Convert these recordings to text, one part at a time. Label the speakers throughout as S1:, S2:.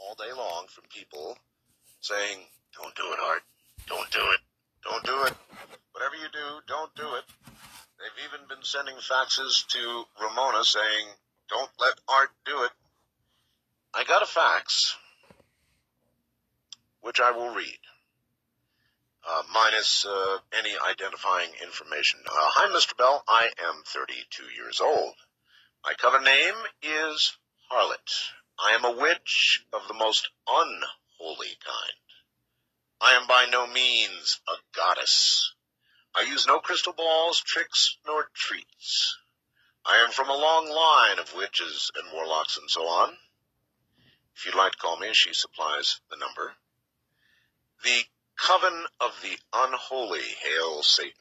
S1: all day long from people saying, don't do it, Art. Don't do it. Don't do it. Whatever you do, don't do it. They've even been sending faxes to Ramona saying, don't let Art do it. I got a fax, which I will read, uh, minus uh, any identifying information. Uh, Hi, Mr. Bell. I am 32 years old. My cover name is Harlot. I am a witch of the most unholy kind. I am by no means a goddess. I use no crystal balls, tricks, nor treats. I am from a long line of witches and warlocks and so on. If you'd like to call me, she supplies the number. The coven of the unholy hail Satan.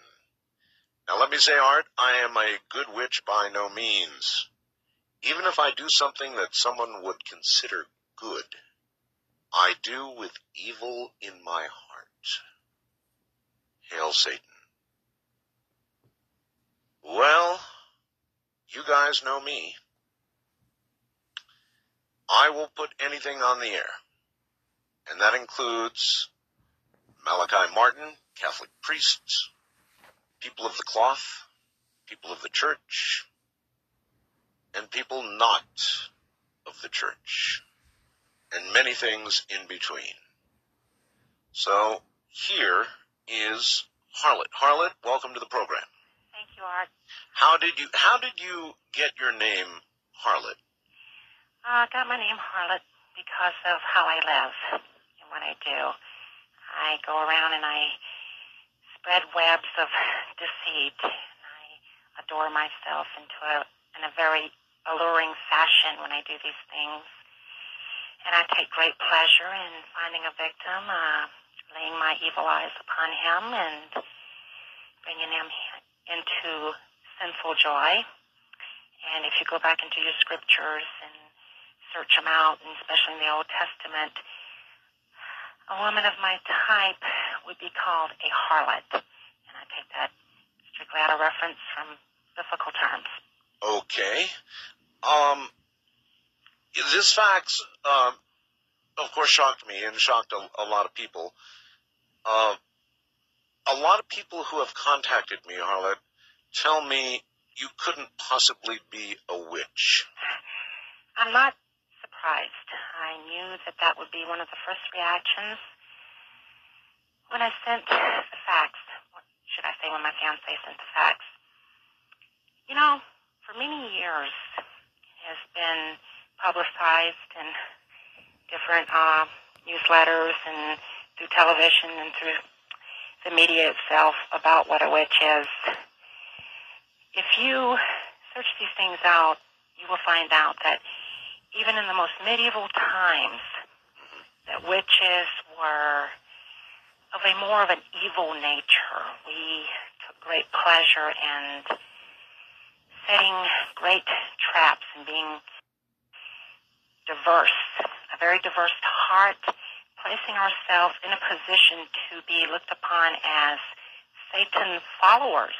S1: Now let me say, Art, I am a good witch by no means. Even if I do something that someone would consider good, I do with evil in my heart. Hail Satan. Well, you guys know me. I will put anything on the air. And that includes Malachi Martin, Catholic priests, people of the cloth, people of the church, and people not of the church, and many things in between. So here is Harlot. Harlot, welcome to the program.
S2: Thank you, Art.
S1: How did you how did you get your name Harlot?
S2: Uh, I got my name Harlot because of how I live and what I do. I go around and I spread webs of deceit. And I adore myself into a in a very alluring fashion when I do these things. And I take great pleasure in finding a victim, uh, laying my evil eyes upon him, and bringing him into sinful joy. And if you go back into your scriptures and search them out, and especially in the Old Testament, a woman of my type would be called a harlot. And I take that strictly out of reference from biblical terms.
S1: Okay. Um, this fax, um, of course, shocked me and shocked a, a lot of people. Uh, a lot of people who have contacted me, Harlot, tell me you couldn't possibly be a witch.
S2: I'm not surprised. I knew that that would be one of the first reactions when I sent the fax. What should I say when my fiance sent the fax? You know, for many years, has been publicized in different uh, newsletters and through television and through the media itself about what a witch is. If you search these things out, you will find out that even in the most medieval times, that witches were of a more of an evil nature. We took great pleasure in setting great traps and being diverse, a very diverse heart, placing ourselves in a position to be looked upon as Satan's followers.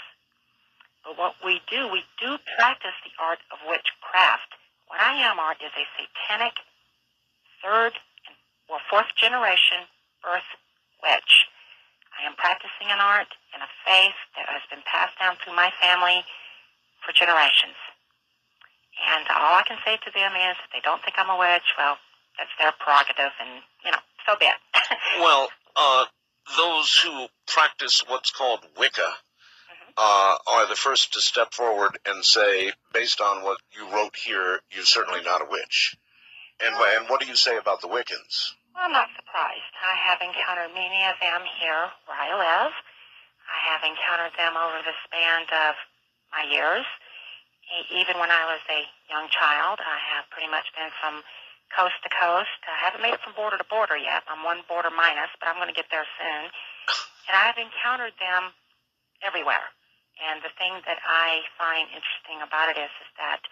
S2: But what we do, we do practice the art of witchcraft. What I am art is a satanic third or fourth generation birth witch. I am practicing an art and a faith that has been passed down through my family for generations. And all I can say to them is, if they don't think I'm a witch, well, that's their prerogative, and you know, so be it.
S1: well, uh, those who practice what's called Wicca mm-hmm. uh, are the first to step forward and say, based on what you wrote here, you're certainly not a witch. And, and what do you say about the Wiccans?
S2: Well, I'm not surprised. I have encountered many of them here where I live. I have encountered them over the span of my years. Even when I was a young child, I have pretty much been from coast to coast. I haven't made it from border to border yet. I'm one border minus, but I'm going to get there soon. And I've encountered them everywhere. And the thing that I find interesting about it is, is that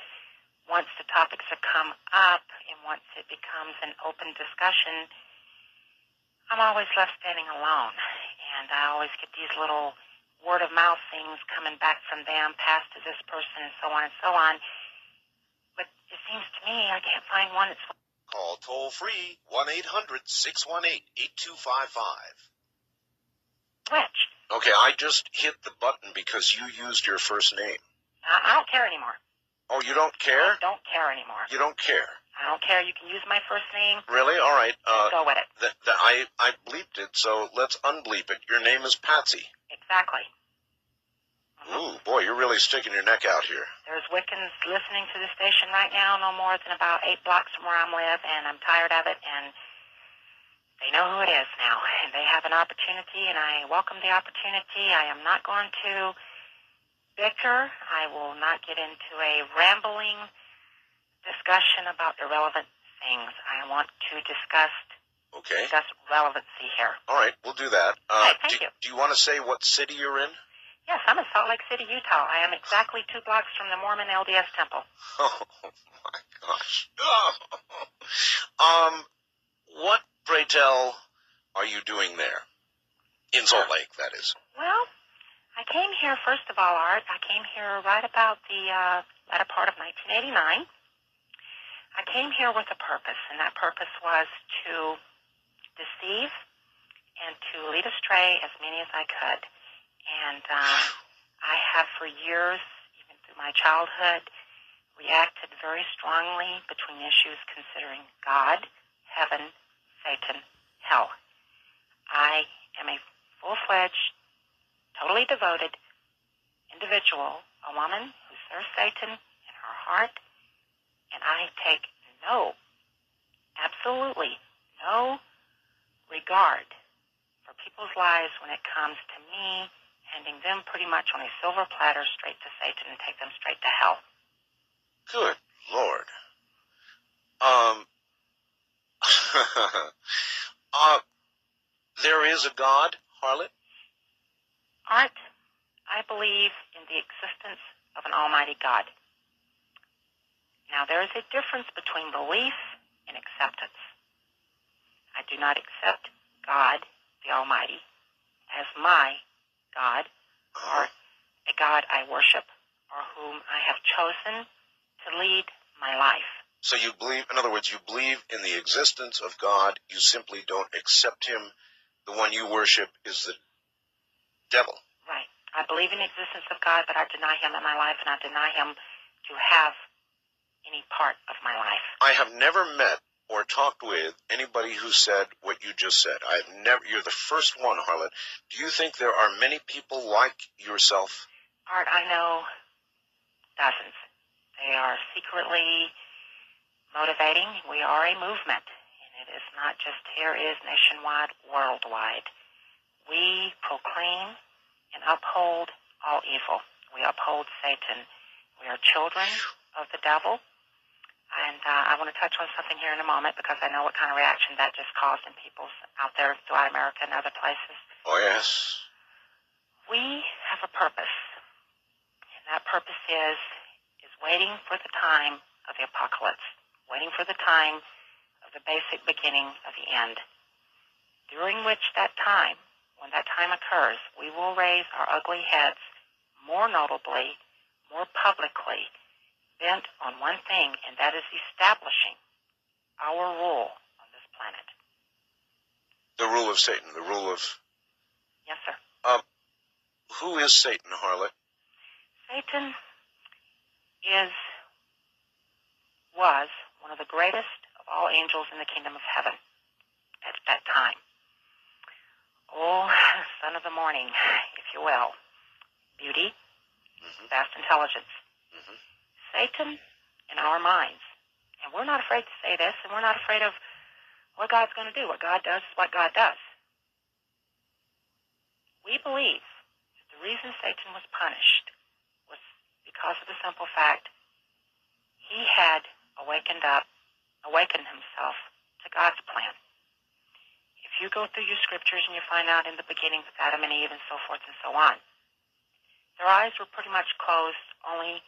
S2: once the topics have come up and once it becomes an open discussion, I'm always left standing alone. And I always get these little word of mouth things coming back from them, passed to this person, and so on and so on. But it seems to me I can't find one that's
S1: Call toll free 1 800 618 8255.
S2: Which?
S1: Okay, I just hit the button because you used your first name.
S2: I, I don't care anymore.
S1: Oh, you don't care?
S2: I don't care anymore.
S1: You don't care.
S2: I don't care. You can use my first name.
S1: Really? All right. Uh,
S2: Go with it.
S1: th- th- I, I bleeped it, so let's unbleep it. Your name is Patsy.
S2: Exactly.
S1: Ooh, boy, you're really sticking your neck out here.
S2: There's Wiccans listening to the station right now, no more than about eight blocks from where I live, and I'm tired of it, and they know who it is now. And they have an opportunity, and I welcome the opportunity. I am not going to bicker. I will not get into a rambling discussion about irrelevant things. I want to discuss
S1: Okay.
S2: discuss relevancy here.
S1: All right, we'll do that. Uh,
S2: thank
S1: do,
S2: you.
S1: do you want to say what city you're in?
S2: Yes, I'm in Salt Lake City, Utah. I am exactly two blocks from the Mormon LDS temple.
S1: Oh my gosh. um, what, pray tell, are you doing there? In Salt Lake, that is.
S2: Well, I came here first of all, Art. I came here right about the uh, latter part of 1989. I came here with a purpose, and that purpose was to deceive and to lead astray as many as I could. And uh, I have for years, even through my childhood, reacted very strongly between issues considering God, heaven, Satan, hell. I am a full-fledged, totally devoted individual, a woman who serves Satan in her heart, and I take no, absolutely no regard for people's lives when it comes to me handing them pretty much on a silver platter straight to Satan and take them straight to hell.
S1: Good Lord. Um, uh, there is a God, Harlot?
S2: Art, I believe in the existence of an almighty God. Now, there is a difference between belief and acceptance. Do not accept God, the Almighty, as my God or a God I worship or whom I have chosen to lead my life.
S1: So you believe, in other words, you believe in the existence of God, you simply don't accept Him. The one you worship is the devil.
S2: Right. I believe in the existence of God, but I deny Him in my life, and I deny Him to have any part of my life.
S1: I have never met or talked with anybody who said what you just said. I've never, you're the first one, Harlot. Do you think there are many people like yourself?
S2: Art, I know dozens. They are secretly motivating. We are a movement, and it is not just here, it is nationwide, worldwide. We proclaim and uphold all evil. We uphold Satan. We are children of the devil. And uh, I want to touch on something here in a moment because I know what kind of reaction that just caused in people out there throughout America and other places.
S1: Oh, yes.
S2: We have a purpose, and that purpose is is waiting for the time of the apocalypse, waiting for the time of the basic beginning of the end. During which that time, when that time occurs, we will raise our ugly heads more notably, more publicly, bent on one thing, and that is establishing our rule on this planet.
S1: The rule of Satan, the rule of.
S2: Yes, sir.
S1: Who is Satan, Harlot?
S2: Satan is, was one of the greatest of all angels in the kingdom of heaven at that time. Oh, son of the morning, if you will. Beauty,
S1: Mhm.
S2: vast intelligence. Satan in our minds. And we're not afraid to say this, and we're not afraid of what God's going to do. What God does is what God does. We believe that the reason Satan was punished was because of the simple fact he had awakened up, awakened himself to God's plan. If you go through your scriptures and you find out in the beginning with Adam and Eve and so forth and so on, their eyes were pretty much closed, only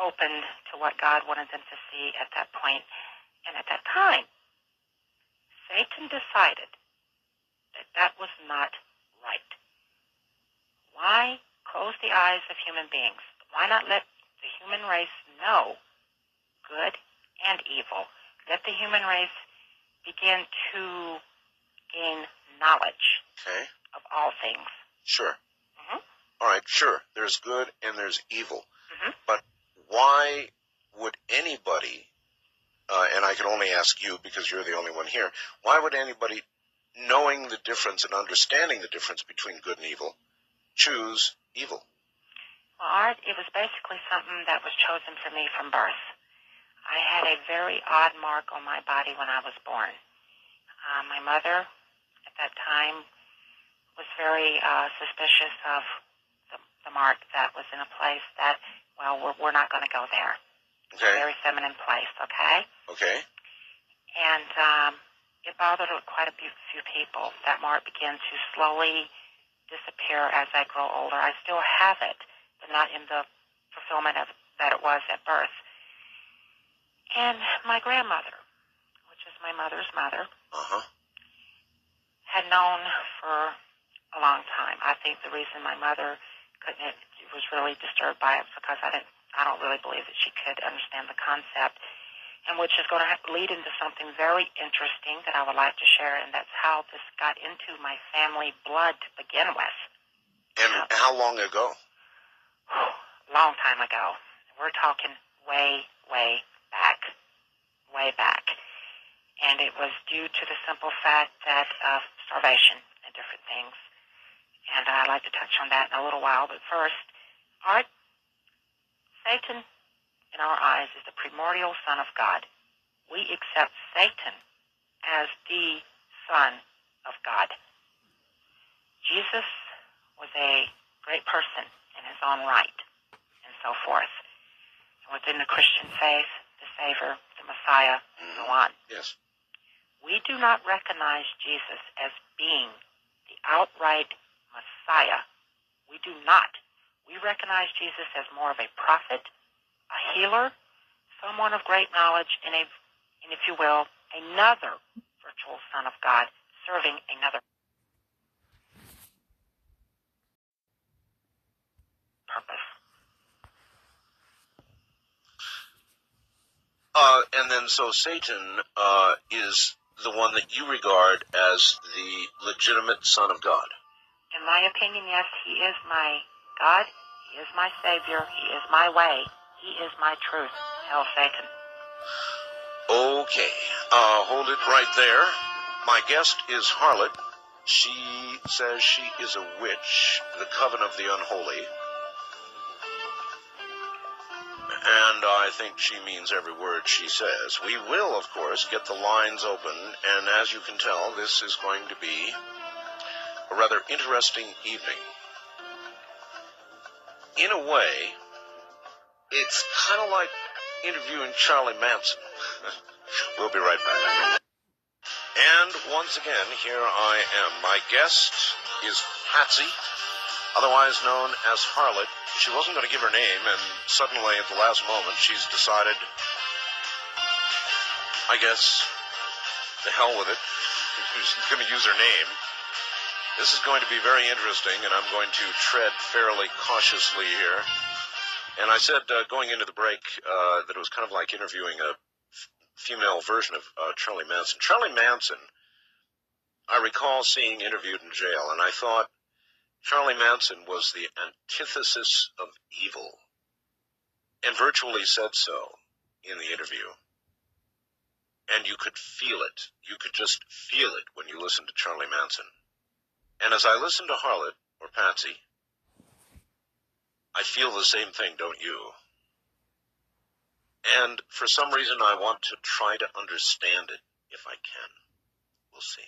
S2: opened to what God wanted them to see at that point. And at that time, Satan decided that that was not right. Why close the eyes of human beings? Why not let the human race know good and evil, Let the human race begin to gain knowledge
S1: Okay.
S2: of all things.
S1: Sure.
S2: Mhm.
S1: All right. Sure. There's good and there's evil.
S2: Mhm.
S1: But why would anybody? Uh, and I can only ask you because you're the only one here. Why would anybody, knowing the difference and understanding the difference between good and evil, choose evil?
S2: Well, art, it was basically something that was chosen for me from birth. I had a very odd mark on my body when I was born. Uh, my mother, at that time, was very uh, suspicious of the, the mark that was in a place that, well, we're, we're not going to go there.
S1: Okay.
S2: Very feminine place, okay?
S1: Okay.
S2: And um, it bothered quite a few, people. That mark began to slowly disappear as I grow older. I still have it, but not in the fulfillment of that it was at birth. And my grandmother, which is my mother's mother,
S1: Uh huh.
S2: had known for a long time. I think the reason my mother couldn't was really disturbed by it because I didn't. I don't really believe that she could understand the concept, and which is going to lead into something very interesting that I would like to share, and that's how this got into my family blood to begin with.
S1: And how long ago?
S2: long time ago. We're talking way, way back, way back. And it was due to the simple fact that of starvation and different things. And I'd like to touch on that in a little while. But first, art, Satan, in our eyes, is the primordial son of God. We accept Satan as the son of God. Jesus was a great person in his own right, and so forth. And within the Christian faith, the Savior, the Messiah, and so mm-hmm. on.
S1: Yes.
S2: We do not recognize Jesus as being the outright Messiah. We do not. We recognize Jesus as more of a prophet, a healer, someone of great knowledge, and a, and if you will, another virtual Son of God serving another purpose.
S1: Uh, and then so Satan uh, is the one that you regard as the legitimate son of God.
S2: In my opinion, yes, he is my God. He is my Savior. He is my way. He is my truth. Hell, Satan.
S1: Okay. Uh, hold it right there. My guest is Harlot. She says she is a witch, the coven of the unholy. And I think she means every word she says. We will, of course, get the lines open, and as you can tell, this is going to be a rather interesting evening. In a way, it's kind of like interviewing Charlie Manson. we'll be right back. And once again, here I am. My guest is Patsy, otherwise known as Harlot. She wasn't going to give her name, and suddenly, at the last moment, she's decided, I guess, the hell with it. She's going to use her name. This is going to be very interesting, and I'm going to tread fairly cautiously here. And I said uh, going into the break uh, that it was kind of like interviewing a f- female version of uh, Charlie Manson. Charlie Manson, I recall seeing interviewed in jail, and I thought Charlie Manson was the antithesis of evil, and virtually said so in the interview. And you could feel it. You could just feel it when you listened to Charlie Manson. And as I listen to Harlot, or Patsy, I feel the same thing, don't you? And for some reason, I want to try to understand it if I can. We'll see.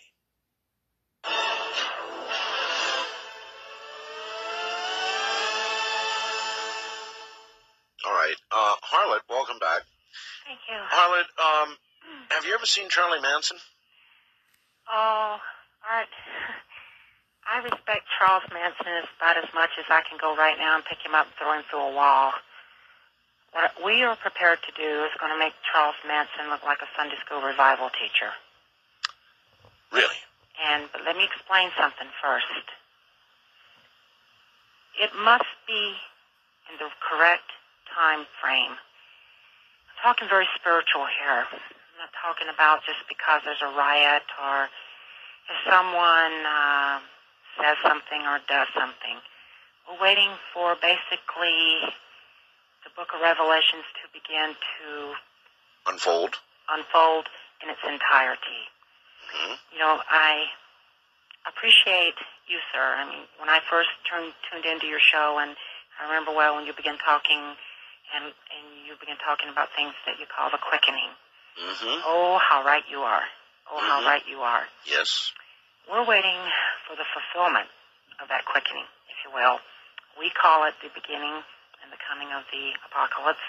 S1: All right, uh, Harlot, welcome back.
S2: Thank you.
S1: Harlot, um, have you ever seen Charlie Manson?
S2: Oh, Art. I respect Charles Manson about as much as I can go right now and pick him up and throw him through a wall. What we are prepared to do is going to make Charles Manson look like a Sunday school revival teacher.
S1: Really?
S2: And but let me explain something first. It must be in the correct time frame. I'm talking very spiritual here. I'm not talking about just because there's a riot or if someone uh, says something or does something. We're waiting for basically the book of Revelations to begin to
S1: Unfold.
S2: unfold in its entirety.
S1: hmm
S2: You know, I appreciate you, sir. I mean, when I first turned, tuned into your show, and I remember well when you began talking, and, and you began talking about things that you call the quickening.
S1: hmm
S2: Oh, how right you are. Oh, how
S1: Mhm.
S2: right you are.
S1: Yes.
S2: We're waiting for the fulfillment of that quickening, if you will. We call it the beginning and the coming of the apocalypse,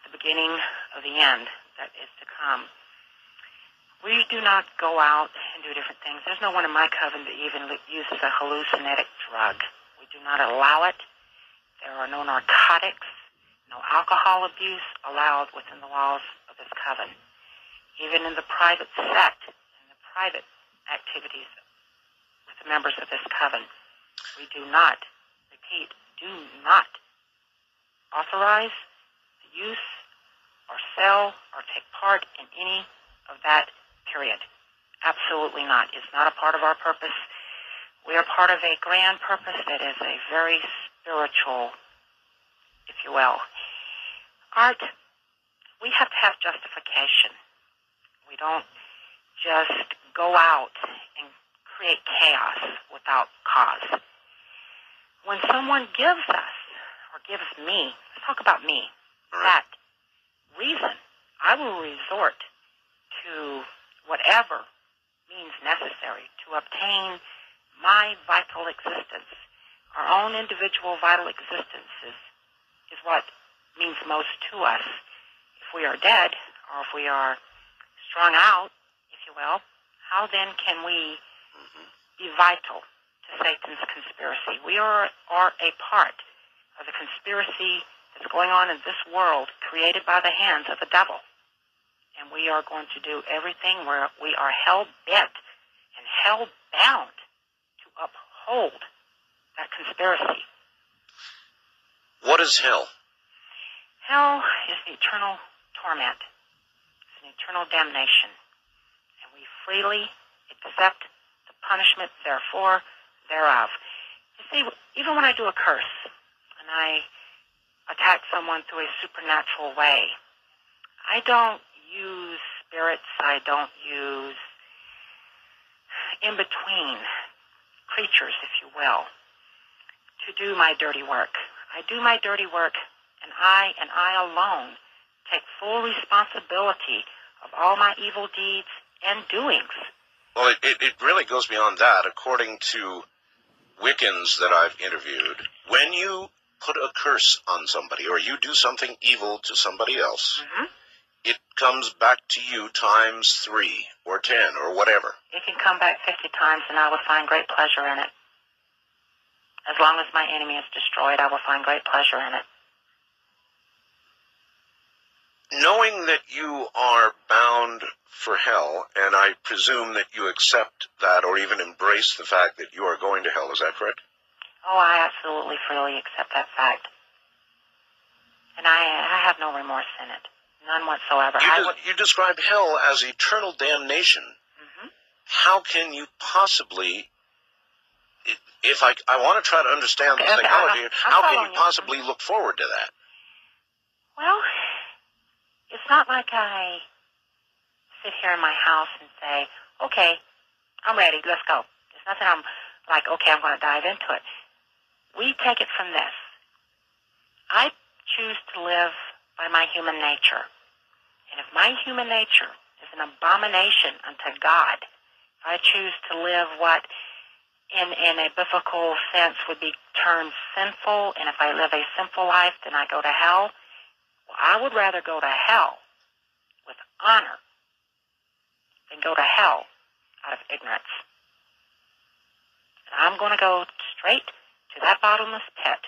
S2: the beginning of the end that is to come. We do not go out and do different things. There's no one in my coven that even uses a hallucinogenic drug. We do not allow it. There are no narcotics, no alcohol abuse allowed within the walls of this coven. Even in the private sect, in the private activities with the members of this coven, we do not, repeat, do not authorize the use or sell or take part in any of that period. Absolutely not. It's not a part of our purpose. We are part of a grand purpose that is a very spiritual, if you will. Art, we have to have justification. We don't just go out and create chaos without cause. When someone gives us, or gives me, let's talk about me,
S1: right.
S2: that reason, I will resort to whatever means necessary to obtain my vital existence. Our own individual vital existence is, is what means most to us. If we are dead, or if we are strung out, if you will, how then can we
S1: hmm
S2: be vital to Satan's conspiracy? We are, are a part of the conspiracy that's going on in this world created by the hands of the devil. And we are going to do everything where we are hell bent and hell bound to uphold that conspiracy.
S1: What is hell?
S2: Hell is the eternal torment. It's an eternal damnation. Freely accept the punishment therefore thereof. You see, even when I do a curse and I attack someone through a supernatural way, I don't use spirits, I don't use in between creatures, if you will, to do my dirty work. I do my dirty work and I and I alone take full responsibility of all my evil deeds and doings.
S1: Well, it, it, it really goes beyond that. According to Wiccans that I've interviewed, when you put a curse on somebody or you do something evil to somebody else,
S2: hmm
S1: it comes back to you times three or ten or whatever.
S2: It can come back 50 times and I will find great pleasure in it. As long as my enemy is destroyed, I will find great pleasure in it.
S1: Knowing that you are bound for hell, and I presume that you accept that or even embrace the fact that you are going to hell, is that correct?
S2: Oh, I absolutely freely accept that fact. And I, I have no remorse in it. None whatsoever.
S1: You,
S2: I
S1: de-
S2: would,
S1: you describe hell as eternal damnation.
S2: Mhm.
S1: How can you possibly, if I, I want to try to understand the
S2: okay,
S1: psychology,
S2: I- I'm
S1: how can you
S2: you.
S1: possibly look forward to that?
S2: Well, it's not like I sit here in my house and say, okay, I'm ready, let's go. It's nothing I'm like, okay, I'm going to dive into it. We take it from this. I choose to live by my human nature. And if my human nature is an abomination unto God, if I choose to live what in, in a biblical sense would be termed sinful, and if I live a sinful life, then I go to hell, I would rather go to hell with honor than go to hell out of ignorance. And I'm going to go straight to that bottomless pit.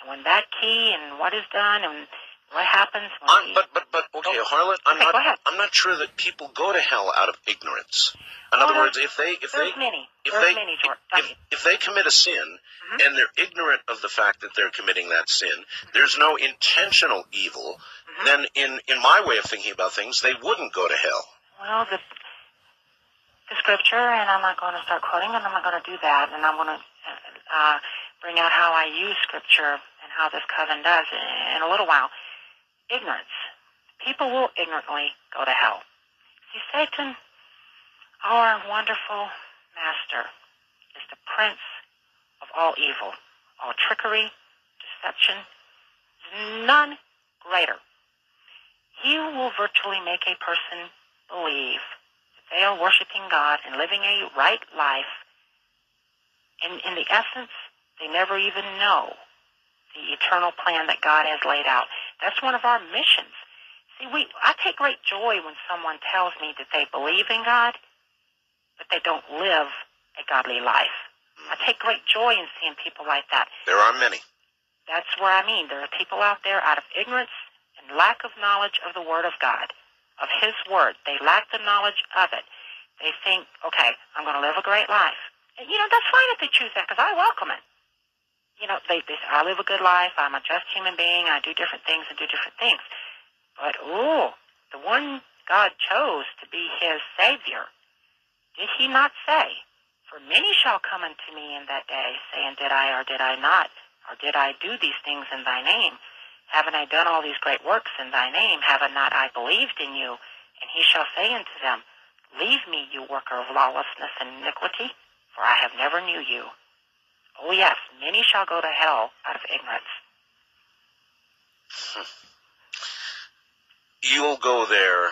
S2: And when that key and what is done and what happens when we-
S1: but but but okay,
S2: Oh,
S1: Harlot, I'm
S2: okay,
S1: not. I'm not sure that people go to hell out of ignorance. In
S2: Oh,
S1: other words, if they if they
S2: many.
S1: if
S2: There's
S1: they
S2: many.
S1: If, if they commit a sin
S2: Mhm.
S1: and they're ignorant of the fact that they're committing that sin, there's no intentional evil.
S2: Mhm.
S1: Then, in in my way of thinking about things, they wouldn't go to hell.
S2: well, the the scripture, and I'm not going to start quoting, and I'm not going to do that, and I'm going to uh, bring out how I use scripture and how this coven does in a little while. Ignorance. People will ignorantly go to hell. See, Satan, our wonderful master, is the prince of all evil, all trickery, deception, none greater. He will virtually make a person believe that they are worshiping God and living a right life. And in the essence, they never even know the eternal plan that God has laid out. That's one of our missions. See, we I take great joy when someone tells me that they believe in God, but they don't live a godly life. I take great joy in seeing people like that.
S1: There are many.
S2: That's where I mean. There are people out there out of ignorance and lack of knowledge of the Word of God, of His Word. They lack the knowledge of it. They think, okay, I'm going to live a great life. And, you know, that's fine if they choose that because I welcome it. You know, they, they say, I live a good life. I'm a just human being. I do different things and do different things. But, ooh, the one God chose to be His Savior, did He not say, For many shall come unto me in that day, saying, Did I or did I not? Or did I do these things in thy name? Haven't I done all these great works in thy name? Haven't not I believed in you? And he shall say unto them, Leave me, you worker of lawlessness and iniquity, for I have never knew you. Oh yes, many shall go to hell out of ignorance.
S1: You'll go there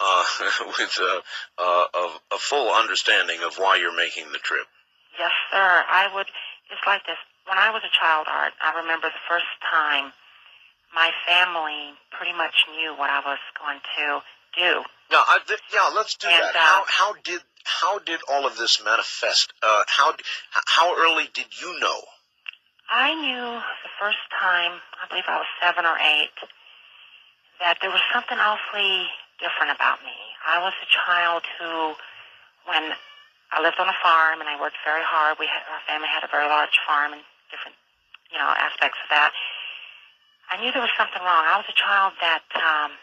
S1: uh, with a, a, a, a full understanding of why you're making the trip.
S2: Yes, sir. I would. It's like this. When I was a child, Art, I remember the first time my family pretty much knew what I was going to do.
S1: Now, I, th- yeah, let's do
S2: And,
S1: that.
S2: uh,
S1: how, how did how did all of this manifest? Uh, how how early did you know?
S2: I knew the first time, I believe I was seven or eight, that there was something awfully different about me. I was a child who, when I lived on a farm and I worked very hard, we had, our family had a very large farm and different, you know, aspects of that. I knew there was something wrong. I was a child that, um,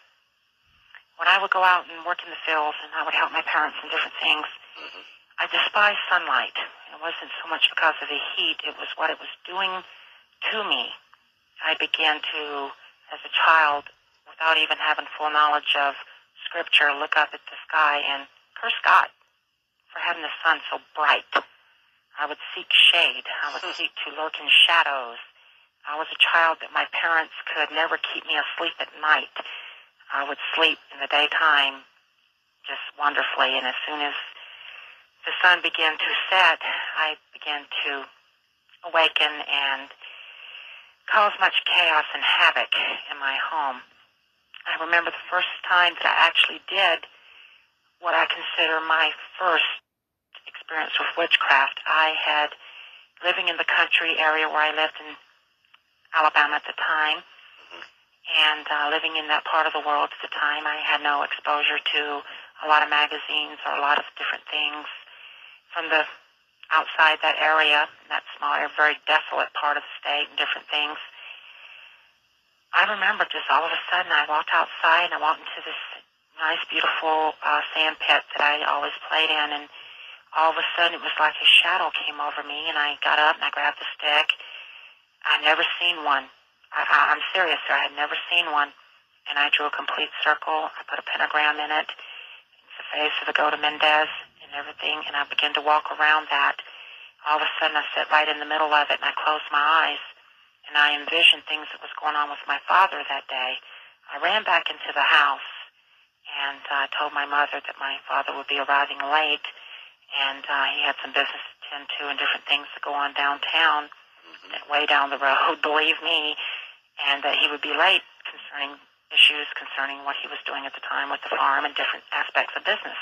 S2: when I would go out and work in the fields and I would help my parents in different things,
S1: Mhm.
S2: I despised sunlight. It wasn't so much because of the heat, it was what it was doing to me. I began to, as a child, without even having full knowledge of Scripture, look up at the sky and curse God for having the sun so bright. I would seek shade. I would seek to lurk in shadows. I was a child that my parents could never keep me asleep at night. I would sleep in the daytime just wonderfully, and as soon as the sun began to set, I began to awaken and cause much chaos and havoc in my home. I remember the first time that I actually did what I consider my first experience with witchcraft. I had living in the country area where I lived in Alabama at the time, and uh, living in that part of the world at the time, I had no exposure to a lot of magazines or a lot of different things from the outside that area, that small, very desolate part of the state, and different things. I remember just all of a sudden I walked outside and I walked into this nice, beautiful uh, sand pit that I always played in, and all of a sudden it was like a shadow came over me, and I got up and I grabbed the stick. I'd never seen one. I, I'm serious, sir. I had never seen one. And I drew a complete circle. I put a pentagram in it. It's the face of the Goat of Mendes and everything, and I began to walk around that. All of a sudden, I sat right in the middle of it, and I closed my eyes, and I envisioned things that was going on with my father that day. I ran back into the house, and I uh, told my mother that my father would be arriving late, and uh, he had some business to tend to and different things to go on downtown, way down the road, believe me, and that he would be late concerning issues concerning what he was doing at the time with the farm and different aspects of business.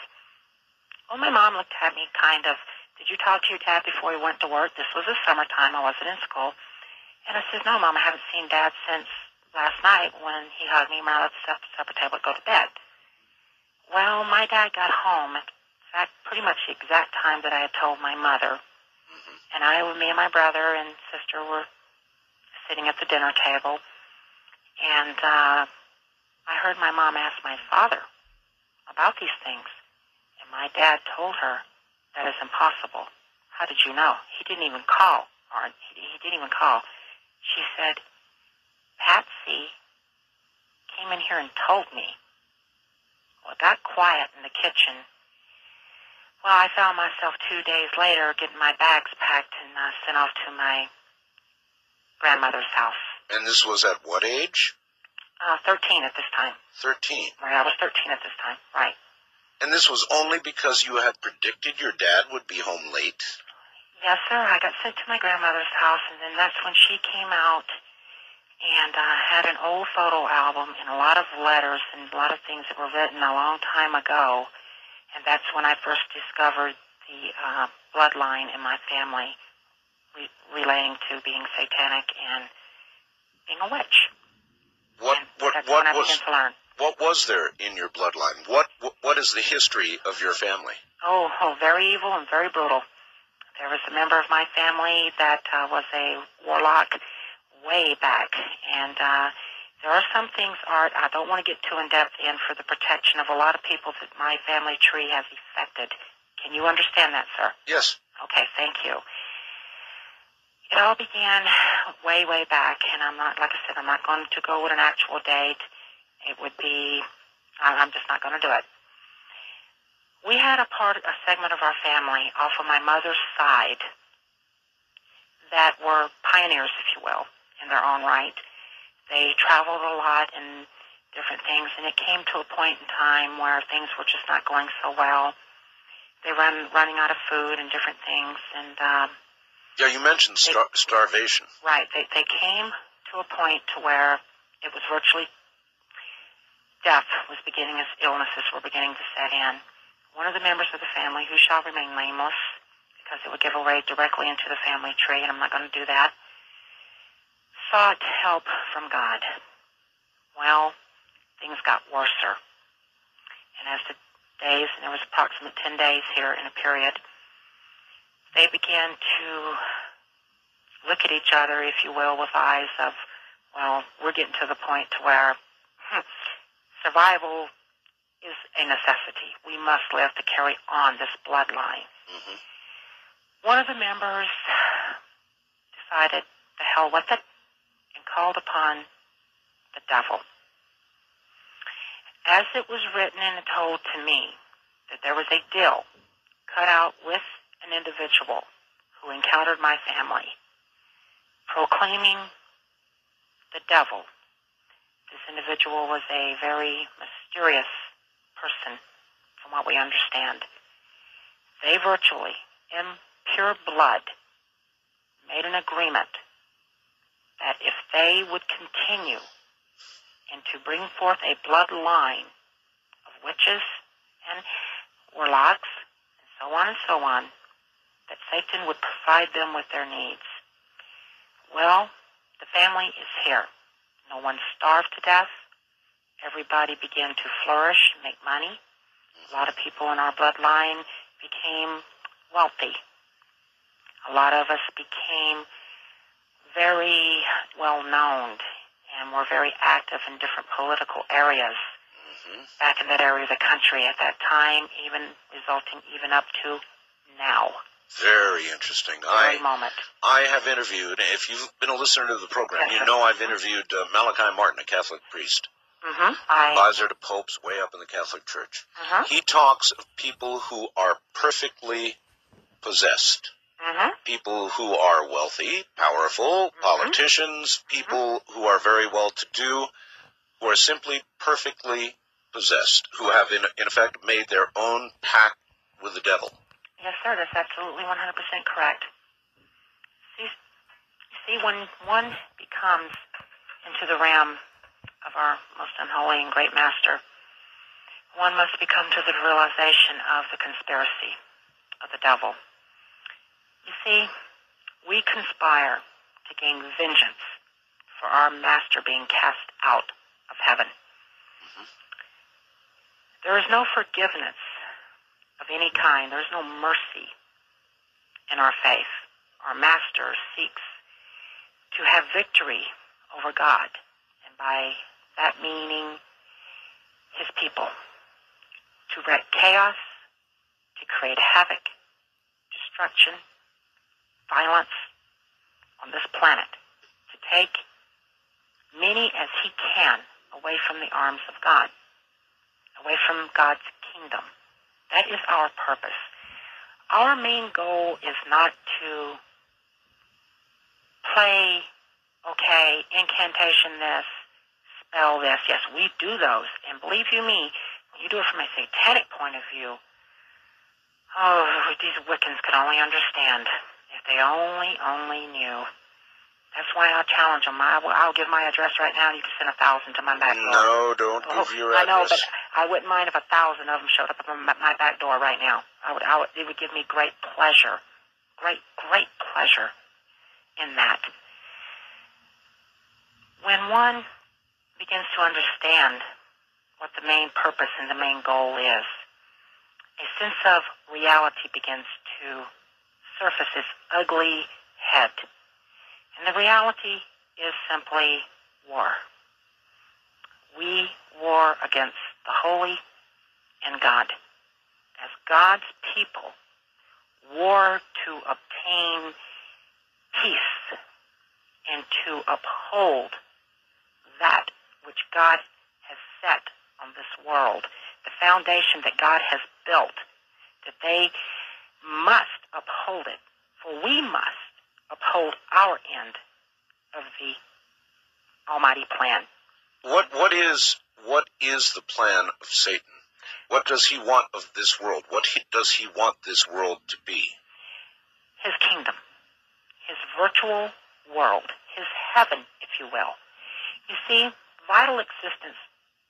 S2: Well, my mom looked at me kind of, did you talk to your dad before he went to work? This was the summertime. I wasn't in school. And I said, no, Mom, I haven't seen Dad since last night when he hugged me around at the supper table to go to bed. Well, my dad got home at fact, pretty much the exact time that I had told my mother.
S1: hmm
S2: And I, me and my brother and sister were sitting at the dinner table, and uh, I heard my mom ask my father about these things. And my dad told her, that is impossible. How did you know? He didn't even call. Or he, didn't even call. She said, Patsy came in here and told me. Well, it got quiet in the kitchen. Well, I found myself two days later getting my bags packed and uh, sent off to my grandmother's house.
S1: And this was at what age?
S2: Uh, 13 at this time.
S1: 13.
S2: Right, I was 13 at this time. Right.
S1: And this was only because you had predicted your dad would be home late?
S2: Yes, sir. I got sent to my grandmother's house, and then that's when she came out and uh, had an old photo album and a lot of letters and a lot of things that were written a long time ago. And that's when I first discovered the uh, bloodline in my family re- relating to being satanic and being a witch.
S1: What
S2: And
S1: what what was
S2: to learn.
S1: what was there in your bloodline? What what, what is the history of your family?
S2: Oh, oh, very evil and very brutal. There was a member of my family that uh, was a warlock way back, and uh, there are some things, Art, I don't want to get too in depth in for the protection of a lot of people that my family tree has affected. Can you understand that, sir?
S1: Yes.
S2: Okay, thank you. It all began way, way back, and I'm not, like I said, I'm not going to go with an actual date. It would be, I'm just not going to do it. We had a part, a segment of our family off of my mother's side that were pioneers, if you will, in their own right. They traveled a lot and different things, and it came to a point in time where things were just not going so well. They run running out of food and different things, and um,
S1: Yeah, you mentioned star- starvation.
S2: Right. They they came to a point to where it was virtually death was beginning as illnesses were beginning to set in. One of the members of the family, who shall remain nameless, because it would give away directly into the family tree, and I'm not going to do that, sought help from God. Well, things got worser. And as the days, and there was approximate 10 days here in a period, they began to look at each other, if you will, with eyes of, well, we're getting to the point to where hmm, survival is a necessity. We must live to carry on this bloodline.
S1: hmm
S2: One of the members decided the hell with it and called upon the devil. As it was written and told to me that there was a deal cut out with an individual who encountered my family, proclaiming the devil. This individual was a very mysterious person, from what we understand. They virtually, in pure blood, made an agreement that if they would continue and to bring forth a bloodline of witches and warlocks and so on and so on, that Satan would provide them with their needs. Well, the family is here. No one starved to death. Everybody began to flourish, make money. A lot of people in our bloodline became wealthy. A lot of us became very well known and were very active in different political areas
S1: hmm
S2: back in that area of the country at that time, even resulting even up to now,
S1: Very interesting.
S2: very
S1: I
S2: moment.
S1: I have interviewed. If you've been a listener to the program,
S2: Yes,
S1: you know I've interviewed uh, Malachi Martin, a Catholic priest,
S2: Mm-hmm. I.
S1: advisor to popes way up in the Catholic Church.
S2: Mm-hmm.
S1: He talks of people who are perfectly possessed.
S2: Mm-hmm.
S1: people who are wealthy, powerful, politicians, people who are very well to do, who are simply perfectly possessed, who have in, in effect made their own pact with the devil.
S2: Yes, sir. That's absolutely 100% correct. See, see, when one becomes into the realm of our most unholy and great master, one must become to the realization of the conspiracy of the devil. You see, we conspire to gain vengeance for our master being cast out of heaven. Mm-hmm. There is no forgiveness of any kind. There's no mercy in our faith. Our master seeks to have victory over God, and by that meaning his people, to wreak chaos, to create havoc, destruction, violence on this planet, to take many as he can away from the arms of God, away from God's kingdom. That is our purpose. Our main goal is not to play, okay, incantation this, spell this. Yes, we do those. And believe you me, you do it from a satanic point of view, oh, these Wiccans could only understand if they only, only knew. That's why I'll challenge them. I will, I'll give my address right now, and you can send a thousand to my back door.
S1: No, don't
S2: Oh,
S1: give your address.
S2: I know, but. I wouldn't mind if a thousand of them showed up at my my back door right now. I would, I would, it would give me great pleasure, great, great pleasure in that. When one begins to understand what the main purpose and the main goal is, a sense of reality begins to surface its ugly head. And the reality is simply war. We war against the holy and God. As God's people, war to obtain peace and to uphold that which God has set on this world, the foundation that God has built, that they must uphold it, for we must uphold our end of the Almighty plan.
S1: What what is what is the plan of Satan? What does he want of this world? What he, does he want this world to be?
S2: His kingdom, his virtual world, his heaven, if you will. You see, vital existence,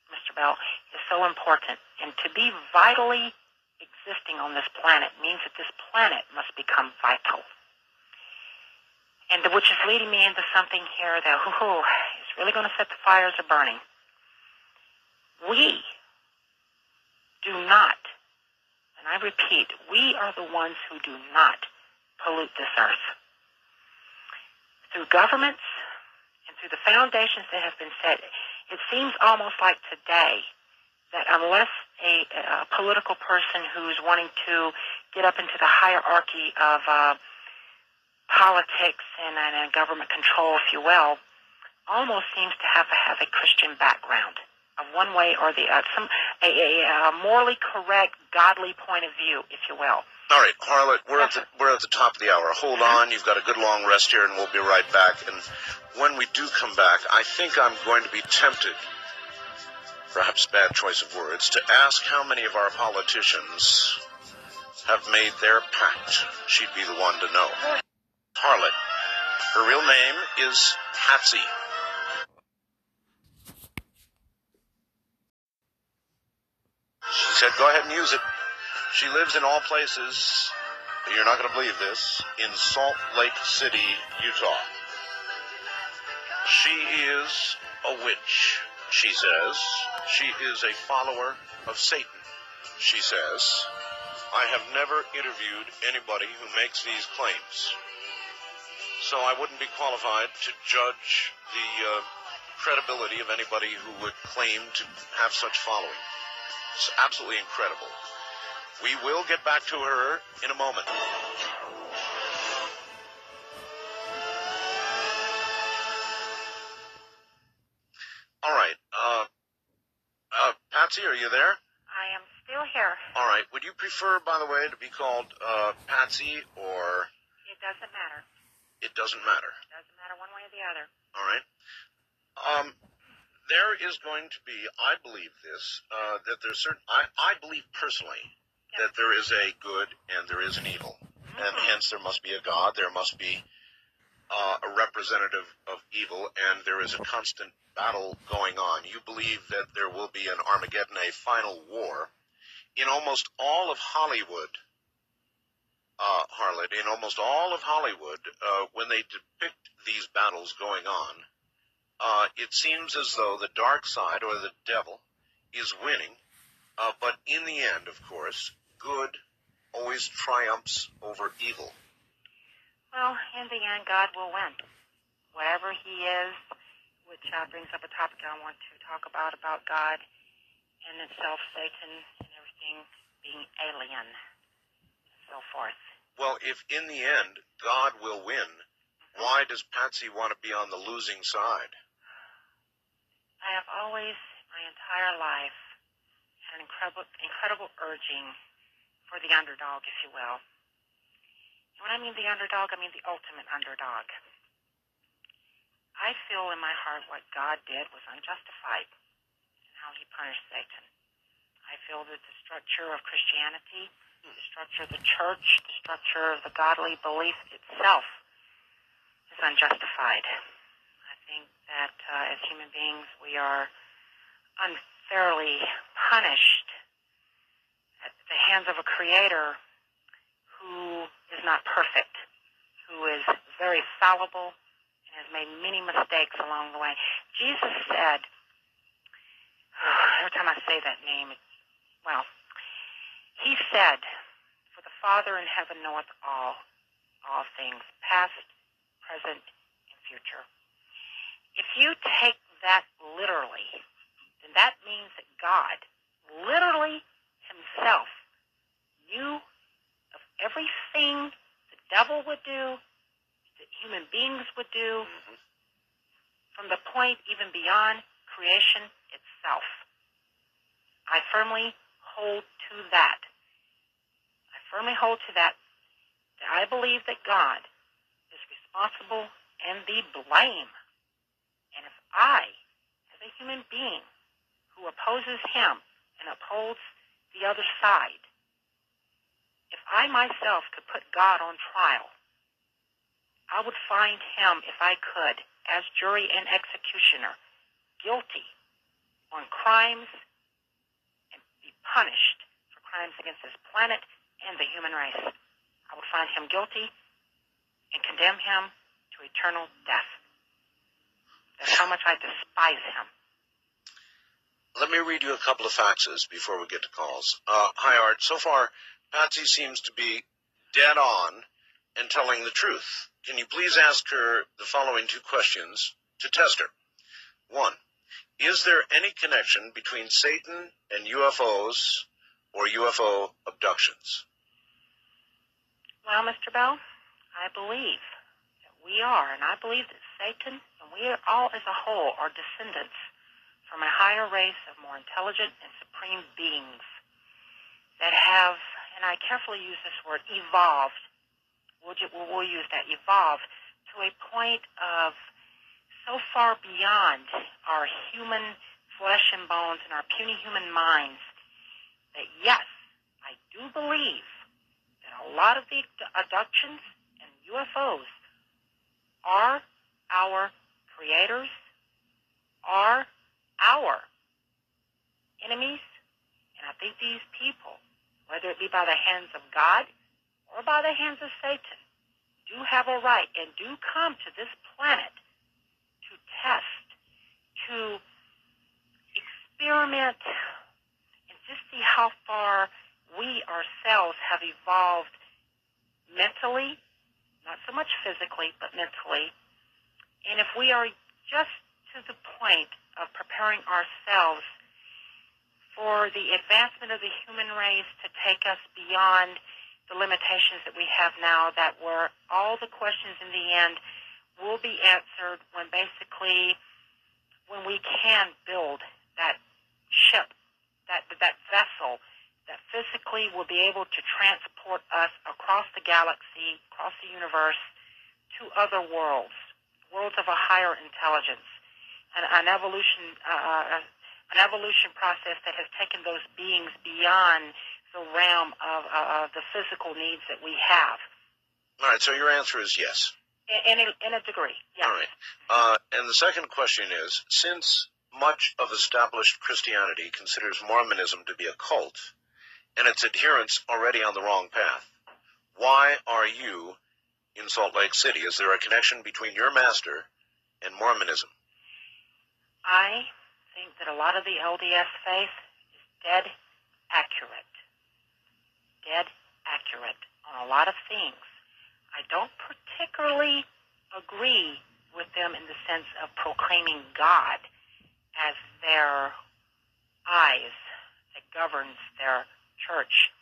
S2: Mr. Bell, is so important. And to be vitally existing on this planet means that this planet must become vital. And which is leading me into something here that whoo, is really going to set the fires a burning. We do not, and I repeat, we are the ones who do not pollute this earth. Through governments and through the foundations that have been set, it seems almost like today that unless a, a political person who's wanting to get up into the hierarchy of uh, politics and, and, government control, if you will, almost seems to have to have a Christian background of one way or the other, some a, a, a morally correct, godly point of view, if you will.
S1: All right, Harlot, we're at the we're at the top of the hour. Hold mm-hmm. on, you've got a good long rest here, and we'll be right back. And when we do come back, I think I'm going to be tempted, perhaps bad choice of words, to ask how many of our politicians have made their pact. She'd be the one to know. Harlot. Her real name is Patsy. She said, go ahead and use it. She lives in all places. You're not going to believe this. In Salt Lake City, Utah. She is a witch, she says. She is a follower of Satan, she says. I have never interviewed anybody who makes these claims. So I wouldn't be qualified to judge the uh, credibility of anybody who would claim to have such following. It's absolutely incredible. We will get back to her in a moment. All right. Uh, uh, Patsy, are you there?
S2: I am still here.
S1: All right. Would you prefer, by the way, to be called uh, Patsy or
S2: It doesn't matter.
S1: It doesn't matter?
S2: It doesn't matter one way or the other.
S1: All right. Um, there is going to be, I believe this, uh, that there's certain, I, I believe personally that there is a good and there is an evil. And hence there must be a God, there must be uh, a representative of evil, and there is a constant battle going on. You believe that there will be an Armageddon, a final war. In almost all of Hollywood, uh, Harlot, in almost all of Hollywood, uh, when they depict these battles going on, uh, it seems as though the dark side or the devil is winning. Uh, but in the end, of course, good always triumphs over evil?
S2: Well, in the end, God will win. Whatever He is, which uh, brings up a topic I want to talk about about God and itself, Satan, and everything being alien, so forth.
S1: Well, if in the end God will win, why does Patsy want to be on the losing side?
S2: I have always, my entire life, had an incredible, incredible urging for the underdog, if you will. And when I mean the underdog, I mean the ultimate underdog. I feel in my heart what God did was unjustified and how he punished Satan. I feel that the structure of Christianity, the structure of the church, the structure of the godly belief itself is unjustified. I think that uh, as human beings, we are unfairly punished at the hands of a creator who is not perfect, who is very fallible, and has made many mistakes along the way. Jesus said, every time I say that name, well, he said, For the Father in heaven knoweth all, all things, past, present, and future. If you take that literally, then that means that God, literally himself, knew of everything the devil would do, that human beings would do,
S1: Mm-hmm.
S2: from the point even beyond creation itself. I firmly hold to that. I firmly hold to that. That I believe that God is responsible and the blame. And if I, as a human being who opposes him and upholds the other side, if I myself could put God on trial, I would find him, if I could, as jury and executioner, guilty on crimes punished for crimes against this planet and the human race. I will find him guilty and condemn him to eternal death. That's how much I despise him.
S1: Let me read you a couple of faxes before we get to calls. Uh, hi, Art. So far, Patsy seems to be dead on and telling the truth. Can you please ask her the following two questions to test her? One, is there any connection between Satan and UFOs or UFO abductions?
S2: Well, Mr. Bell, I believe that we are, and I believe that Satan and we all as a whole are descendants from a higher race of more intelligent and supreme beings that have, and I carefully use this word, evolved. We'll we'll use that, evolved to a point of so far beyond our human flesh and bones and our puny human minds that yes, I do believe that a lot of the abductions and UFOs are our creators, are our enemies, and I think these people, whether it be by the hands of God or by the hands of Satan, do have a right and do come to this planet test, to experiment, and just see how far we ourselves have evolved mentally, not so much physically, but mentally. And if we are just to the point of preparing ourselves for the advancement of the human race to take us beyond the limitations that we have now, that where all the questions in the end will be answered when basically when we can build that ship, that that vessel that physically will be able to transport us across the galaxy, across the universe, to other worlds, worlds of a higher intelligence, an, an evolution, uh, an evolution process that has taken those beings beyond the realm of, uh, of the physical needs that we have.
S1: All right, so your answer is yes.
S2: In, in, a, in a degree, yes.
S1: All right. Uh, and the second question is, since much of established Christianity considers Mormonism to be a cult, and its adherents already on the wrong path, why are you in Salt Lake City? Is there a connection between your master and Mormonism?
S2: I think that a lot of the LDS faith is dead accurate. Dead accurate. On a lot of things. I don't particularly agree with them in the sense of proclaiming God as their eyes that governs their church.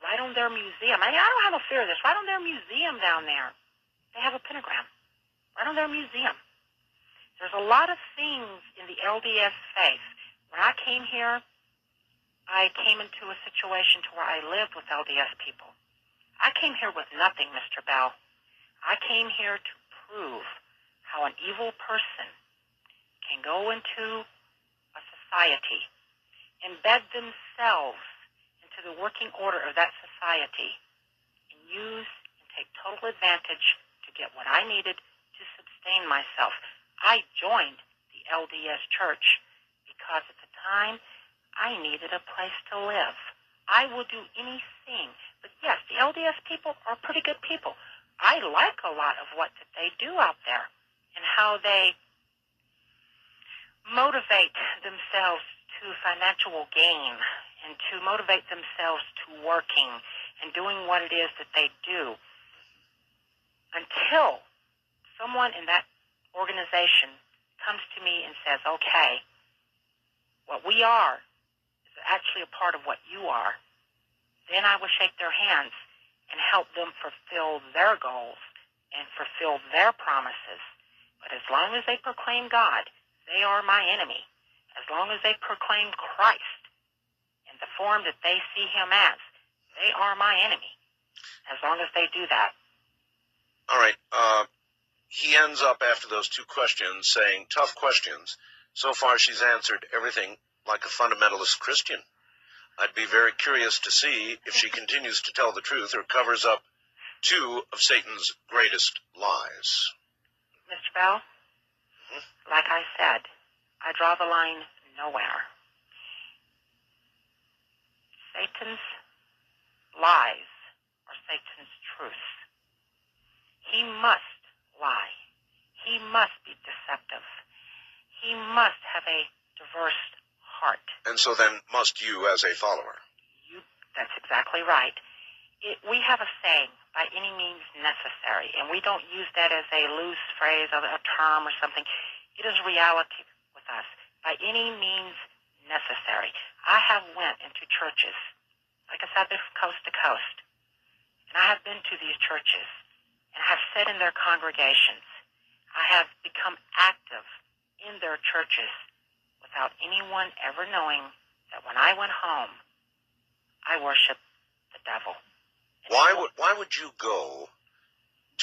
S2: Right on their museum. I, mean, I don't have a fear of this. Right on their museum down there, they have a pentagram. Right on their museum. There's a lot of things in the LDS faith. When I came here, I came into a situation to where I lived with LDS people. I came here with nothing, Mr. Bell. I came here to prove how an evil person can go into a society, embed themselves into the working order of that society, and use and take total advantage to get what I needed to sustain myself. I joined the LDS church because at the time I needed a place to live. I will do anything. But yes, the LDS people are pretty good people. I like a lot of what that they do out there and how they motivate themselves to financial gain and to motivate themselves to working and doing what it is that they do until someone in that organization comes to me and says, okay, what we are is actually a part of what you are, then I will shake their hands and help them fulfill their goals and fulfill their promises. But as long as they proclaim God, they are my enemy. As long as they proclaim Christ in the form that they see him as, they are my enemy. As long as they do that.
S1: All right. Uh, he ends up after those two questions saying, tough questions. So far, she's answered everything like a fundamentalist Christian. I'd be very curious to see if she continues to tell the truth or covers up two of Satan's greatest lies.
S2: Mr. Bell, mm-hmm. like I said, I draw the line nowhere. Satan's lies are Satan's truth. He must lie. He must be deceptive. He must have a diverse heart.
S1: And so then must you as a follower.
S2: You, that's exactly right. It, we have a saying, by any means necessary, and we don't use that as a loose phrase or a term or something. It is reality with us. By any means necessary. I have went into churches, like I said, from coast to coast, and I have been to these churches and I have sat in their congregations. I have become active in their churches without anyone ever knowing that when I went home, I worshiped the devil.
S1: And why would why would you go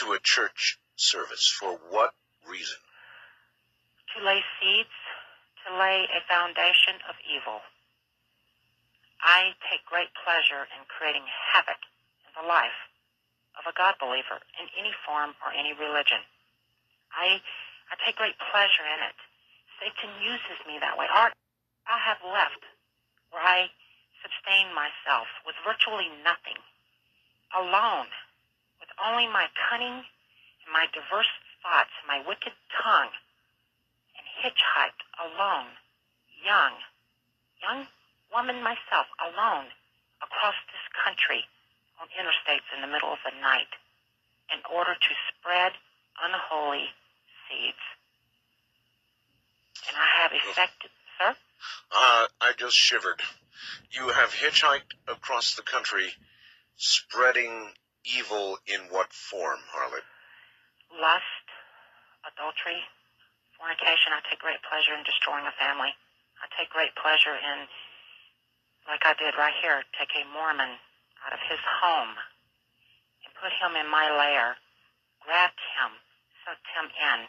S1: to a church service? For what reason?
S2: To lay seeds, to lay a foundation of evil. I take great pleasure in creating havoc in the life of a God believer in any form or any religion. I, I take great pleasure in it. Satan uses me that way. Art, I have left where I sustain myself with virtually nothing, alone, with only my cunning and my diverse thoughts, my wicked tongue, and hitchhiked alone, young, young woman myself, alone, across this country on interstates in the middle of the night in order to spread unholy seeds. And I have effected, sir?
S1: Uh, I just shivered. You have hitchhiked across the country spreading evil in what form, Harlot?
S2: Lust, adultery, fornication. I take great pleasure in destroying a family. I take great pleasure in, like I did right here, take a Mormon out of his home and put him in my lair, grabbed him, sucked him in.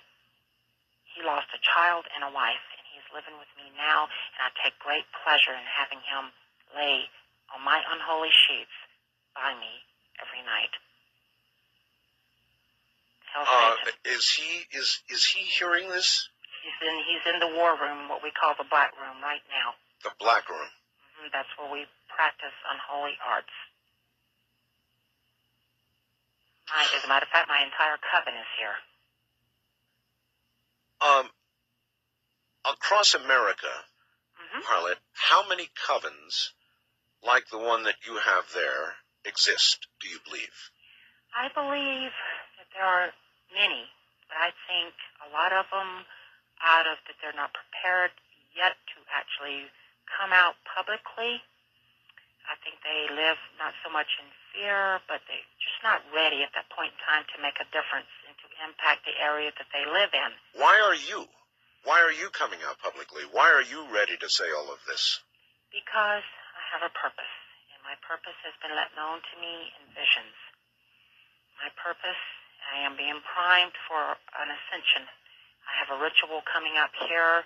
S2: He lost a child and a wife, and he's living with me now, and I take great pleasure in having him lay on my unholy sheets by me every night.
S1: Uh, is he is is he hearing this?
S2: He's in he's in the war room, what we call the black room, right now.
S1: The black room.
S2: Mm-hmm, that's where we practice unholy arts. My, as a matter of fact, my entire coven is here.
S1: Um, across America, mm-hmm. Harlot, how many covens like the one that you have there exist, do you believe?
S2: I believe that there are many, but I think a lot of them, out of that they're not prepared yet to actually come out publicly. I think they live not so much in fear, but they're just not ready at that point in time to make a difference impact the area that they live in.
S1: Why are you? Why are you coming out publicly? Why are you ready to say all of this?
S2: Because I have a purpose, and my purpose has been let known to me in visions. My purpose, I am being primed for an ascension. I have a ritual coming up here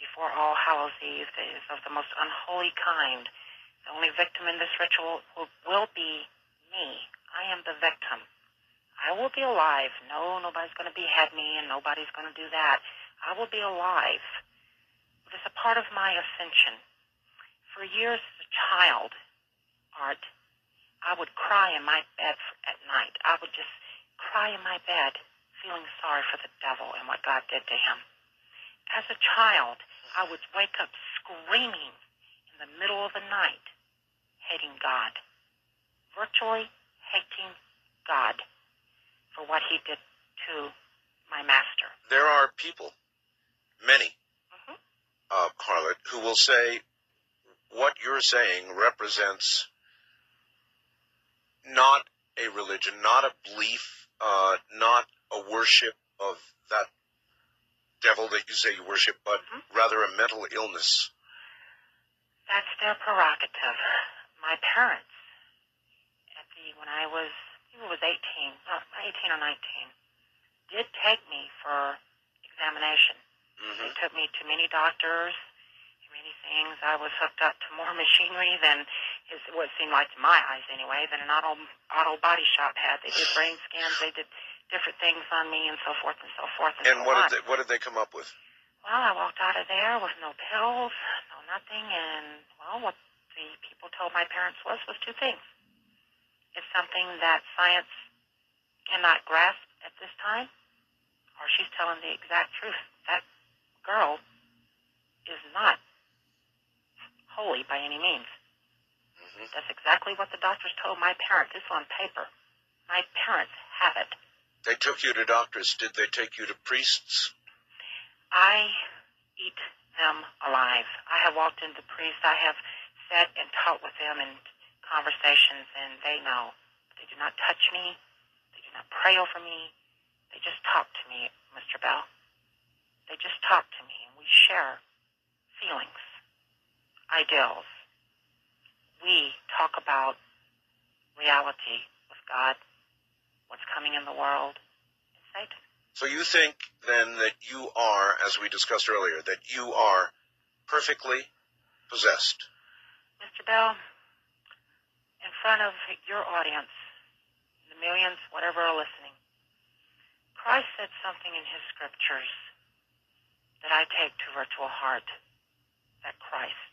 S2: before All Hallows Eve that is of the most unholy kind. The only victim in this ritual will, will be me. I am the victim. I will be alive. No, nobody's going to behead me, and nobody's going to do that. I will be alive. It is a part of my ascension. For years as a child, Art, I would cry in my bed at night. I would just cry in my bed, feeling sorry for the devil and what God did to him. As a child, I would wake up screaming in the middle of the night, hating God, virtually hating God for what he did to my master.
S1: There are people, many,
S2: Mhm.
S1: uh, Harlot, who will say what you're saying represents not a religion, not a belief, uh, not a worship of that devil that you say you worship, but
S2: Mhm.
S1: rather a mental illness.
S2: That's their prerogative. My parents, at the when I was It was 18, no, 18 or 19, did take me for examination.
S1: hmm
S2: They took me to many doctors, many things. I was hooked up to more machinery than is what seemed like to my eyes anyway than an auto auto body shop had. They did brain scans. They did different things on me and so forth and so forth and,
S1: And
S2: so
S1: what
S2: on.
S1: did they, what did they come up with?
S2: Well, I walked out of there with no pills, no nothing, and well, what the people told my parents was was two things. It's something that science cannot grasp at this time, or she's telling the exact truth. That girl is not holy by any means.
S1: hmm
S2: That's exactly what the doctors told my parents. It's on paper. My parents have it.
S1: They took you to doctors. Did they take you to priests?
S2: I eat them alive. I have walked into priests. I have sat and talked with them in conversations, and they know. They do not touch me. They do not pray over me. They just talk to me, Mr. Bell. They just talk to me, and we share feelings, ideals. We talk about reality with God, what's coming in the world, and Satan.
S1: So you think then that you are, as we discussed earlier, that you are perfectly possessed.
S2: Mr. Bell, in front of your audience, the millions, whatever are listening, Christ said something in his scriptures that I take to virtual heart, that Christ.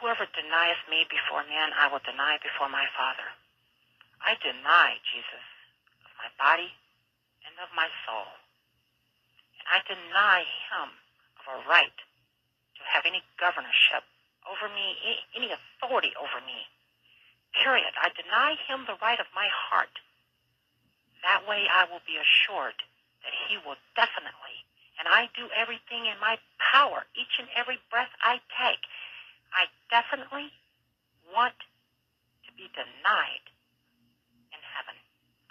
S2: Whoever denieth me before men, I will deny before my Father. I deny Jesus of my body and of my soul. And I deny him of a right to have any governorship over me, any authority over me. Period. I deny him the right of my heart. That way I will be assured that he will definitely, and I do everything in my power, each and every breath I take. I definitely want to be denied in heaven.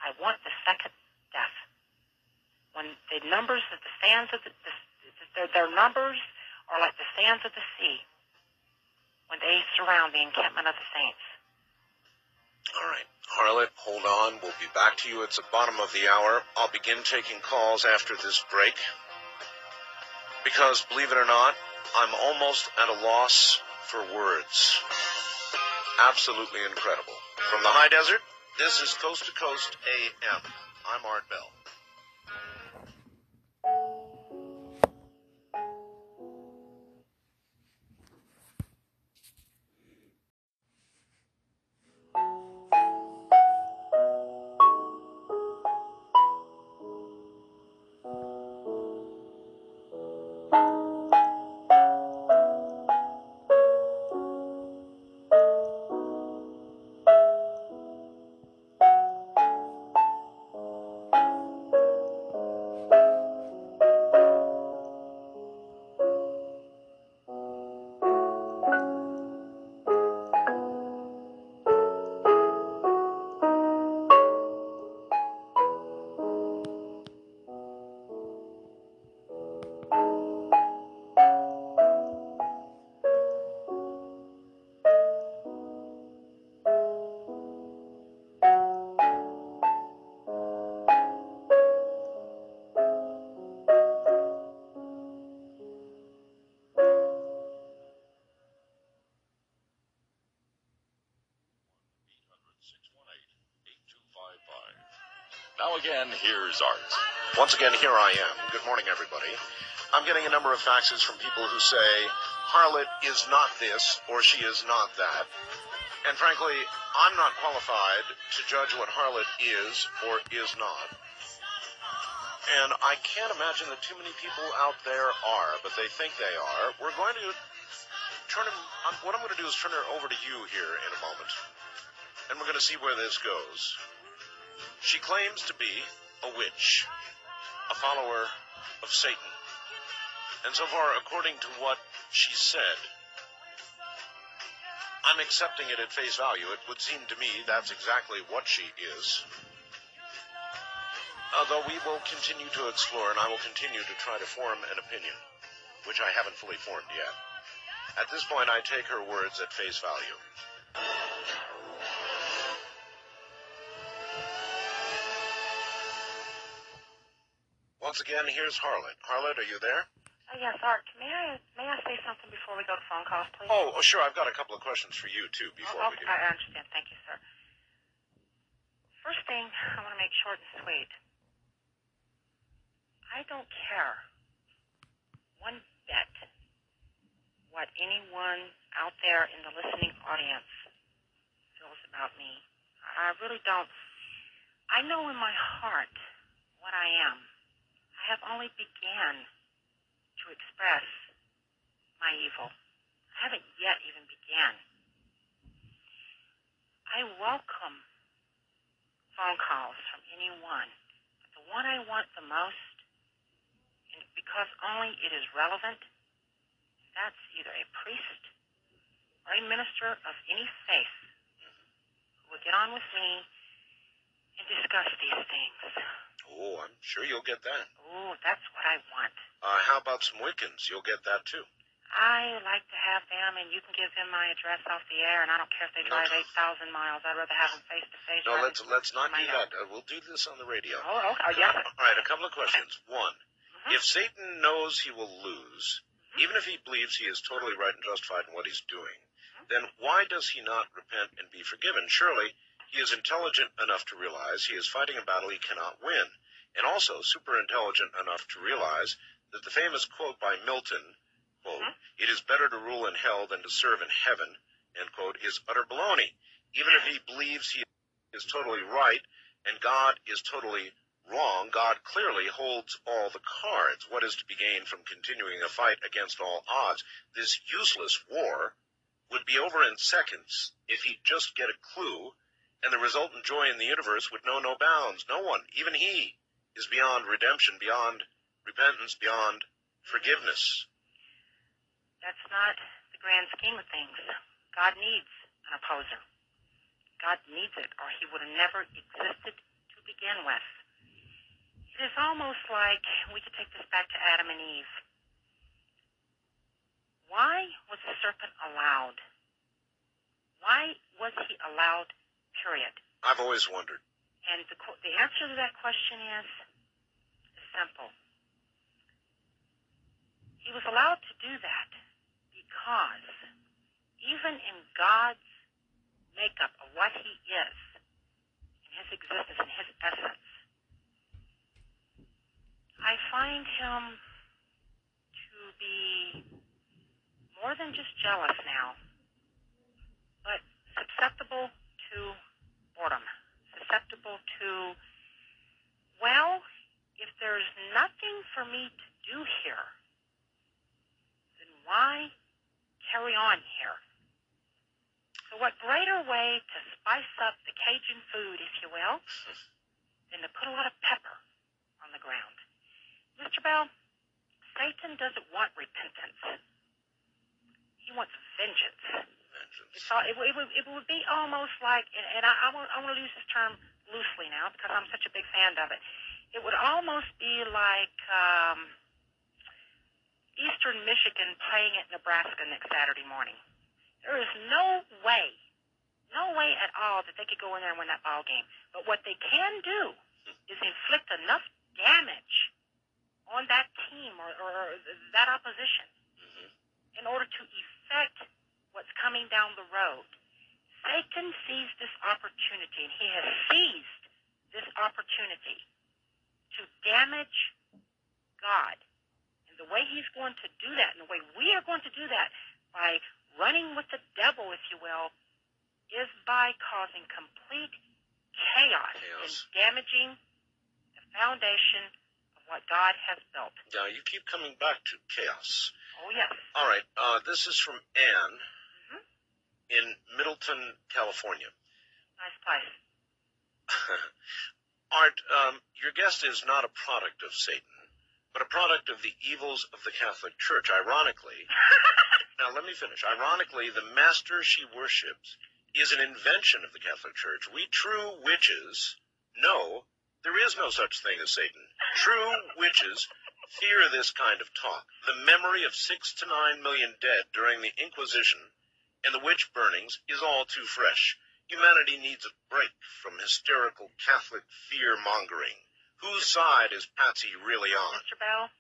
S2: I want the second death. When the numbers of the sands of the, the their, their numbers are like the sands of the sea when they surround the encampment of the saints.
S1: All right. Harlot, hold on. We'll be back to you. at the bottom of the hour. I'll begin taking calls after this break. Because, believe it or not, I'm almost at a loss for words. Absolutely incredible. From the high desert, this is Coast to Coast AM. I'm Art Bell. Once again, here I am. Good morning, everybody. I'm getting a number of faxes from people who say Harlot is not this or she is not that. And frankly, I'm not qualified to judge what Harlot is or is not. And I can't imagine that too many people out there are, but they think they are. We're going to turn what I'm going to do is turn her over to you here in a moment. And we're going to see where this goes. She claims to be a witch, a follower of Satan. And so far, according to what she said, I'm accepting it at face value. It would seem to me that's exactly what she is. Although we will continue to explore, and I will continue to try to form an opinion, which I haven't fully formed yet. At this point, I take her words at face value. Once again, here's Harlot. Harlot, are you there?
S2: Uh, yes, Art. May I may I say something before we go to phone calls, please?
S1: Oh, oh, sure. I've got a couple of questions for you too before
S2: oh,
S1: we do.
S2: I understand. Thank you, sir. First thing, I want to make short and sweet. I don't care one bit what anyone out there in the listening audience feels about me. I really don't. I know in my heart what I am. Have only began to express my evil. I haven't yet even began. I welcome phone calls from anyone. But the one I want the most, and because only it is relevant, that's either a priest or a minister of any faith who will get on with me and discuss these things.
S1: Oh, I'm sure you'll get that.
S2: Oh, that's what I want.
S1: Uh, how about some Wiccans? You'll get that too.
S2: I like to have them, and you can give them my address off the air, and I don't care if they drive
S1: Okay.
S2: 8,000 miles. I'd rather have them face to face.
S1: No, let's let's not do that. Uh, we'll do this on the radio.
S2: Oh, okay. Oh, yes.
S1: All right, a couple of questions. One,
S2: Mhm.
S1: if Satan knows he will lose, even if he believes he is totally right and justified in what he's doing, then why does he not repent and be forgiven? Surely he is intelligent enough to realize he is fighting a battle he cannot win, and also super intelligent enough to realize that the famous quote by Milton, quote,
S2: Mhm.
S1: "It is better to rule in hell than to serve in heaven," end quote, is utter baloney. Even if he believes he is totally right and God is totally wrong, God clearly holds all the cards. What is to be gained from continuing a fight against all odds? This useless war would be over in seconds if he'd just get a clue, and the resultant joy in the universe would know no bounds. No one, even he, is beyond redemption, beyond repentance, beyond forgiveness.
S2: That's not the grand scheme of things. God needs an opposer. God needs it, or he would have never existed to begin with. It is almost like we could take this back to Adam and Eve. Why was the serpent allowed? Why was he allowed, period?
S1: I've always wondered.
S2: And the, the answer to that question is, is simple. He was allowed to do that because even in God's makeup of what he is, in his existence, in his essence, I find him to be more than just jealous now, but susceptible to boredom, susceptible to, well, if there's nothing for me to do here, then why carry on here? So what greater way to spice up the Cajun food, if you will, than to put a lot of pepper on the ground? Mr. Bell, Satan doesn't want repentance. He wants vengeance.
S1: Vengeance.
S2: It's all, it, would- it, would, it would be almost like, and, and I, I, want, I want to use this term loosely now because I'm such a big fan of it. It would almost be like um, Eastern Michigan playing at Nebraska next Saturday morning. There is no way, no way at all that they could go in there and win that ball game. But what they can do is inflict enough damage on that team or, or, or that opposition
S1: Mhm.
S2: in order to effect what's coming down the road. Satan sees this opportunity, and he has seized this opportunity to damage God. And the way he's going to do that, and the way we are going to do that, by running with the devil, if you will, is by causing complete chaos,
S1: Chaos.
S2: and damaging the foundation of what God has built.
S1: Now, you keep coming back to chaos.
S2: Oh, yes.
S1: All right, uh, this is from Anne. In Middleton, California.
S2: Nice place.
S1: Art, um, your guest is not a product of Satan, but a product of the evils of the Catholic Church. Ironically, now let me finish. Ironically, the master she worships is an invention of the Catholic Church. We true witches know there is no such thing as Satan. True witches fear this kind of talk. The memory of six to nine million dead during the Inquisition and the witch burnings is all too fresh. Humanity needs a break from hysterical Catholic fear mongering. Whose side is Patsy really on?
S2: Mr. Bell,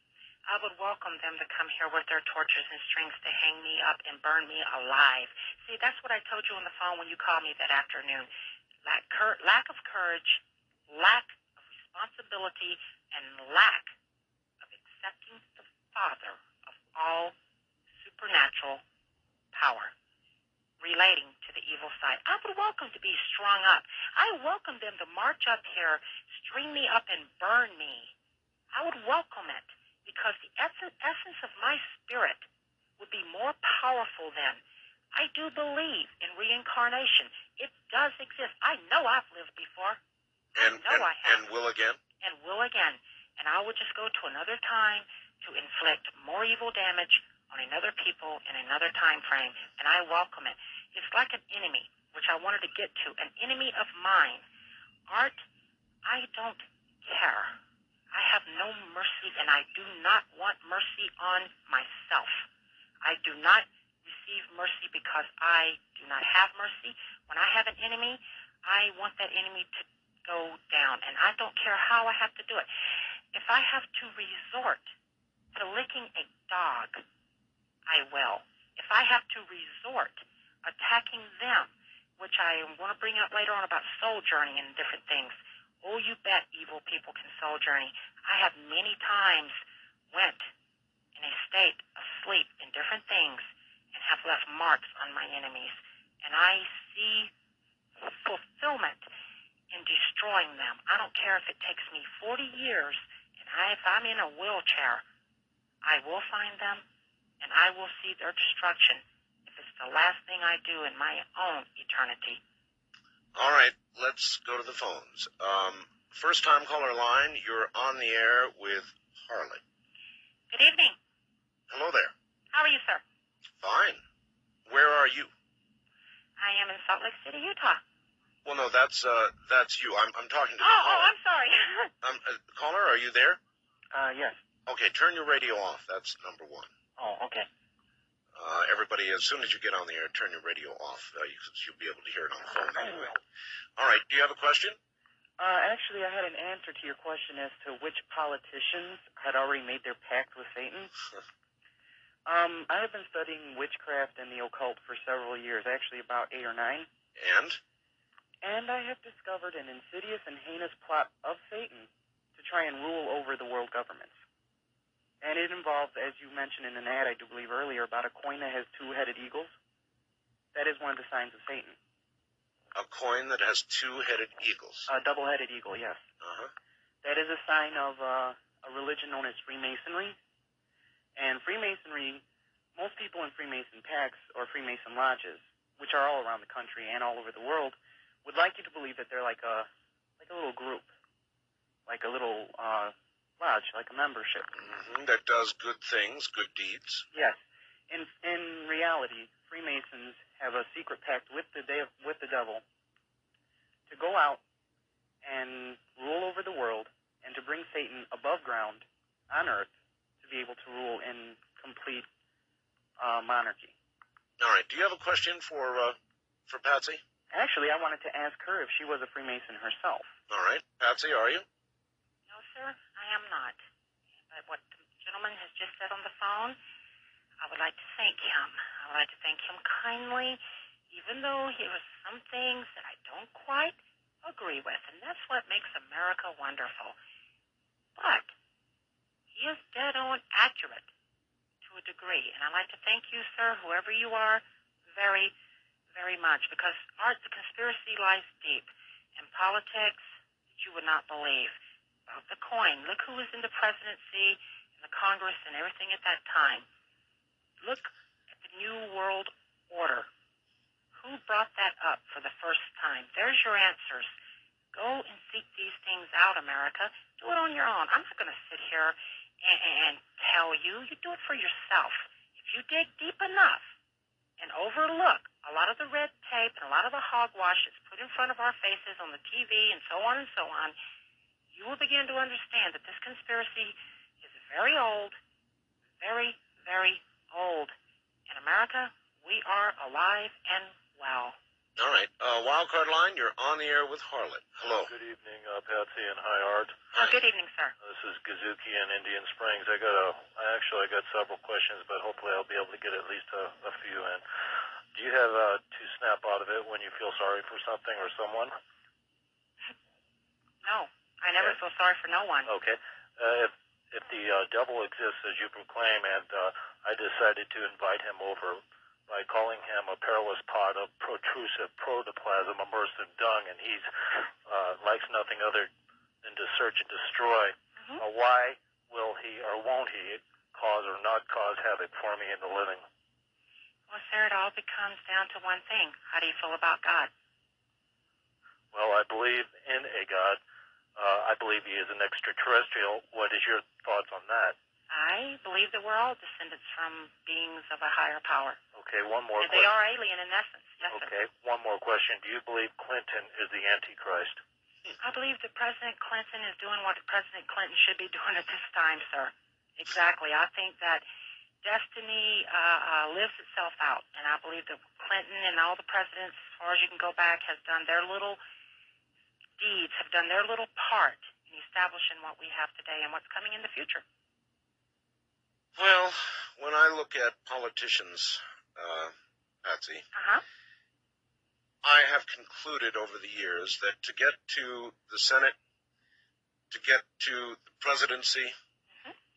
S2: I would welcome them to come here with their torches and strings to hang me up and burn me alive. See, that's what I told you on the phone when you called me that afternoon. Lack, cur- lack of courage, lack of responsibility, and lack of accepting the Father of all supernatural power relating to the evil side. I would welcome to be strung up. I welcome them to march up here, string me up, and burn me. I would welcome it because the essence, essence of my spirit would be more powerful then. I do believe in reincarnation. It does exist. I know I've lived before
S1: And,
S2: know
S1: and,
S2: I have.
S1: and will again?
S2: and will again. And I will just go to another time to inflict more evil damage on another people in another time frame. And I welcome it. It's like an enemy, which I wanted to get to, an enemy of mine. Art, I don't care. I have no mercy, and I do not want mercy on myself. I do not receive mercy because I do not have mercy. When I have an enemy, I want that enemy to go down, and I don't care how I have to do it. If I have to resort to licking a dog, I will. If I have to resort attacking them, which I want to bring up later on about soul journey and different things. Oh, you bet evil people can soul journey. I have many times went in a state of sleep in different things and have left marks on my enemies. And I see fulfillment in destroying them. I don't care if it takes me 40 years, and I, if I'm in a wheelchair, I will find them, and I will see their destruction if it's the last thing I do in my own eternity.
S1: All right, let's go to the phones. Um, first time caller line, you're on the air with Harlot.
S2: Good evening.
S1: Hello there.
S2: How are you, sir?
S1: Fine. Where are you?
S2: I am in Salt Lake City, Utah.
S1: Well, no, that's uh, that's you. I'm I'm talking to
S2: Oh,
S1: the
S2: oh. I'm sorry.
S1: Um, uh, caller, are you there?
S3: Uh, yes.
S1: Okay, turn your radio off. That's number one.
S3: Oh, okay.
S1: Uh, everybody, as soon as you get on the air, turn your radio off. Uh, you, you'll be able to hear it on the phone anyway. All right. Do you have a question?
S3: Uh, actually, I had an answer to your question as to which politicians had already made their pact with Satan. um, I have been studying witchcraft and the occult for several years, actually about eight or nine,
S1: And
S3: and I have discovered an insidious and heinous plot of Satan to try and rule over the world governments. And it involves, as you mentioned in an ad, I do believe earlier, about a coin that has two-headed eagles. That is one of the signs of Satan.
S1: a coin that has two-headed eagles.
S3: A double-headed eagle, yes.
S1: Uh-huh.
S3: That is a sign of uh, a religion known as Freemasonry. And Freemasonry, most people in Freemason packs or Freemason lodges, which are all around the country and all over the world, would like you to believe that they're like a like a little group, like a little uh, lodge, like a membership.
S1: hmm That does good things, good deeds.
S3: Yes. In in reality, Freemasons have a secret pact with the de- with the devil to go out and rule over the world and to bring Satan above ground on earth to be able to rule in complete uh, monarchy.
S1: All right. Do you have a question for uh, for Patsy?
S3: Actually, I wanted to ask her if she was a Freemason herself.
S1: All right. Patsy, are you?
S2: No, sir, I am not. But what the gentleman has just said on the phone, I would like to thank him. I would like to thank him kindly, even though there was some things that I don't quite agree with, and that's what makes America wonderful. But he is dead on accurate to a degree, and I'd like to thank you, sir, whoever you are, very, very much, because art, the conspiracy lies deep in politics that you would not believe. The coin, look who was in the presidency, and the Congress, and everything at that time. Look at the New World Order. Who brought that up for the first time? There's your answers. Go and seek these things out, America. Do it on your own. I'm not going to sit here and, and tell you. You do it for yourself. If you dig deep enough and overlook a lot of the red tape and a lot of the hogwash that's put in front of our faces on the TV and so on and so on, you will begin to understand that this conspiracy is very old, very, very old. In America, we are alive and well.
S1: All right. Uh, Wildcard line, you're on the air with Harlot. Hello.
S4: Good evening, uh, Patsy and hi Art.
S2: Oh, good evening, sir.
S4: This is Gazuki in Indian Springs. I got a, I actually I got several questions, but hopefully I'll be able to get at least a, a few in. Do you have uh, to snap out of it when you feel sorry for something or someone?
S2: No, I never
S4: Yeah.
S2: feel sorry for no one.
S4: Okay. Uh, if if the uh, devil exists as you proclaim, and uh, I decided to invite him over by calling him a perilous pot of protrusive protoplasm immersed in dung, and he's uh, likes nothing other than to search and destroy.
S2: Mhm.
S4: Uh, why will he or won't he cause or not cause havoc for me in the living?
S2: Well, sir, it all becomes down to one thing. How do you feel about God?
S4: Well, I believe in a God. Uh, I believe he is an extraterrestrial. What is your thoughts on that?
S2: I believe that we're all descendants from beings of a higher power.
S4: Okay, one more
S2: they
S4: question.
S2: are alien in essence. Yes, sir.
S4: Okay, one more question. Do you believe Clinton is the Antichrist?
S2: I believe that President Clinton is doing what President Clinton should be doing at this time, sir. Exactly. I think that destiny uh, uh, lives itself out, and I believe that Clinton and all the presidents, as far as you can go back, has done their little deeds, have done their little part in establishing what we have today and what's coming in the future.
S1: Well, when I look at politicians, uh, Patsy,
S2: Uh huh.
S1: I have concluded over the years that to get to the Senate, to get to the presidency,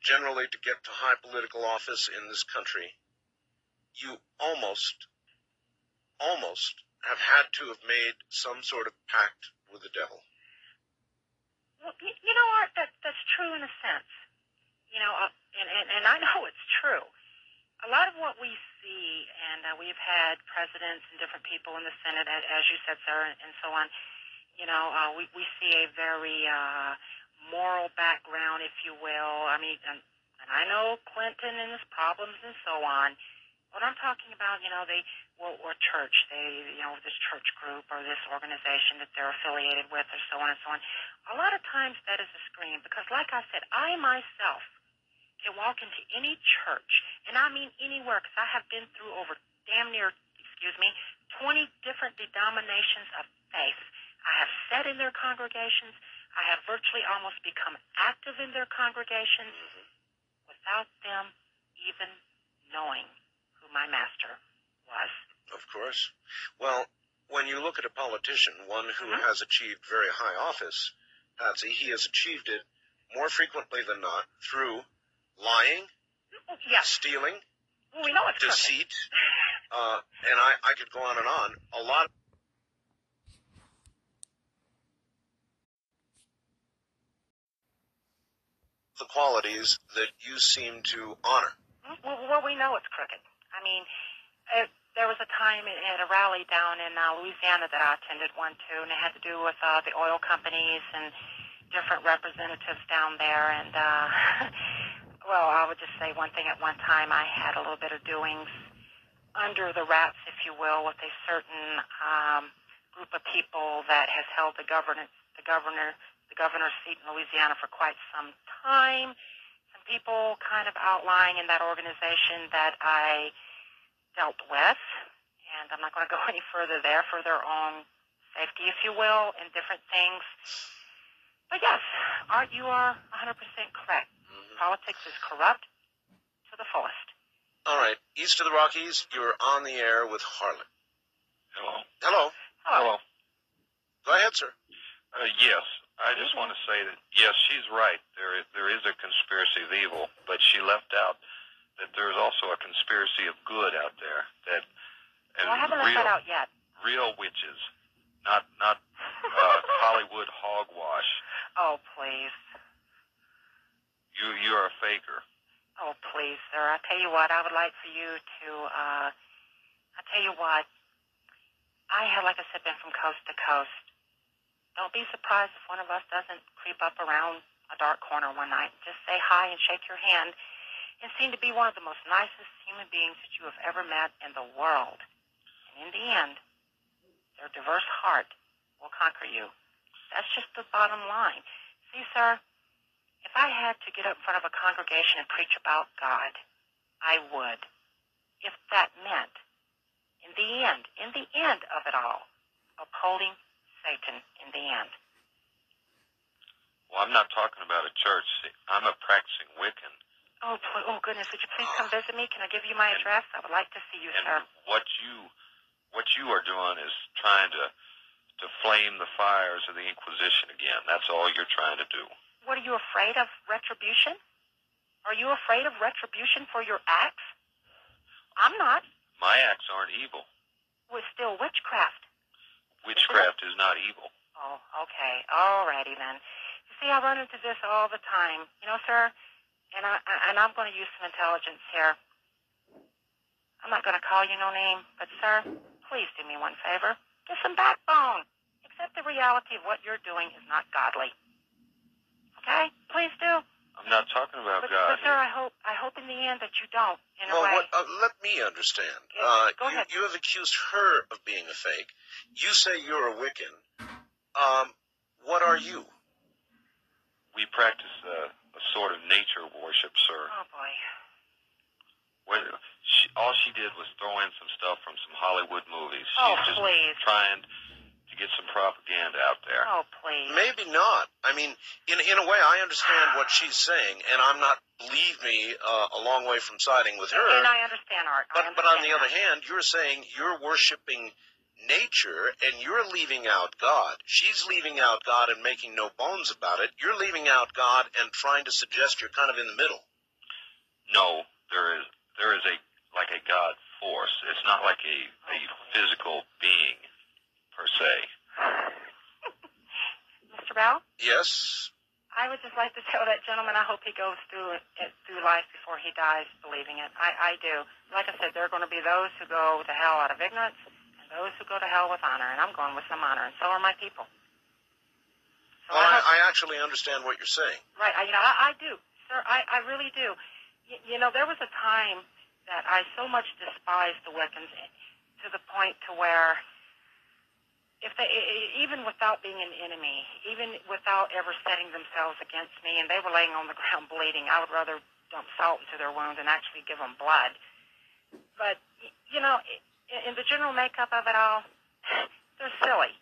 S1: generally to get to high political office in this country, you almost, almost have had to have made some sort of pact with the devil.
S2: Well, you know, Art, that that's true in a sense. You know, uh, and, and and I know it's true. A lot of what we see, and uh, we've had presidents and different people in the Senate, a- as you said, sir, and, and so on. You know, uh, we we see a very uh, moral background, if you will. I mean, and, and I know Clinton and his problems and so on. What I'm talking about, you know, they or, church, they, you know, this church group or this organization that they're affiliated with, or so on and so on a lot of times that is a screen because like I said, I myself can walk into any church, and I mean anywhere because I have been through over damn near, excuse me, 20 different denominations of faith. I have sat in their congregations. I have virtually almost become active in their congregations without them even knowing who my master was.
S1: Of course. Well, when you look at a politician, one who
S2: Mhm.
S1: has achieved very high office, Patsy, he has achieved it more frequently than not through lying,
S2: Yes,
S1: stealing,
S2: well, we know it's
S1: deceit, uh, and I, I could go on and on. A lot. The qualities that you seem to honor.
S2: Well, well, we know it's crooked. I mean, uh, there was a time at a rally down in uh, Louisiana that I attended one too, and it had to do with uh, the oil companies and different representatives down there. And uh, well, I would just say one thing. At one time, I had a little bit of doings under the wraps, if you will, with a certain um, group of people that has held the governance, the governor, the governor's seat in Louisiana for quite some time some people kind of outlying in that organization that I dealt with, and I'm not going to go any further there for their own safety, if you will, and different things. But yes, Art, you are 100% correct. Politics is corrupt to the fullest.
S1: All right, east of the Rockies, you're on the air with Harlot.
S4: Hello.
S1: Hello.
S2: Hello.
S1: Go ahead, sir.
S5: Uh, yes, I just want to say that yes, she's right. There is, there is a conspiracy of evil, but she left out that there is also a conspiracy of good out there. That and
S2: Well, I haven't
S5: real,
S2: that out yet.
S5: real witches, not not uh, Hollywood hogwash.
S2: Oh, please.
S5: You you are a faker.
S2: Oh, please, sir. I tell you what, I would like for you to, uh, I tell you what, I have, like I said, been from coast to coast. Don't be surprised if one of us doesn't creep up around a dark corner one night. Just say hi and shake your hand and seem to be one of the most nicest human beings that you have ever met in the world. And in the end, their diverse heart will conquer you. That's just the bottom line. See, sir, if I had to get up in front of a congregation and preach about God, I would. If that meant, in the end, in the end of it all, upholding Satan in the end.
S5: Well, I'm not talking about a church. I'm a practicing Wiccan,
S2: Oh, oh goodness, would you please come visit me? Can I give you my address? I would like to see you,
S5: and
S2: sir.
S5: what you what you are doing is trying to to flame the fires of the Inquisition again. That's all you're trying to do.
S2: What are you afraid of retribution? Are you afraid of retribution for your acts? I'm not.
S5: My acts aren't evil.
S2: We're still witchcraft.
S5: Witchcraft is not evil.
S2: Oh, okay. Alrighty then. You see, I run into this all the time. You know, sir, and I I- and I'm going to use some intelligence here. I'm not going to call you no name, but sir, please do me one favor. Get some backbone. Accept the reality of what you're doing is not godly. Okay? Please do.
S5: I'm not talking about
S2: But,
S5: God.
S2: but sir, I hope I hope in the end that you don't. In a
S1: Well,
S2: way.
S1: what, uh, let me understand.
S2: Yeah,
S1: Uh,
S2: go
S1: you,
S2: ahead.
S1: you have accused her of being a fake. You say you're a Wiccan. Um, what are you?
S5: We practice a, a sort of nature worship, sir.
S2: Oh boy.
S5: Where she, all she did was throw in some stuff from some Hollywood movies. She's
S2: Oh,
S5: just
S2: please.
S5: trying to get some propaganda out there.
S2: Oh please.
S1: Maybe not. I mean, in in a way, I understand what she's saying, and I'm not, believe me, uh, a long way from siding with her.
S2: And I understand art. I
S1: But but on the
S2: understand
S1: other hand, you're saying you're worshiping nature and you're leaving out God. She's leaving out God and making no bones about it. You're leaving out God and trying to suggest you're kind of in the middle.
S5: No, there is there is a like a God force. It's not like a, a physical being per se.
S2: Mr. Bell,
S1: Yes.
S2: I would just like to tell that gentleman I hope he goes through it through life before he dies believing it. I, I do. Like I said, there are going to be those who go to hell out of ignorance and those who go to hell with honor, and I'm going with some honor, and so are my people. So
S1: Well,
S2: I hope-
S1: I, actually understand what you're saying.
S2: Right. I, you know, I, I do, sir. I, I really do. Y- you know, there was a time that I so much despised the Wiccans eh, to the point to where, if they, even without being an enemy, even without ever setting themselves against me, and they were laying on the ground bleeding, I would rather dump salt into their wounds and actually give them blood. But you know, i- in the general makeup of it all, they're silly.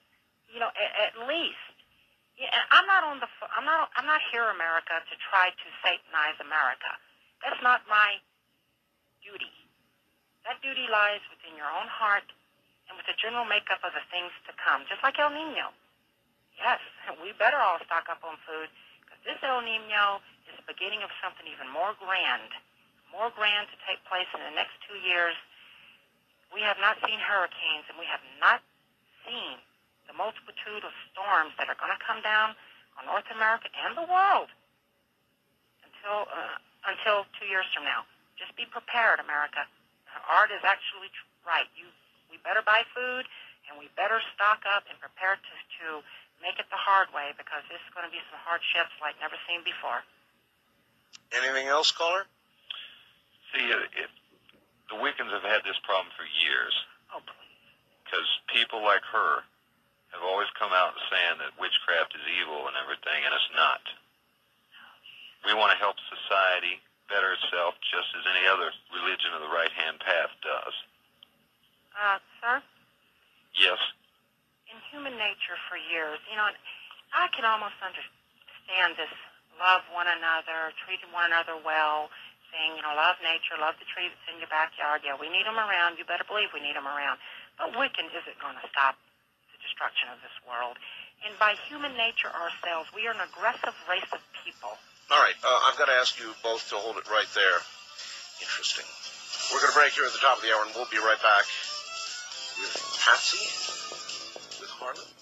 S2: You know, at, at least yeah, I'm not on the. I'm not. I'm not here, America, to try to Satanize America. That's not my duty. That duty lies within your own heart and with the general makeup of the things to come. Just like El Nino. Yes, we better all stock up on food because this El Nino is the beginning of something even more grand, more grand to take place in the next two years. We have not seen hurricanes, and we have not seen the multitude of storms that are going to come down on North America and the world until uh, until two years from now. Just be prepared, America. Art is actually tr- right. You, we better buy food and we better stock up and prepare to to make it the hard way because this is going to be some hardships like never seen before.
S1: Anything else, caller?
S5: See, it, it, the Wiccans have had this problem for years
S2: Oh please.
S5: because people like her have always come out saying that witchcraft is evil and everything, and it's not. We want to help society better itself just as any other religion of the right-hand path does.
S2: Uh, sir,
S5: Yes,
S2: in human nature for years, you know, I can almost understand this love one another, treating one another well, you know, love nature, love the tree that's in your backyard. Yeah, we need them around. You better believe we need them around. But Wiccan isn't going to stop the destruction of this world. And by human nature ourselves, we are an aggressive race of people.
S1: All right, uh, I've got to ask you both to hold it right there. Interesting. We're going to break here at the top of the hour, and we'll be right back with Patsy, with Harlot.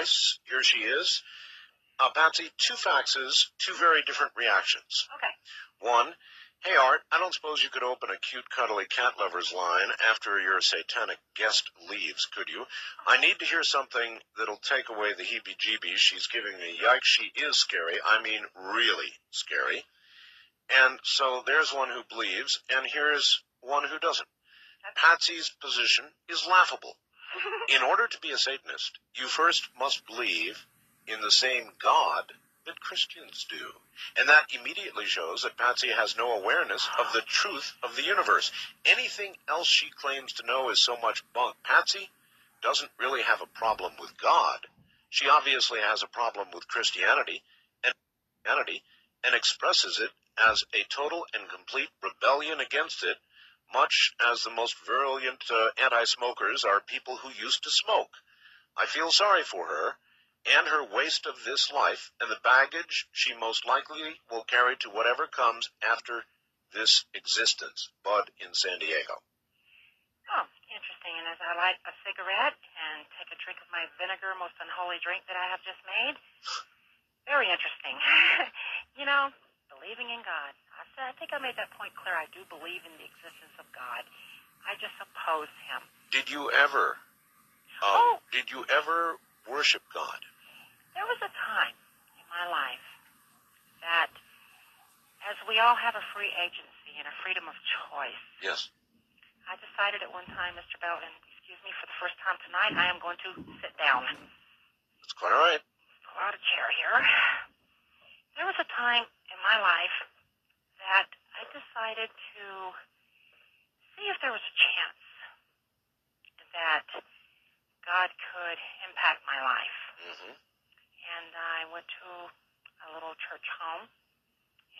S1: Choice. Here she is. Uh, Patsy, two faxes, two very different reactions.
S2: Okay.
S1: One, hey Art, I don't suppose you could open a cute cuddly cat lovers line after your satanic guest leaves, could you? I need to hear something that'll take away the heebie-jeebies she's giving me. Yikes, she is scary. I mean, really scary. And so there's one who believes, and here's one who doesn't. Patsy's position is laughable. In order to be a Satanist, you first must believe in the same God that Christians do. And that immediately shows that Patsy has no awareness of the truth of the universe. Anything else she claims to know is so much bunk. Patsy doesn't really have a problem with God. She obviously has a problem with Christianity and Christianity and expresses it as a total and complete rebellion against it much as the most virulent uh, anti-smokers are people who used to smoke. I feel sorry for her and her waste of this life and the baggage she most likely will carry to whatever comes after this existence. Bud in San Diego.
S2: Oh, interesting. And as I light a cigarette and take a drink of my vinegar, most unholy drink that I have just made, very interesting. you know, believing in God. I said, I think I made that point clear. I do believe in the existence of God. I just oppose Him.
S1: Did you ever, um,
S2: Oh.
S1: did you ever worship God?
S2: There was a time in my life that, as we all have a free agency and a freedom of choice,
S1: Yes.
S2: I decided at one time, Mr. Bell, and excuse me for the first time tonight, I am going to sit down.
S1: That's quite all right.
S2: pull out a chair here. There was a time in my life that I decided to see if there was a chance that God could impact my life.
S1: hmm
S2: And I went to a little church home,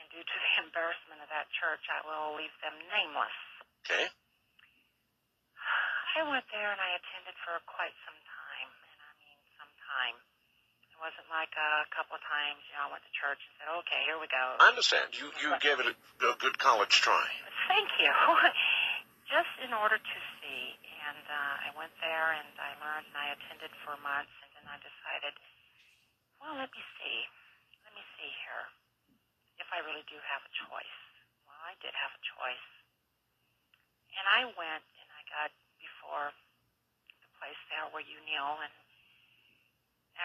S2: and due to the embarrassment of that church, I will leave them nameless.
S1: Okay.
S2: I went there and I attended for quite some time, and I mean some time. It wasn't like a couple of times, you know, I went to church and said, okay, here we go.
S1: I understand. You you gave it a, a good college try.
S2: Thank you. Just in order to see. And uh, I went there and I learned and I attended for months and then I decided, well, let me see. Let me see here. If I really do have a choice. Well, I did have a choice. And I went and I got before the place there where you kneel and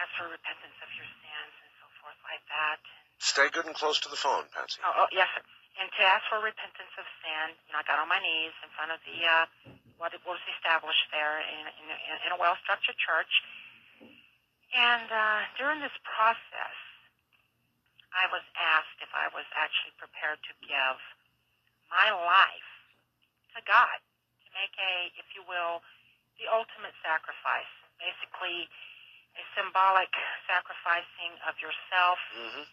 S2: ask for repentance of your sins and so forth like that.
S1: Stay good and close to the phone, Patsy.
S2: Oh, oh yes, sir. and to ask for repentance of sin. You know, I got on my knees in front of the uh, what was established there in, in, in a well-structured church. And uh, during this process, I was asked if I was actually prepared to give my life to God, to make a, if you will, the ultimate sacrifice, basically a symbolic sacrificing of yourself
S1: hmm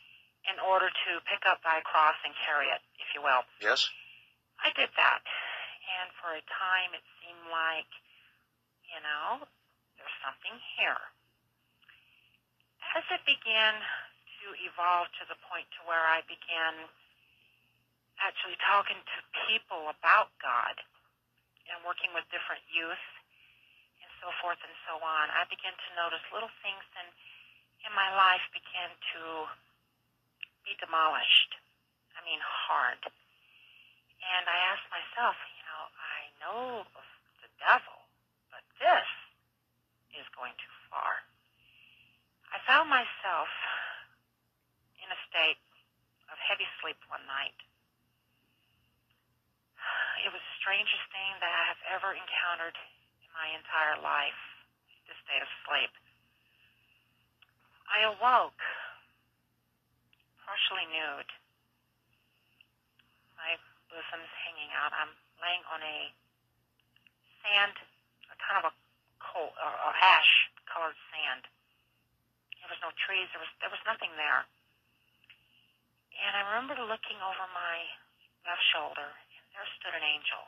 S2: in order to pick up thy cross and carry it, if you will.
S1: Yes.
S2: I did that. And for a time it seemed like, you know, there's something here. As it began to evolve to the point to where I began actually talking to people about God and working with different youth so forth and so on, I began to notice little things in, in my life began to be demolished. I mean, hard. And I asked myself, you know, I know of the devil, but this is going too far. I found myself in a state of heavy sleep one night. It was the strangest thing that I have ever encountered my entire life, this state of sleep. I awoke partially nude. My bosom's hanging out. I'm laying on a sand, a kind of a coal or, or ash colored sand. There was no trees. There was there was nothing there. And I remember looking over my left shoulder, and there stood an angel,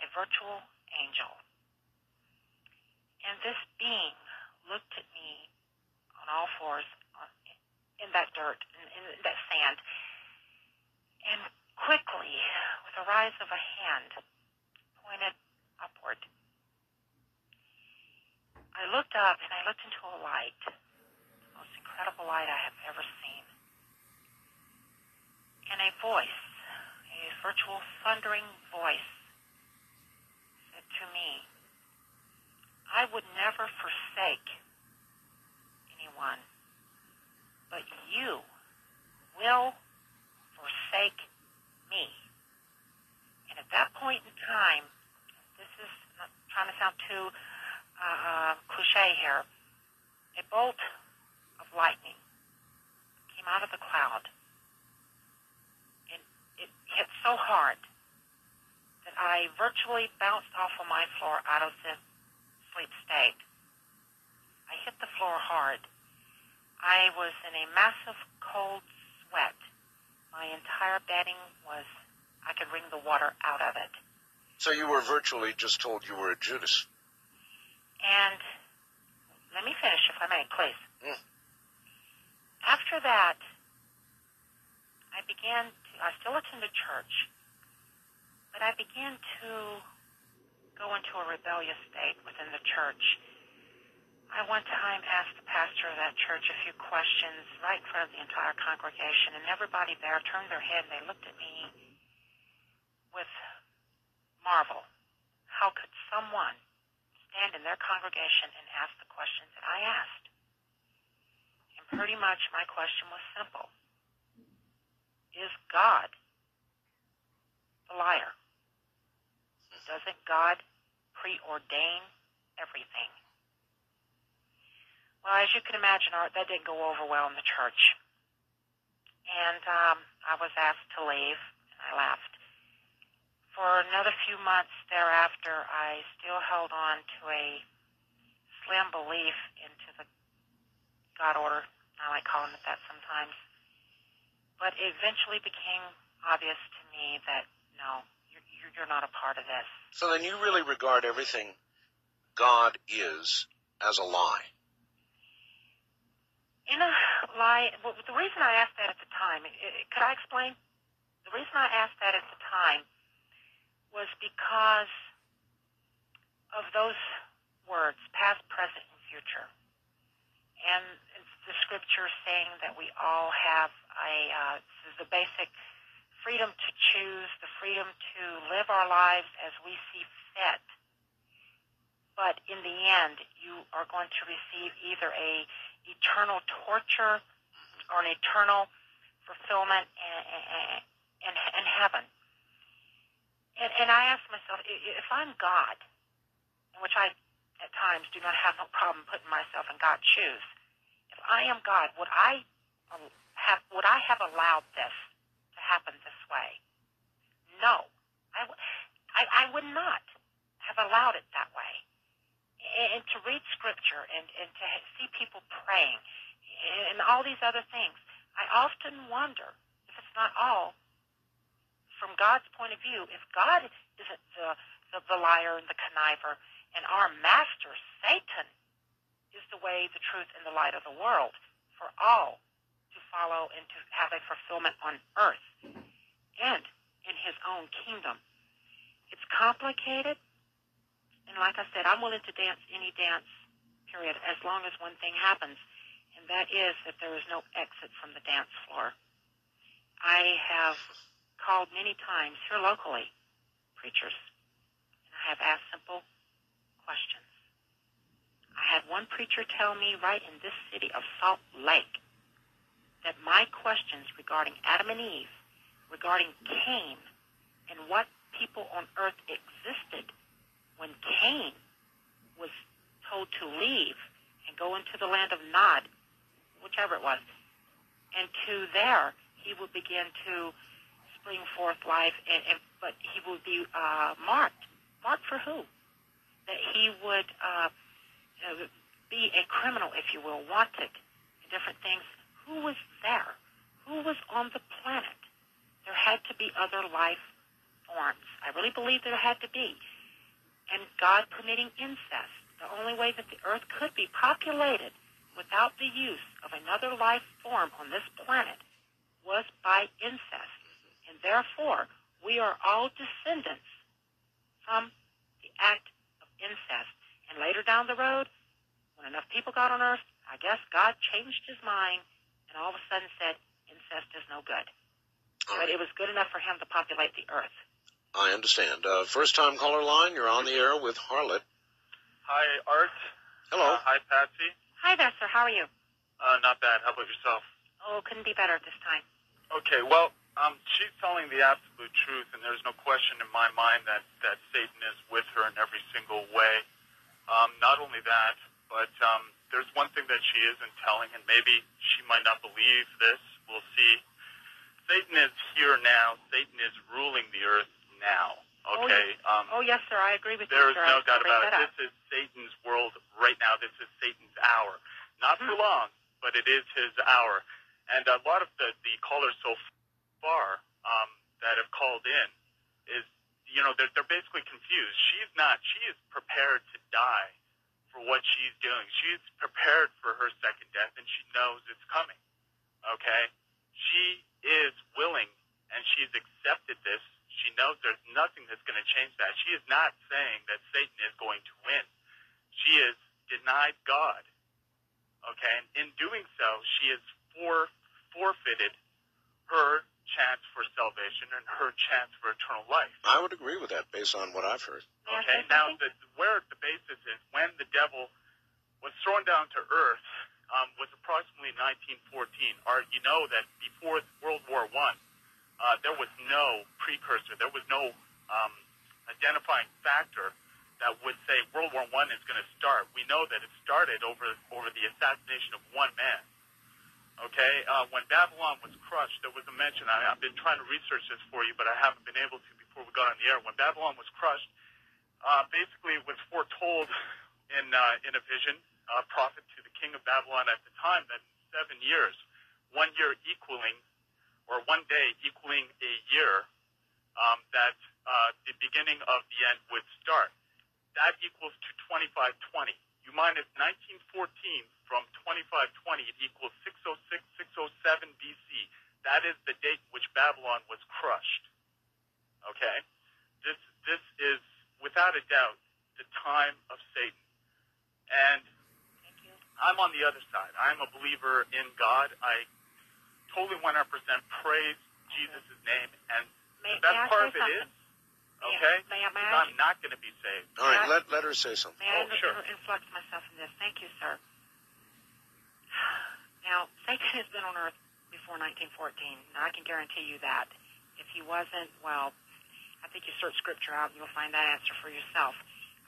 S2: a virtual angel. And this being looked at me on all fours in that dirt, in, in that sand, and quickly, with a rise of a hand, pointed upward. I looked up and I looked into a light, the most incredible light I have ever seen. And a voice, a virtual thundering voice, said to me, I would never forsake anyone, but you will forsake me. And at that point in time, this is not trying to sound too uh, cliche here, a bolt of lightning came out of the cloud. And it hit so hard that I virtually bounced off of my floor out of the sleep state. I hit the floor hard. I was in a massive cold sweat. My entire bedding was, I could wring the water out of it.
S1: So you were virtually just told you were a Judas.
S2: And let me finish, if I may, please.
S1: Mm.
S2: After that, I began to, I still attended church, but I began to go into a rebellious state within the church. I one time asked the pastor of that church a few questions right in front of the entire congregation, and everybody there turned their head and they looked at me with marvel. How could someone stand in their congregation and ask the questions that I asked? And pretty much my question was simple. Is God the liar? Doesn't God preordain everything? Well, as you can imagine, Art, that didn't go over well in the church. And um, I was asked to leave, and I left. For another few months thereafter, I still held on to a slim belief into the God order. I like calling it that sometimes. But it eventually became obvious to me that no, you're, not a part of this.
S1: So then you really regard everything God is as a lie.
S2: In a lie, well, the reason I asked that at the time, i i could I explain? The reason I asked that at the time was because of those words, past, present, and future. And it's the scripture saying that we all have a, uh, the basic freedom to choose, the freedom to live our lives as we see fit. But in the end, you are going to receive either a eternal torture or an eternal fulfillment and, heaven. And, and I ask myself, if I'm God, which I at times do not have no problem putting myself in God's shoes, if I am God, would I um, have would I have allowed this to happen this way? No, I, I, I would not have allowed it that way. And, and to read scripture and, and to see people praying and all these other things, I often wonder if it's not all from God's point of view, if God isn't the, the, the liar and the conniver, and our master, Satan, is the way, the truth, and the light of the world for all follow and to have a fulfillment on earth and in his own kingdom. It's complicated, and like I said, I'm willing to dance any dance, period, as long as one thing happens, and that is that there is no exit from the dance floor. I have called many times here locally, preachers, and I have asked simple questions. I had one preacher tell me right in this city of Salt Lake that my questions regarding Adam and Eve, regarding Cain, and what people on earth existed when Cain was told to leave and go into the land of Nod, whichever it was, and to there he would begin to spring forth life, and, and but he would be uh, marked. Marked for who? That he would uh, uh, be a criminal, if you will, wanted, different things. Who was there? Who was on the planet? There had to be other life forms. I really believe there had to be. And God permitting incest, the only way that the earth could be populated without the use of another life form on this planet was by incest and therefore we are all descendants from the act of incest. And later down the road, when enough people got on earth, I guess God changed his mind and all of a sudden said, incest is no good. But it was good enough for him to populate the earth.
S1: I understand. Uh, first time caller line, you're on the air with Harlot.
S6: Hi, Art.
S1: Hello.
S6: Uh, hi, Patsy.
S2: Hi there, sir. How are you?
S6: Uh, not bad. How about yourself?
S2: Oh, couldn't be better at this time.
S6: Okay, well, um, she's telling the absolute truth, and there's no question in my mind that, that Satan is with her in every single way. Um, not only that, but um, there's one thing that she isn't telling, and maybe she might not believe this. We'll see. Satan is here now. Satan is ruling the earth now. Okay.
S2: Oh, um, oh yes, sir. I agree with
S6: there
S2: you.
S6: There is no doubt about it.
S2: Up.
S6: This is Satan's world right now. This is Satan's hour. Not for hmm. long, but it is his hour. And a lot of the, the callers so far um, that have called in is, you know, they're, they're basically confused. She's not. She is prepared to die for what she's doing. She's prepared for her second death, and she knows it's coming. Okay? She is willing, and she's accepted this. She knows there's nothing that's going to change that. She is not saying that Satan is going to win. She is denied God. Okay? And in doing so, she is for, forfeited her chance for salvation and her chance for eternal life.
S1: I would agree with that based on what I've heard.
S6: Okay, now the, the basis is when the devil was thrown down to earth um, was approximately 1914. Or you know that before World War One, uh, there was no precursor, there was no um, identifying factor that would say World War One is going to start. We know that it started over over the assassination of one man. Okay, uh, when Babylon was crushed, there was a mention. I, I've been trying to research this for you, but I haven't been able to before we got on the air. When Babylon was crushed, uh, basically it was foretold in uh, in a vision, a uh, prophet to the king of Babylon at the time that in seven years, one year equaling, or one day equaling a year, um, that uh, the beginning of the end would start. That equals to 2520. You minus 1914 from 2520, it equals 606, 607 BC. That is the date in which Babylon was crushed. Okay? This, this is, without a doubt, the time of Satan. And I'm on the other side. I'm a believer in God. I totally 100% praise Jesus' name. And
S2: may,
S6: the best part of
S2: it
S6: is, Okay?
S2: May, I, may
S6: I, I'm not going to be saved.
S1: All right, let, let her say something.
S2: May I
S6: oh, sure.
S2: influx myself in this? Thank you, sir. Now, Satan has been on earth before 1914. Now, I can guarantee you that. If he wasn't, well, I think you search scripture out and you'll find that answer for yourself.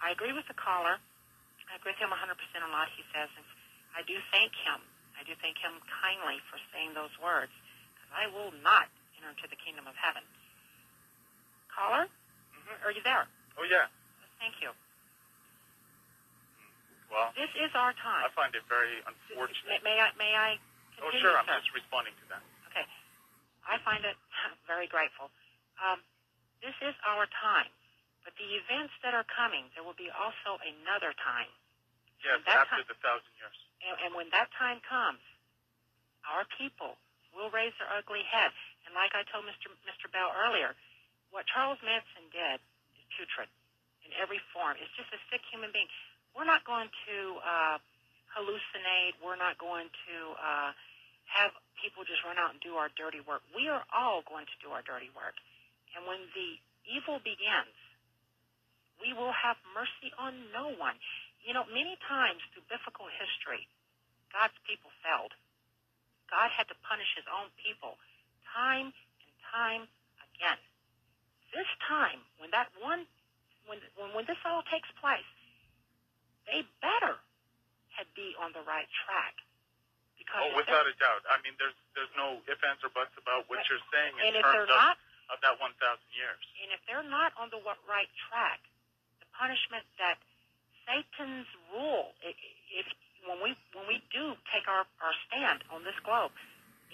S2: I agree with the caller. I agree with him 100% on a lot he says. And I do thank him. I do thank him kindly for saying those words. Because I will not enter into the kingdom of heaven. Caller?
S6: Mhm.
S2: Are you there?
S6: Oh yeah.
S2: Thank you.
S6: Well,
S2: This is our time.
S6: I find it very
S2: May,
S6: unfortunate.
S2: may I? May I?
S6: Oh
S2: Continue,
S6: sure, I'm just responding to that.
S2: Okay. I find it very grateful. Um, this is our time. But the events that are coming, there will be also another time.
S6: Yes, after
S2: time-
S6: the thousand years.
S2: And, and when that time comes, our people will raise their ugly head. And like I told Mr. Mr. Bell earlier, what Charles Manson did is putrid in every form. It's just a sick human being. We're not going to uh, hallucinate. We're not going to uh, have people just run out and do our dirty work. We are all going to do our dirty work. And when the evil begins, we will have mercy on no one. You know, many times through biblical history, God's people failed. God had to punish his own people time and time again. This time, when that one, when, when, when this all takes place, they better had be on the right track. Because
S6: Oh, without a doubt. I mean, there's there's no ifs, ands, or buts about what
S2: Right.
S6: you're saying in terms of,
S2: not,
S6: of that 1,000 years.
S2: and if they're not on the right track, the punishment that Satan's rule, if when we when we do take our, our stand on this globe,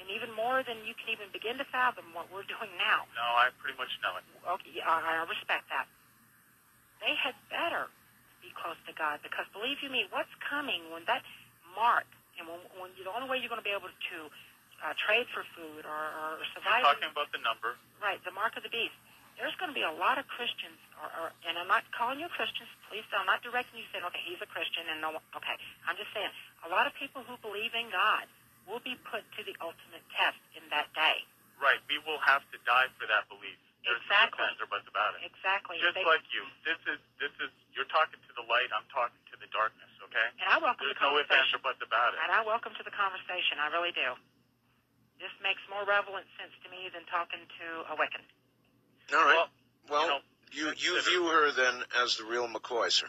S2: and even more than you can even begin to fathom what we're doing now,
S6: No, I pretty much know it.
S2: okay, I, I respect that. They had better be close to God because believe you me, what's coming when that mark and when, when you, the only way you're going to be able to uh, trade for food or, or survive,
S6: talking about the number.
S2: right, the mark of the beast. There's going to be a lot of Christians, or, or, and I'm not calling you Christians. Please, I'm not directing you saying, okay, he's a Christian, and no, okay. I'm just saying, a lot of people who believe in God will be put to the ultimate test in that day.
S6: Right. We will have to die for that belief. There's
S2: Exactly.
S6: no ifs, ands, or buts about it.
S2: Exactly.
S6: Just
S2: They-
S6: like you. This is this is you're talking to the light. I'm talking to the darkness. Okay.
S2: and I welcome
S6: There's
S2: the
S6: no ifs, ands,
S2: conversation.
S6: or buts about it.
S2: And I welcome to the conversation. I really do. This makes more relevant sense to me than talking to a Wiccan.
S1: All right.
S6: Well,
S1: Well,
S6: you know,
S1: you you view her then as the real McCoy, sir.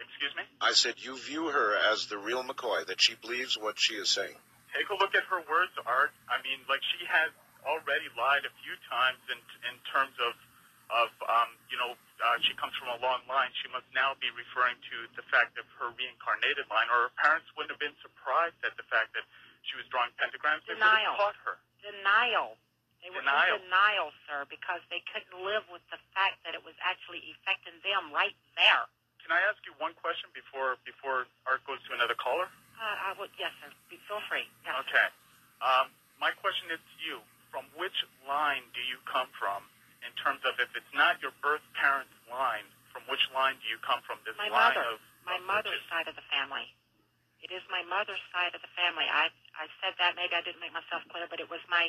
S6: Excuse me.
S1: I said you view her as the real McCoy, that she believes what she is saying.
S6: Take a look at her words, Art. I mean, like she has already lied a few times in in terms of of um, you know uh, she comes from a long line. She must now be referring to the fact of her reincarnated line, or her parents wouldn't have been surprised at the fact that she was drawing pentagrams. They would
S2: Denial.
S6: have taught her.
S2: Denial. They were
S6: Denial.
S2: in denial, sir, because they couldn't live with the fact that it was actually affecting them right there.
S6: Can I ask you one question before before Art goes to another caller?
S2: Uh, I would, yes, sir. Feel free. Yes.
S6: Okay. Um, my question is to you: From which line do you come from? In terms of if it's not your birth parents' line, from which line do you come from? This
S2: My
S6: line
S2: mother.
S6: of
S2: My
S6: of
S2: mother's
S6: witches?
S2: side of the family. It is my mother's side of the family. I I said that maybe I didn't make myself clear, but it was my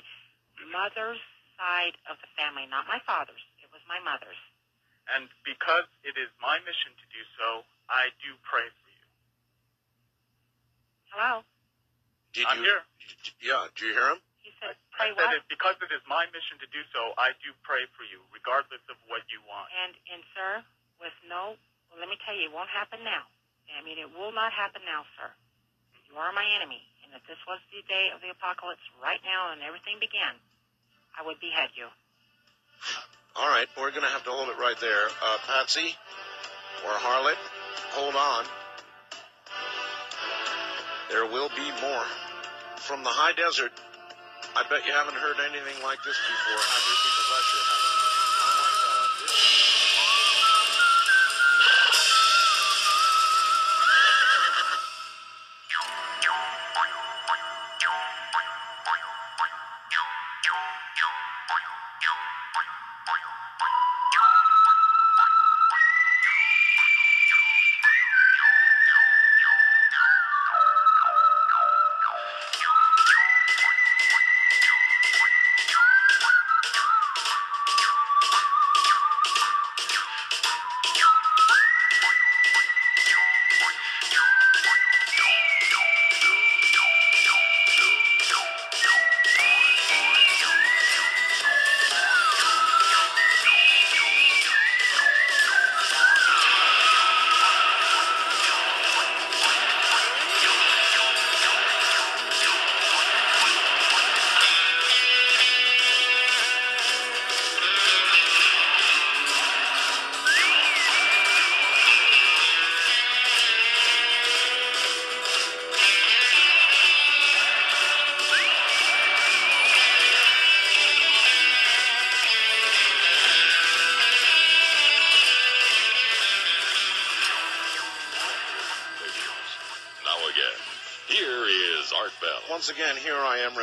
S2: mother's side of the family, not my father's. It was my mother's.
S6: And because it is my mission to do so, I do pray for you.
S2: Hello.
S1: Did
S6: I'm
S1: you?
S6: here.
S1: Yeah. Do you hear him?
S2: He said,
S6: I said
S2: what?"
S6: it, because it is my mission to do so, I do pray for you, regardless of what you want.
S2: And and sir, with no, well, let me tell you, it won't happen now. I mean, it will not happen now, sir. You are my enemy, and if this was the day of the apocalypse right now and everything began, I would behead you.
S1: All right. We're going to have to hold it right there. Uh, Patsy or Harlot, hold on. There will be more from the high desert. I bet you haven't heard anything like this before, have you? Because I sure haven't.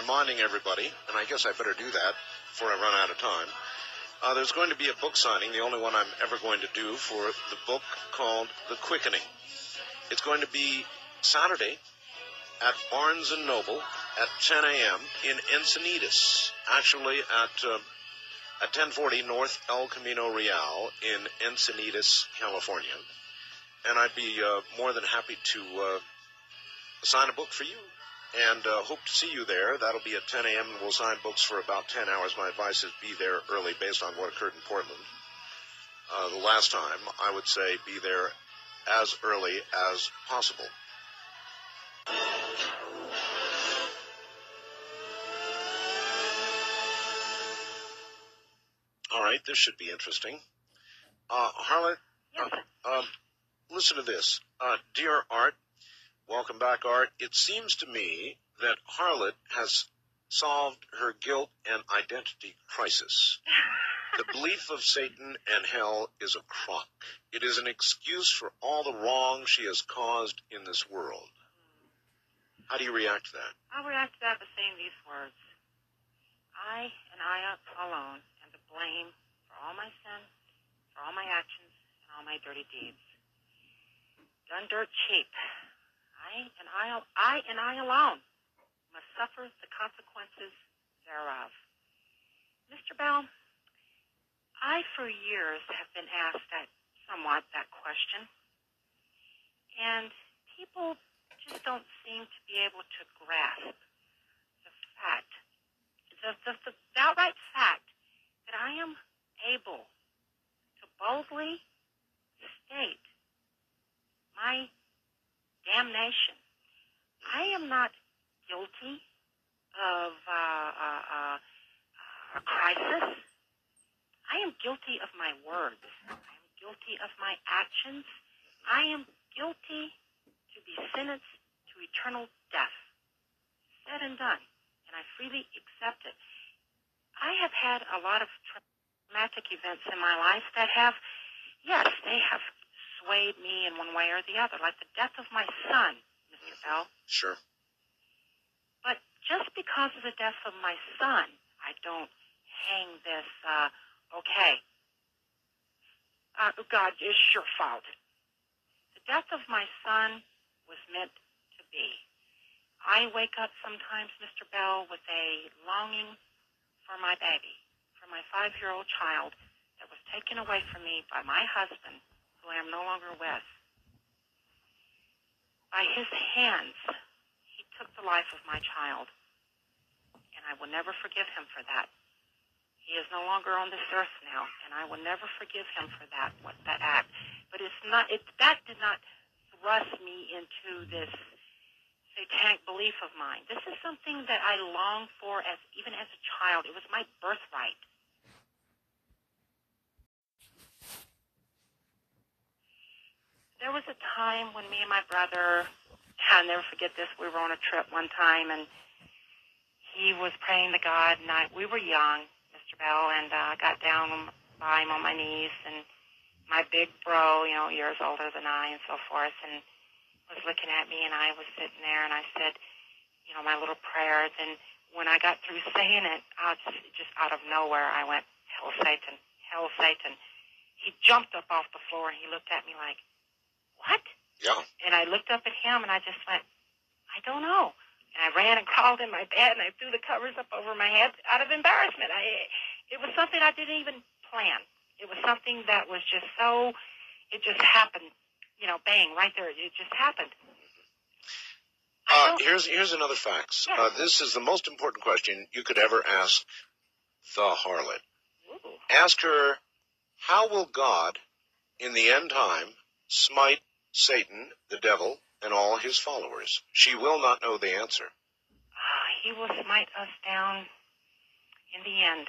S1: Reminding everybody, and I guess I better do that before I run out of time. Uh, there's going to be a book signing, the only one I'm ever going to do for the book called The Quickening. It's going to be Saturday at Barnes and Noble at 10 a.m. in Encinitas, actually at uh, at 1040 North El Camino Real in Encinitas, California. And I'd be uh, more than happy to uh, sign a book for you and uh, hope to see you there. That'll be at 10 a.m. and we'll sign books for about 10 hours. My advice is be there early based on what occurred in Portland. Uh, the last time, I would say be there as early as possible. All right, this should be interesting. Uh, Harlot,
S2: Yes.
S1: uh, um, listen to this. Uh, dear Art, welcome back, Art. It seems to me that Harlot has solved her guilt and identity crisis. The belief of Satan and hell is a crock. It is an excuse for all the wrong she has caused in this world. How do you react to that?
S2: I'll react to that by saying these words. I and I alone am to blame for all my sins, for all my actions, and all my dirty deeds. Done dirt cheap. I and I, I and I alone must suffer the consequences thereof. Mr. Bell, I for years have been asked that somewhat that question. And people just don't seem to be able to grasp the fact, the, the, the outright fact that I am able to boldly state my damnation. I am not guilty of uh, uh, uh, a crisis. I am guilty of my words. I am guilty of my actions. I am guilty to be sentenced to eternal death. Said and done. And I freely accept it. I have had a lot of traumatic events in my life that have, yes, they have swayed me in one way or the other, like the death of my son, Mr. Bell.
S1: Sure.
S2: But just because of the death of my son, I don't hang this, uh, okay. Uh, God, it's your fault. The death of my son was meant to be. I wake up sometimes, Mr. Bell, with a longing for my baby, for my five-year-old child that was taken away from me by my husband, who I am no longer with. By his hands, he took the life of my child, and I will never forgive him for that. He is no longer on this earth now, and I will never forgive him for that what, that act. But it's not. It that did not thrust me into this satanic belief of mine. This is something that I longed for as even as a child. It was my birthright. There was a time when me and my brother, I'll never forget this. We were on a trip one time, and he was praying to God, and I, we were young, Mr. Bell, and uh, I got down by him on my knees, and my big bro, you know, years older than I, and so forth, and was looking at me, and I was sitting there, and I said, you know, my little prayer. Then when I got through saying it, out, just out of nowhere, I went, "Hell, Satan! Hell, Satan!" He jumped up off the floor, and he looked at me like, "What?"
S1: Yeah.
S2: And I looked up at him, and I just went, "I don't know." And I ran and crawled in my bed, and I threw the covers up over my head out of embarrassment. I, it was something I didn't even plan. It was something that was just so, it just happened, you know, bang, right there. It just happened.
S1: Uh, here's here's another fact.
S2: Yeah.
S1: Uh, this is the most important question you could ever ask the harlot.
S2: Ooh.
S1: Ask her, how will God, in the end time, smite Satan, the devil, and all his followers? She will not know the answer.
S2: Ah, he will smite us down in the end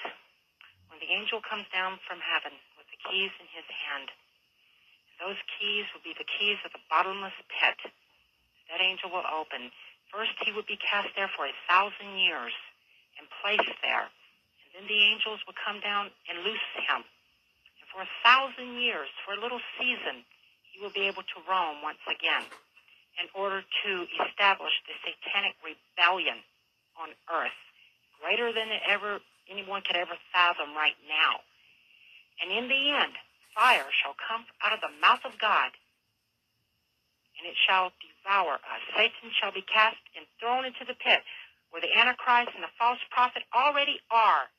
S2: when the angel comes down from heaven with the keys in his hand. Those keys will be the keys of the bottomless pit. That angel will open. First, he would be cast there for a thousand years and placed there. And then the angels will come down and loose him. And for a thousand years, for a little season, he will be able to roam once again. in order to establish the satanic rebellion on earth, greater than ever anyone could ever fathom right now. And in the end, fire shall come out of the mouth of God, and it shall devour us. Satan shall be cast and thrown into the pit, where the Antichrist and the false prophet already are.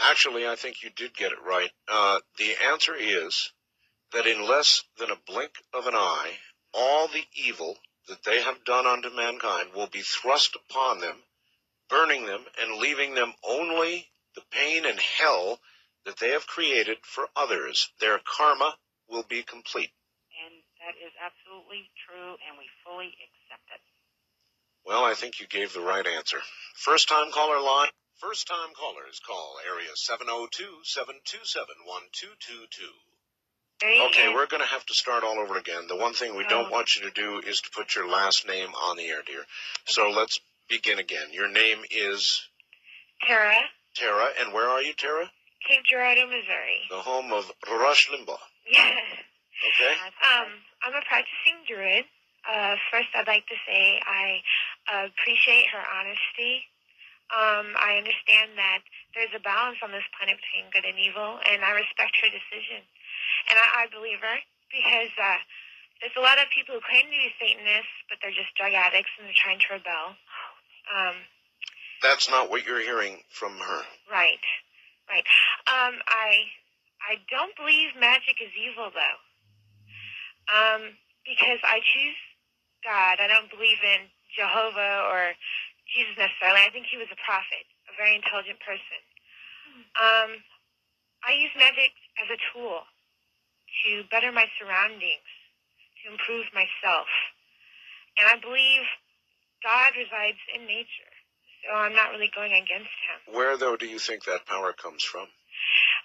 S1: Actually, I think you did get it right. Uh, the answer is that in less than a blink of an eye, all the evil that they have done unto mankind will be thrust upon them, burning them and leaving them only the pain and hell that they have created for others. Their karma will be complete.
S2: And that is absolutely true, and we fully accept it.
S1: Well, I think you gave the right answer. First time caller line. First time callers call area 702-727-1222. Okay, we're going to have to start all over again. The one thing we don't
S2: Oh.
S1: want you to do is to put your last name on the air, dear. So let's begin again. Your name is
S7: Tara,
S1: Tara, and where are you, Tara?
S7: Cape Girardeau, Missouri.
S1: The home of Rush Limbaugh.
S7: Yes.
S1: Okay?
S7: Um, I'm a practicing druid. Uh, first, I'd like to say I appreciate her honesty. Um, I understand that there's a balance on this planet between good and evil, and I respect her decision. And I, I believe her because uh, there's a lot of people who claim to be Satanists, but they're just drug addicts and they're trying to rebel. Um,
S1: That's not what you're hearing from her.
S7: Right, right. Um, I I don't believe magic is evil though. Um, because I choose God. I don't believe in Jehovah or Jesus necessarily. I think he was a prophet, a very intelligent person. Um, I use magic as a tool to better my surroundings, to improve myself. And I believe God resides in nature. So I'm not really going against him.
S1: Where, though, do you think that power comes from?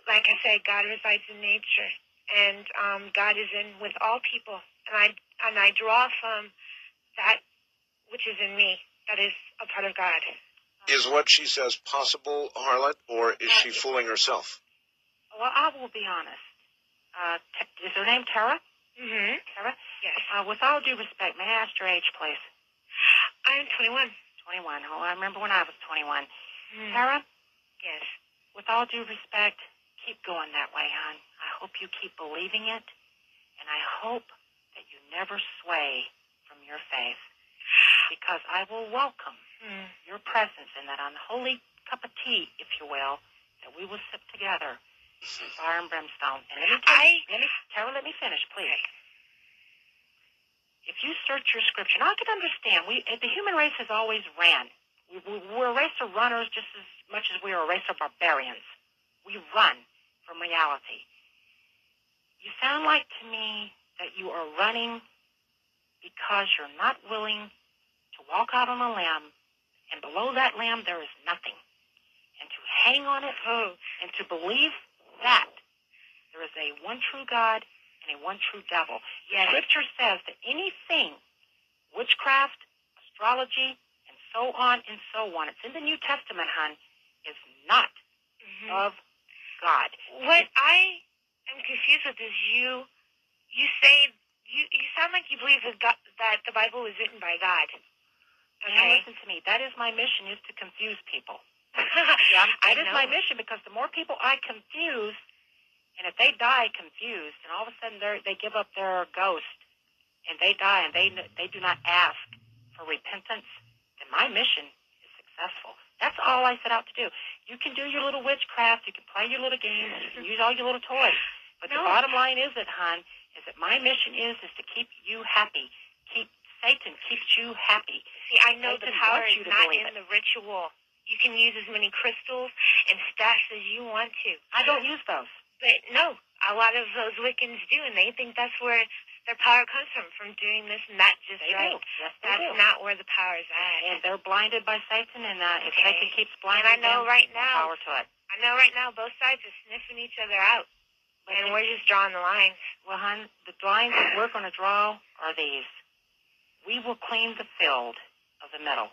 S7: like I said, God resides in nature, and um, God is in with all people, and I and I draw from that which is in me, that is a part of God.
S1: Is what she says possible, Harlot, or is she fooling herself?
S2: Well, I will be honest. Uh, is her name Tara?
S7: Mm-hmm.
S2: Tara?
S7: Yes,
S2: Uh, with all due respect, may I ask your age, please?
S7: I am 21.
S2: 21. Oh, I remember when I was 21.
S7: Mm.
S2: Tara,
S7: Yes.
S2: with all due respect, keep going that way, hon. I hope you keep believing it, and I hope that you never sway from your faith, because I will welcome
S7: Mm.
S2: your presence in that unholy cup of tea, if you will, that we will sip together fire and brimstone. And let me, tell
S7: I-
S2: let me, Tara, let me finish, please. If you search your scripture, now I can understand. We, eh, the human race has always ran. We, we, we're a race of runners just as much as we are a race of barbarians. We run from reality. You sound like to me that you are running because you're not willing to walk out on a limb, and below that limb there is nothing. And to hang on it
S7: Oh,
S2: and to believe that there is a one true God and a one true devil.
S7: yes.
S2: Scripture says that anything, witchcraft, astrology, and so on and so on, it's in the New Testament, hon, is not
S7: Mhm.
S2: of God.
S7: What I am confused with is you. You say you. You sound like you believe that God, that the Bible was written by God.
S2: Now
S7: Okay.
S2: listen to me. That is my mission, is to confuse people.
S7: Yeah,
S2: That is my mission because the more people I confuse, and if they die confused, and all of a sudden they they give up their ghost, and they die, and they they do not ask for repentance, then my mission is successful. That's all I set out to do. You can do your little witchcraft, you can play your little games, you can use all your little toys, but the bottom line is that, hon, is that my mission is is to keep you happy. Keep Satan keeps you happy.
S7: See, I know the
S2: Satan
S7: power is not in
S2: it.
S7: the ritual. You can use as many crystals and staffs as you want to.
S2: I don't use those.
S7: But no, a lot of those Wiccans do, and they think that's where their power comes from, from doing this and that just
S2: They
S7: right.
S2: do. Yes, they
S7: That's
S2: do.
S7: not where the power is at.
S2: and they're blinded by Satan, and uh, if Satan keeps
S7: And I know
S2: them,
S7: right now,
S2: power to it.
S7: I know right now both sides are sniffing each other out,
S2: But
S7: and we're just drawing the lines.
S2: well, hon, the lines that we're going to draw are these. We will claim the field of the middle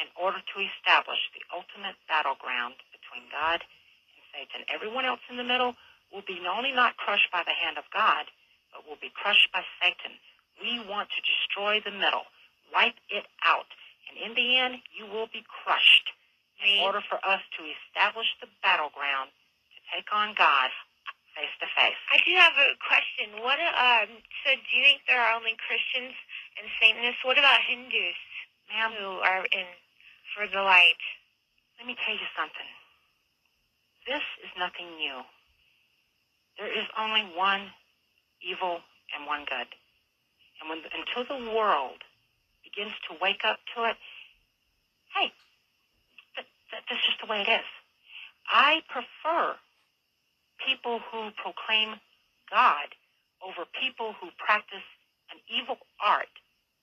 S2: in order to establish the ultimate battleground between God and Satan. Everyone else in the middle will be not only not crushed by the hand of God, but will be crushed by Satan. We want to destroy the middle, wipe it out, and in the end, you will be crushed. In order for us to establish the battleground to take on God face to face.
S7: I do have a question. What um so do you think there are only Christians and Satanists? What about Hindus
S2: Ma'am,
S7: who are in for the light?
S2: let me tell you something. This is nothing new. There is only one evil and one good. And when until the world begins to wake up to it, hey, that, that, that's just the way it is. I prefer people who proclaim God over people who practice an evil art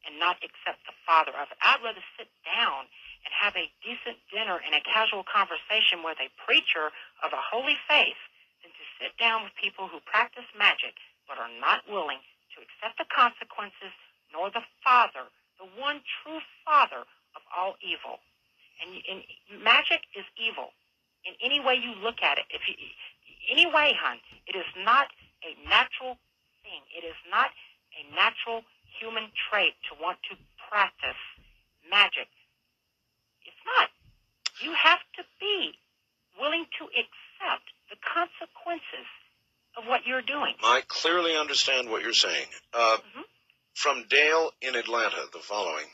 S2: and not accept the father of it. I'd rather sit down and have a decent dinner and a casual conversation with a preacher of a holy faith than to sit down with people who practice magic but are not willing to accept the consequences nor the father, the one true father of all evil. And, and magic is evil in any way you look at it. If you, any way, hon, it is not a natural thing. It is not a natural human trait to want to practice magic. You have to be willing to accept the consequences of what you're doing.
S1: I clearly understand what you're saying. Uh,
S2: Mhm.
S1: From Dale in Atlanta, the following.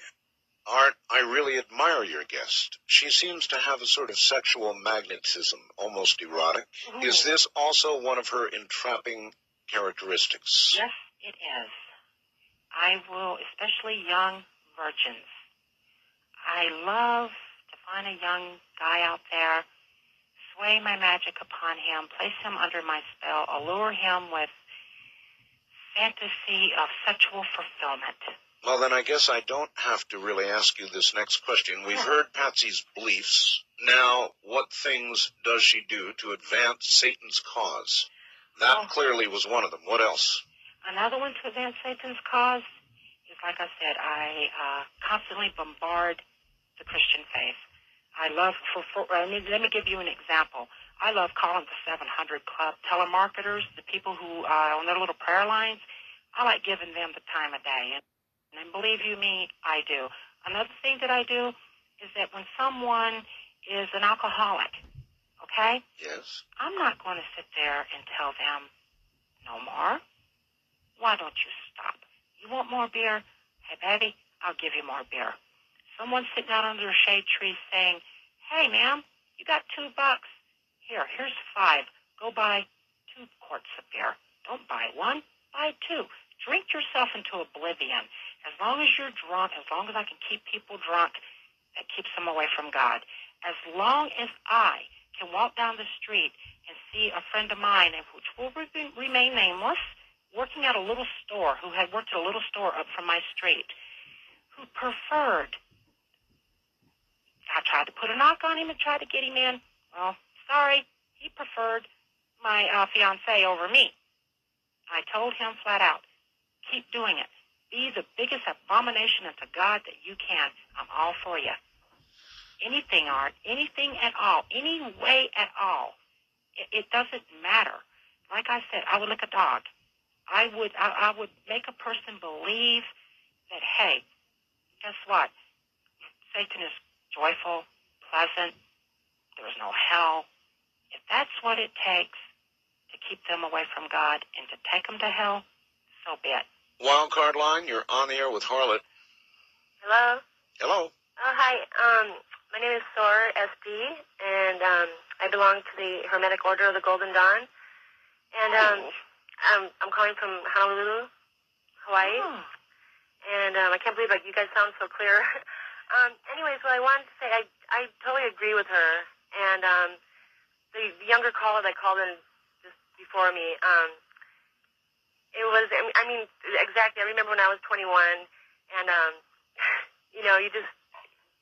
S1: Art, I really admire your guest. She seems to have a sort of sexual magnetism, almost erotic. Is this also one of her entrapping characteristics?
S2: Yes, it is. I will, especially young virgins. I love find a young guy out there, sway my magic upon him, place him under my spell, allure him with fantasy of sexual fulfillment.
S1: Well, then I guess I don't have to really ask you this next question. We've heard Patsy's beliefs. Now, what things does she do to advance Satan's cause? That
S2: Well-
S1: clearly was one of them. What else?
S2: Another one to advance Satan's cause is, like I said, I uh, constantly bombard the Christian faith. I love, for, for let, me, let me give you an example. I love calling the 700 Club telemarketers, the people who uh, on their little prayer lines. I like giving them the time of day, and, and believe you me, I do. Another thing that I do is that when someone is an alcoholic, okay,
S1: Yes.
S2: I'm not going to sit there and tell them, no more. Why don't you stop? You want more beer? Hey, baby, I'll give you more beer. Someone sitting out under a shade tree saying, hey, ma'am, you got two bucks. Here, here's five. Go buy two quarts of beer. Don't buy one, buy two. Drink yourself into oblivion. As long as you're drunk, as long as I can keep people drunk, that keeps them away from God. As long as I can walk down the street and see a friend of mine, which will re- remain nameless, working at a little store, who had worked at a little store up from my street, who preferred. I tried to put a knock on him and tried to get him in. Well, sorry, he preferred my uh, fiance over me. I told him flat out, keep doing it. Be the biggest abomination unto God that you can. I'm all for you anything art, anything at all, any way at all. It, it doesn't matter. Like I said, I would lick a dog. I would I, I would make a person believe that hey, guess what? Satan is joyful, pleasant. There's no hell. If that's what it takes to keep them away from God and to take them to hell, so be it.
S1: Wildcard line, you're on the air with Harlot.
S8: Hello.
S1: Hello.
S8: Oh, hi. Um, my name is Sor SD, and um, I belong to the Hermetic Order of the Golden Dawn. And um, I'm, I'm calling from Honolulu, Hawaii.
S2: Oh,
S8: And um, I can't believe like you guys sound so clear. um, anyways, what I wanted to say, I I totally agree with her. And um, the younger caller that called in just before me, um, it was. I mean- exactly. I remember when I was 21, and um, you know, you just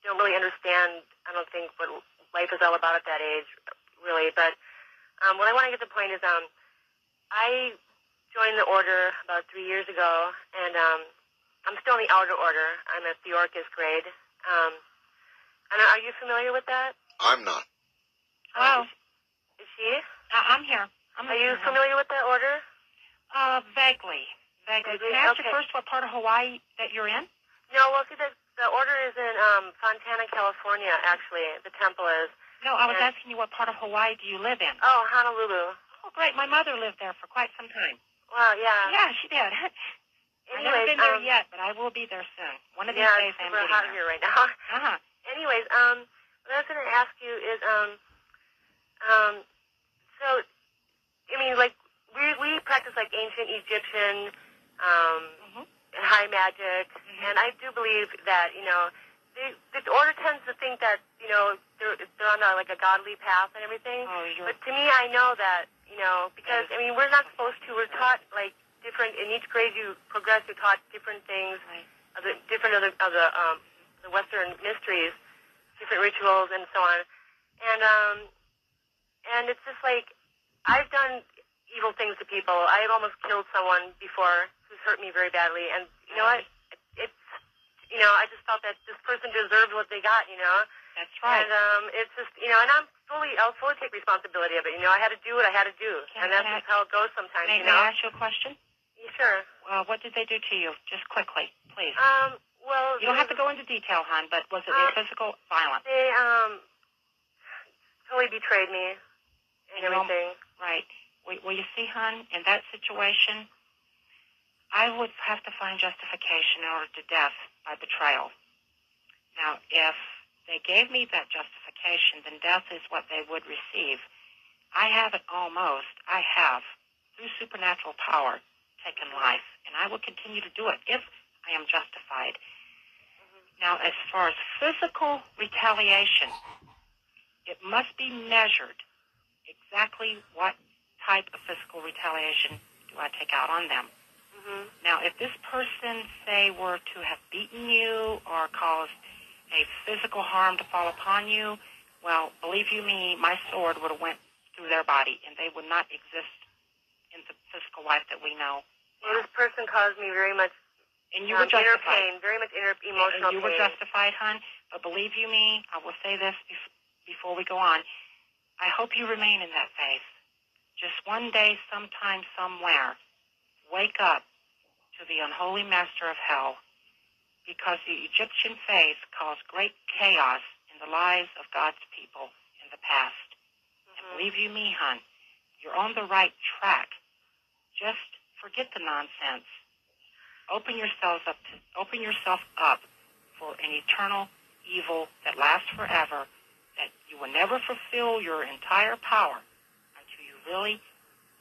S8: don't really understand. I don't think what life is all about at that age, really. But um, what I want to get to the point is, um, I joined the order about three years ago, and um, I'm still in the outer order. I'm at the Theoricus grade. Um, and are you familiar with that?
S1: I'm not.
S2: Hello.
S8: Is she?
S2: I- I'm here. I'm
S8: Are you
S2: listening.
S8: familiar with that order?
S2: Uh, vaguely, Vaguely.
S8: Vaguely,
S2: Can I ask you first what part of Hawaii that you're in?
S8: No, well, see, the, the order is in um, Fontana, California. Actually, the temple is.
S2: No, I was
S8: Yeah.
S2: asking you what part of Hawaii do you live in?
S8: Oh, Honolulu.
S2: Oh, great. My mother lived there for quite some time.
S8: Well, yeah.
S2: Yeah, she did. I've never
S8: Anyways,
S2: been there
S8: um,
S2: yet, but I will be there soon. One of these
S8: yeah,
S2: days I'm getting
S8: hot
S2: there.
S8: here right now.
S2: Uh-huh.
S8: Anyways, um, what I was going to ask you is, um, um, so, I mean, like, we we practice like ancient Egyptian, um,
S2: Mhm.
S8: high magic,
S2: Mhm.
S8: and I do believe that you know, the the order tends to think that you know they're they're on a, like a godly path and everything.
S2: Oh,
S8: But to me, I know that you know because I mean we're not supposed to. We're taught like different in each grade you progress. You're taught different things,
S2: right.
S8: of the different of the of the um the Western mysteries, different rituals and so on, and um and it's just like I've done evil things to people. I've almost killed someone before who's hurt me very badly, and you know what? It's you know I just felt that this person deserved what they got. You know.
S2: That's right.
S8: And um, it's just you know, and I'm fully, I'll fully take responsibility of it. You know, I had to do what I had to do,
S2: Can-
S8: and that's
S2: I-
S8: just how it goes sometimes.
S2: May,
S8: you
S2: may
S8: know.
S2: I ask you a question?
S8: Sure.
S2: Uh, what did they do to you? Just quickly, please.
S8: Um. Well.
S2: you don't have to go into detail, hon, but was it
S8: Uh,
S2: physical violence?
S8: They um totally betrayed me and everything.
S2: Right. Well, you see, hon, in that situation, I would have to find justification in order to death by betrayal. Now, if they gave me that justification, then death is what they would receive. I have it almost, I have, through supernatural power, taken life, and I will continue to do it if I am justified. Now, as far as physical retaliation, it must be measured exactly what type of physical retaliation do I take out on them.
S8: hmm
S2: Now, if this person, say, were to have beaten you or caused a physical harm to fall upon you, well, believe you me, my sword would have went through their body, and they would not exist in the physical life that we know.
S8: This person caused me very much
S2: And you
S8: um,
S2: were justified.
S8: inner pain, very much inner emotional
S2: and you were
S8: pain.
S2: justified, hon. But believe you me, I will say this bef- before we go on. I hope you remain in that faith. Just one day, sometime, somewhere, wake up to the unholy master of hell, because the Egyptian faith caused great chaos in the lives of God's people in the past. And
S8: Mhm.
S2: believe you me, hon, you're on the right track. Just forget the nonsense. Open yourselves up to, open yourself up for an eternal evil that lasts forever, that you will never fulfill your entire power until you really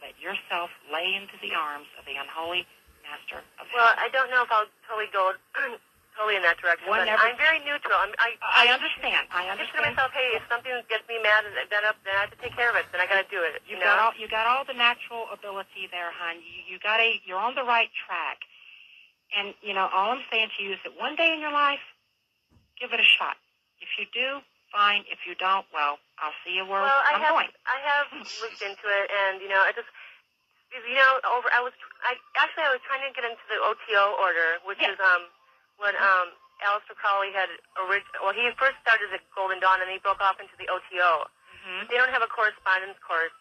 S2: let yourself lay into the arms of the unholy master of
S8: Well. I don't know if I'll totally go totally in that direction.
S2: One
S8: but
S2: never-
S8: I'm very neutral. I'm, I
S2: I understand. I
S8: I just to myself, hey, if something gets me mad, then up, then I have to take care of it. Then I got to do it.
S2: You
S8: You
S2: got all you got all the natural ability there, hon. You, you got a you're on the right track. And you know, all I'm saying to you is that one day in your life, give it a shot. If you do, fine. If you don't, well, I'll see you where
S8: Well, I
S2: I'm
S8: have
S2: going.
S8: I have looked into it, and you know, I just you know, over I was I actually I was trying to get into the OTO order, which
S2: Yeah.
S8: is um when um Aleister Crowley had orig- well he first started at Golden Dawn and he broke off into the OTO.
S2: hmm
S8: They don't have a correspondence course.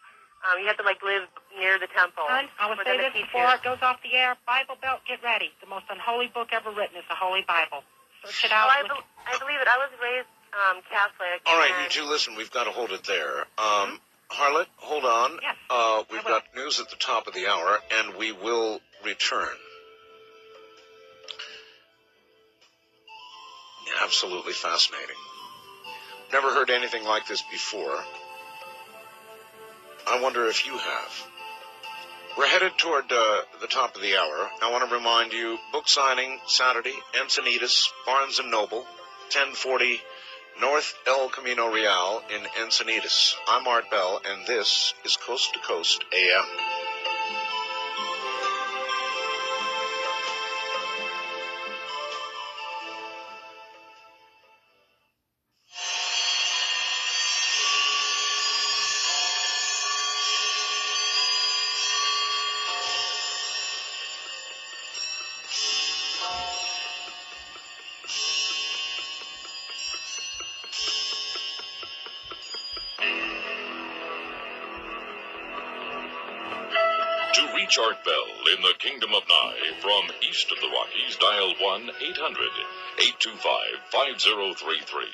S8: Um, you have to like live near the temple.
S2: Hon, I will
S8: for
S2: say
S8: them to
S2: this
S8: teach
S2: before
S8: you.
S2: it goes off the air. Bible Belt, get ready. The most unholy book ever written is the Holy Bible. Search it
S8: Well,
S2: out.
S8: I,
S2: Look-
S8: bel I believe it. I was raised um, Catholic.
S1: All right,
S8: and
S1: you two, listen, we've got to hold it there. Um, Harlot, hold on.
S2: Yes.
S1: Uh, we've got news at the top of the hour, and we will return. Absolutely fascinating. Never heard anything like this before. I wonder if you have. We're headed toward uh, the top of the hour. I want to remind you, book signing Saturday, Encinitas, Barnes & Noble, 1040 North El Camino Real in Encinitas. I'm Art Bell, and this is Coast to Coast AM.
S9: Nye from east of the Rockies, dial 1 800 825 5033.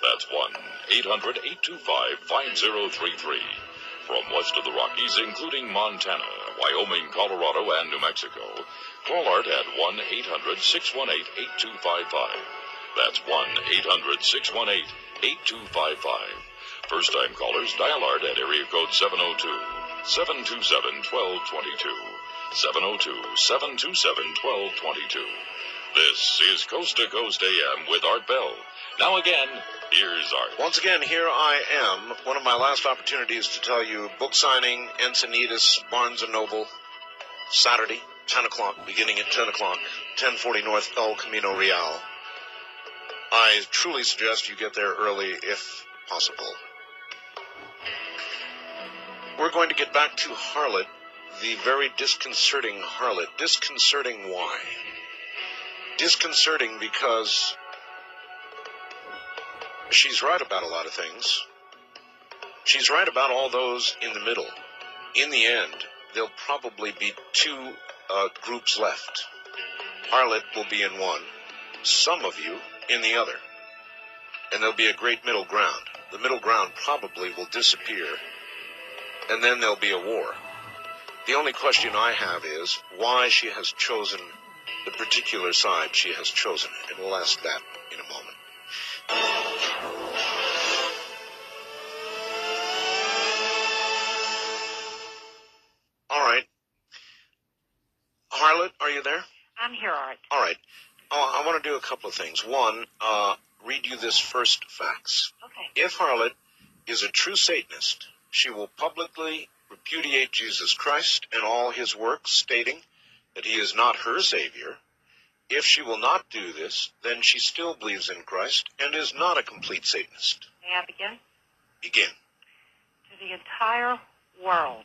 S9: That's 1 800 825 5033. From west of the Rockies, including Montana, Wyoming, Colorado, and New Mexico, call Art at 1 800 618 8255. That's 1 800 618 8255. First time callers dial Art at area code 702 727 1222. 702 727 1222. This is Coast to Coast AM with Art Bell. Now again, here's Art.
S1: Once again, here I am. One of my last opportunities to tell you book signing, Encinitas, Barnes & Noble, Saturday, 10 o'clock, beginning at 10 o'clock, 1040 North El Camino Real. I truly suggest you get there early if possible. We're going to get back to Harlot, the very disconcerting Harlot. Disconcerting why? Disconcerting because she's right about a lot of things. She's right about all those in the middle. In the end, there'll probably be two uh, groups left. Harlot will be in one, some of you in the other. And there'll be a great middle ground. The middle ground probably will disappear, and then there'll be a war. The only question I have is why she has chosen the particular side she has chosen, and we'll ask that in a moment. All right. Harlot, are you there?
S2: I'm here, Art.
S1: All right. Oh, I want to do a couple of things. One, uh, read you this first fax.
S2: Okay.
S1: If Harlot is a true Satanist, she will publicly repudiate Jesus Christ and all his works, stating that he is not her Savior. If she will not do this, then she still believes in Christ and is not a complete Satanist.
S2: May I begin?
S1: Begin.
S2: To the entire world,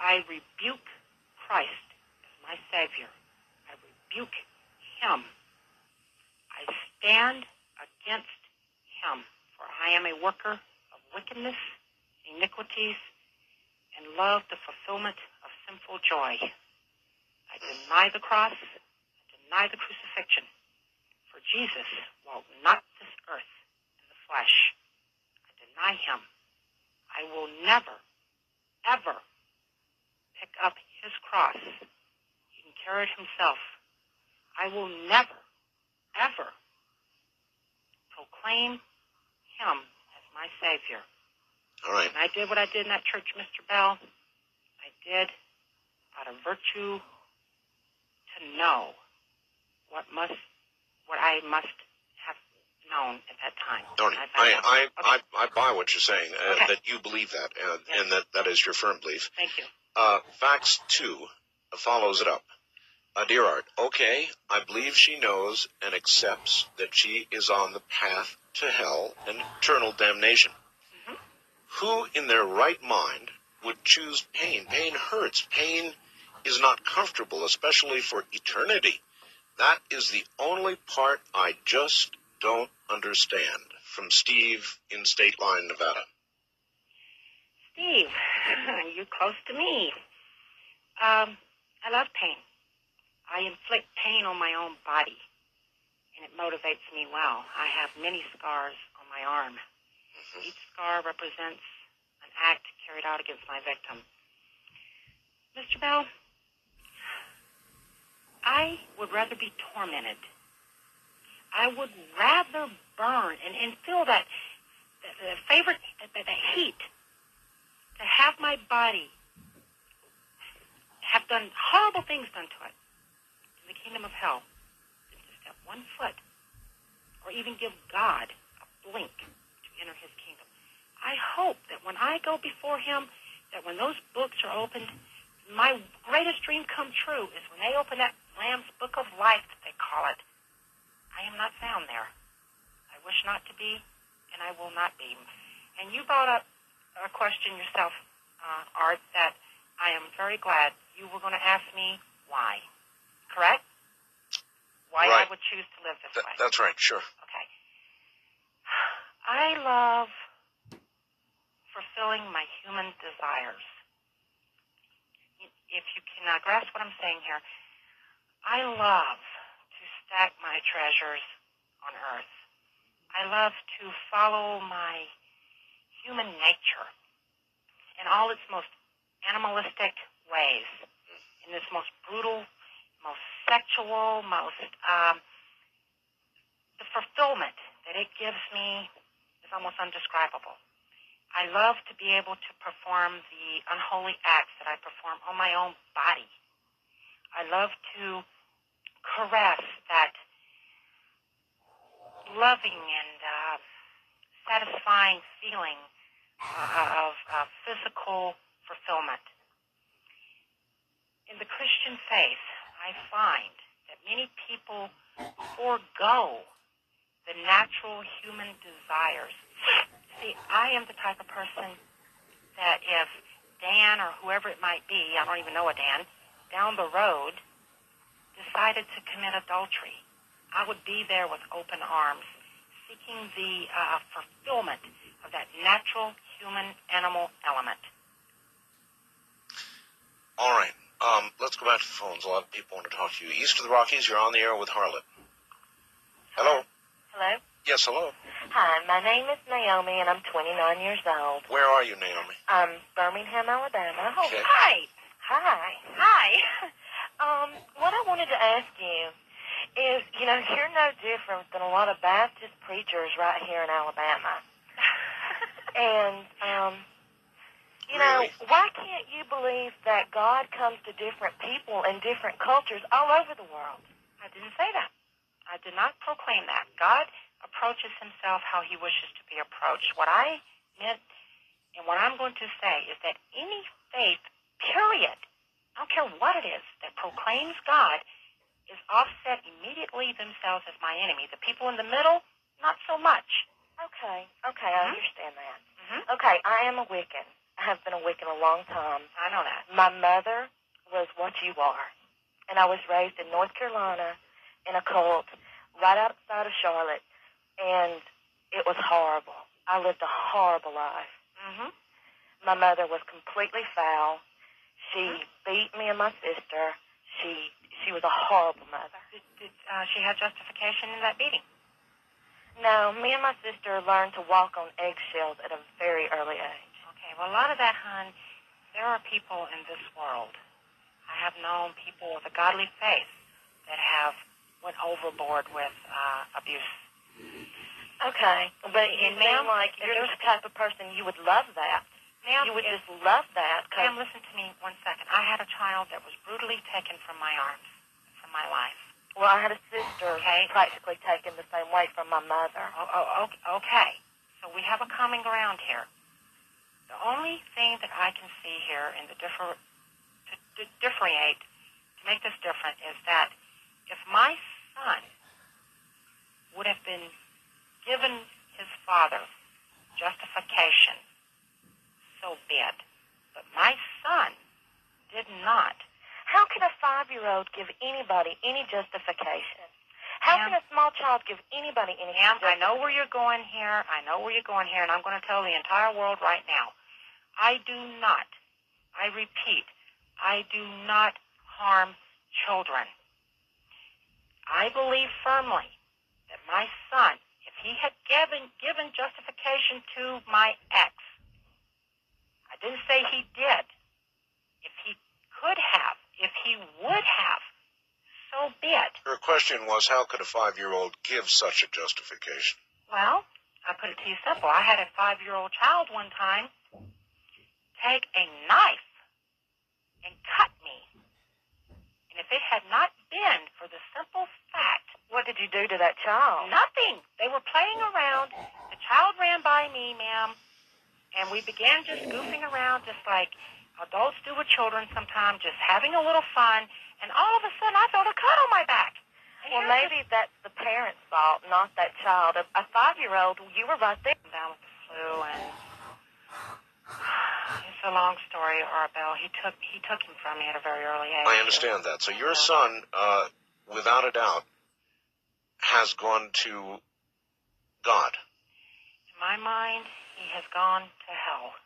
S2: I rebuke Christ as my Savior. I rebuke him. I stand against him, for I am a worker of wickedness, iniquities, and love the fulfillment of sinful joy. I deny the cross, I deny the crucifixion, for Jesus walked not this earth in the flesh. I deny him. I will never, ever pick up his cross. He can carry it himself. I will never, ever proclaim him as my Savior.
S1: All right.
S2: And I did what I did in that church, Mr. Bell. I did out of virtue to know what must, what I must have known at that time.
S1: Don't,
S2: And
S1: I. I,
S2: Okay.
S1: I, I buy what you're saying, uh,
S2: Okay.
S1: that you believe that, uh,
S2: Yes.
S1: and that that is your firm belief.
S2: Thank you.
S1: Uh, fax two follows it up. Uh, dear Art, okay, I believe she knows and accepts that she is on the path to hell and eternal damnation. Who in their right mind would choose pain? Pain hurts. Pain is not comfortable, especially for eternity. That is the only part I just don't understand. From Steve in State Line, Nevada.
S2: Steve, you're close to me. Um, I love pain. I inflict pain on my own body, and it motivates me well. I have many scars on my arm. Each scar represents an act carried out against my victim. Mr. Bell, I would rather be tormented. I would rather burn and, and feel that, that the favorite, that, that heat to have my body have done horrible things done to it in the kingdom of hell than to step one foot or even give God a blink enter his kingdom. I hope that when I go before him, that when those books are opened, my greatest dream come true is when they open that Lamb's Book of Life, that they call it. I am not found there. I wish not to be, and I will not be. And you brought up a question yourself, uh, Art, that I am very glad you were going to ask me why. Correct? Why
S1: Right.
S2: I would choose to live this
S1: Th-
S2: way.
S1: that's right, sure.
S2: I love fulfilling my human desires. If you cannot grasp what I'm saying here, I love to stack my treasures on earth. I love to follow my human nature in all its most animalistic ways, in its most brutal, most sexual, most um, the fulfillment that it gives me is almost undescribable. I love to be able to perform the unholy acts that I perform on my own body. I love to caress that loving and uh, satisfying feeling uh, of uh, physical fulfillment. In the Christian faith, I find that many people forego the natural human desires See, I am the type of person that if Dan or whoever it might be, I don't even know a Dan, down the road decided to commit adultery, I would be there with open arms, seeking the uh, fulfillment of that natural human animal element.
S1: All right. Um, let's go back to the phones. A lot of people want to talk to you. East of the Rockies, you're on the air with Harlot. Hello.
S10: Hello.
S1: Yes, hello.
S10: Hi, my name is Naomi, and I'm 29 years old.
S1: Where are you, Naomi?
S10: I'm Birmingham, Alabama.
S2: Oh,
S1: Okay.
S2: hi.
S10: Hi.
S2: Hi.
S10: Um, what I wanted to ask you is, you know, you're no different than a lot of Baptist preachers right here in Alabama. and, um, you know,
S1: Really?
S10: why can't you believe that God comes to different people in different cultures all over the world?
S2: I didn't say that. I did not proclaim that. God approaches himself how he wishes to be approached. What I meant and what I'm going to say is that any faith, period, I don't care what it is, that proclaims God is offset immediately themselves as my enemy. The people in the middle, not so much.
S10: Okay, okay, I
S2: Mhm.
S10: understand that.
S2: hmm
S10: Okay, I am a Wiccan. I have been a Wiccan a long time.
S2: I know that.
S10: My mother was what you are. And I was raised in North Carolina in a cult right outside of Charlotte. And it was horrible. I lived a horrible life.
S2: hmm
S10: My mother was completely foul. She beat me and my sister. She she was a horrible mother.
S2: Did, did uh, she have justification in that beating?
S10: No, me and my sister learned to walk on eggshells at a very early age.
S2: Okay, well, a lot of that, hon, there are people in this world. I have known people with a godly faith that have went overboard with uh, abuse.
S10: Okay, but you
S2: ma'am,
S10: like
S2: if
S10: you're the type of person you would love that.
S2: Ma'am,
S10: You would
S2: if-
S10: just love that. 'cause-
S2: ma'am, listen to me one second. I had a child that was brutally taken from my arms, from my life.
S10: Well, I had a sister
S2: Okay.
S10: practically taken the same way from my mother.
S2: Oh, oh, okay, okay. So we have a common ground here. The only thing that I can see here in the differ to, to differentiate, to make this different, is that if my son would have been given his father justification, so be it. But my son did not.
S10: How can a five-year-old give anybody any justification? How
S2: Ma'am.
S10: can a small child give anybody any
S2: Ma'am, I know where you're going here. I know where you're going here, and I'm going to tell the entire world right now. I do not, I repeat, I do not harm children. I believe firmly that my son, if he had given given justification to my ex, I didn't say he did. If he could have, if he would have, so be it.
S1: Her question was, how could a five-year-old give such a justification?
S2: Well, I put it to you simple. I had a five-year-old child one time take a knife and cut me. And if it had not been for the simple fact,
S10: What did you do to that child?
S2: nothing. They were playing around. The child ran by me, ma'am, and we began just goofing around, just like adults do with children sometimes, just having a little fun. And all of a sudden, I felt a cut on my back. And
S10: Well, maybe that's the parent's fault, not that child. A, a five-year-old, you were right there.
S2: down with the flu, and it's a long story, Art Bell. He took he took him from me at a very early age.
S1: I understand that. So your son, uh, without a doubt, has gone to God.
S2: In my mind, he has gone to hell.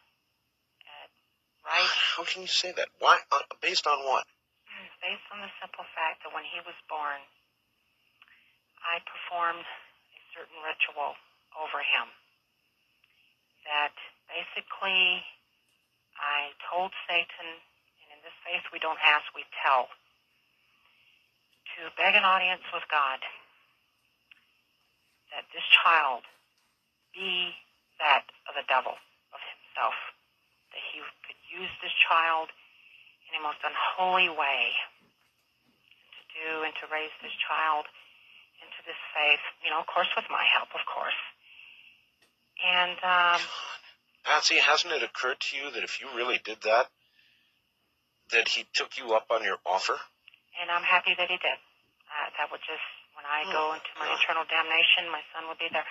S2: Right?
S1: How can you say that? Why? Uh, based on what?
S2: Based on the simple fact that when he was born, I performed a certain ritual over him. That basically I told Satan, and in this faith we don't ask, we tell, to beg an audience with God that this child be that of the devil, of himself. That he could use this child in a most unholy way to do and to raise this child into this faith, you know, of course with my help, of course. And um,
S1: Patsy, hasn't it occurred to you that if you really did that, that he took you up on your offer?
S2: and I'm happy that he did. Uh, that would just, when I go into my eternal damnation, my son would be there.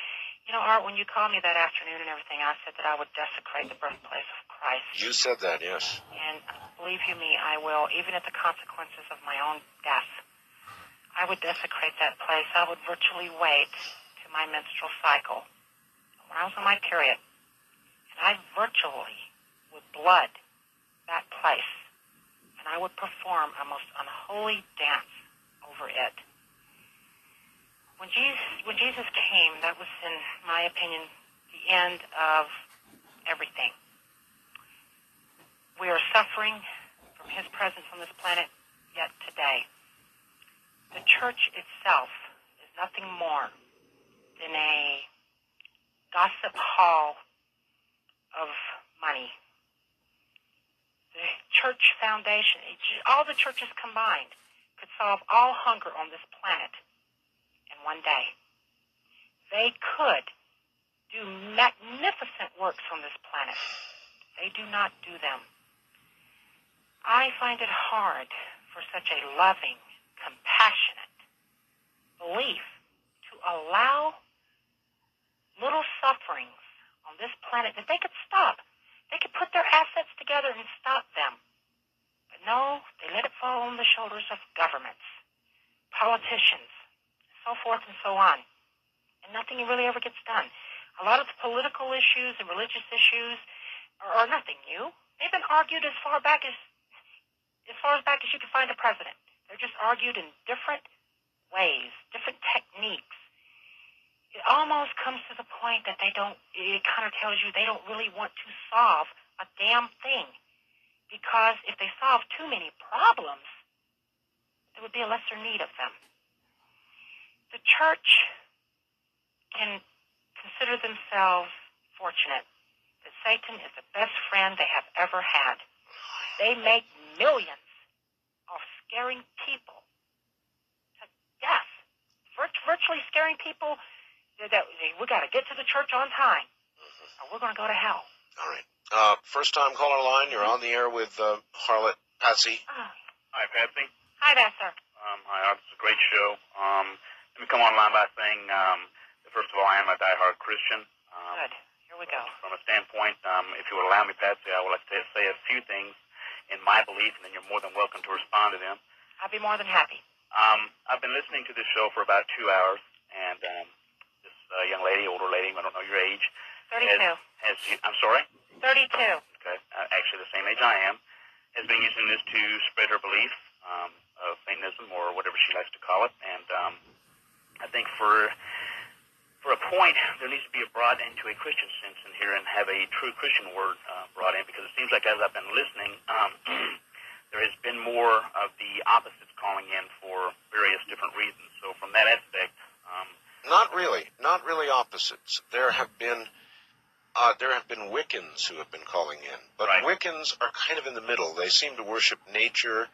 S2: You know, Art, when you called me that afternoon and everything, I said that I would desecrate the birthplace of Christ.
S1: You said that, yes.
S2: And believe you me, I will, even at the consequences of my own death. I would desecrate that place. I would virtually wait to my menstrual cycle. When I was on my period, I virtually would blood that place, and I would perform a most unholy dance over it. When Jesus, when Jesus came, that was, in my opinion, the end of everything. We are suffering from his presence on this planet yet today. The church itself is nothing more than a gossip hall of money. The church foundation, all the churches combined, could solve all hunger on this planet in one day. They could do magnificent works on this planet. They do not do them. I find it hard for such a loving, compassionate belief to allow little sufferings on this planet that they could stop. They could put their assets together and stop them. But no, they let it fall on the shoulders of governments, politicians, so forth and so on. And nothing really ever gets done. A lot of the political issues and religious issues are, are nothing new. They've been argued as far back as as far as back as you can find a president. They're just argued in different ways, different techniques. It almost comes to the point that they don't, it kind of tells you they don't really want to solve a damn thing. Because if they solve too many problems, there would be a lesser need of them. The church can consider themselves fortunate that Satan is the best friend they have ever had. They make millions of scaring people to death, Virt- virtually scaring people that, that we got to get to the church on time, or we're going to go to hell.
S1: All right. Uh, first time caller line. You're on the air with uh, Harlot Patsy.
S2: Oh,
S11: Hi, Patsy.
S2: hi there, sir.
S11: Um, hi, it's a great show. Um, let me come online by saying, um, first of all, I am a diehard Christian. Um,
S2: Good. Here we go.
S11: From a standpoint, um, if you would allow me, Patsy, I would like to say a few things in my belief, and then you're more than welcome to respond to them.
S2: I'd be more than happy.
S11: Um, I've been listening to this show for about two hours, and um, uh, young lady, older lady, I don't know your age,
S2: 32.
S11: has, I'm sorry,
S2: 32.
S11: okay, uh, actually the same age I am, has been using this to spread her belief um, of Satanism or whatever she likes to call it. And um, I think for for a point, there needs to be a brought into a Christian sense in here and have a true Christian word uh, brought in because it seems like as I've been listening, um, there has been more of the opposites calling in for various different reasons. So from that aspect,
S1: Not really. Not really opposites. There have been uh, there have been Wiccans who have been calling in, but
S11: Right.
S1: Wiccans are kind of in the middle. They seem to worship nature.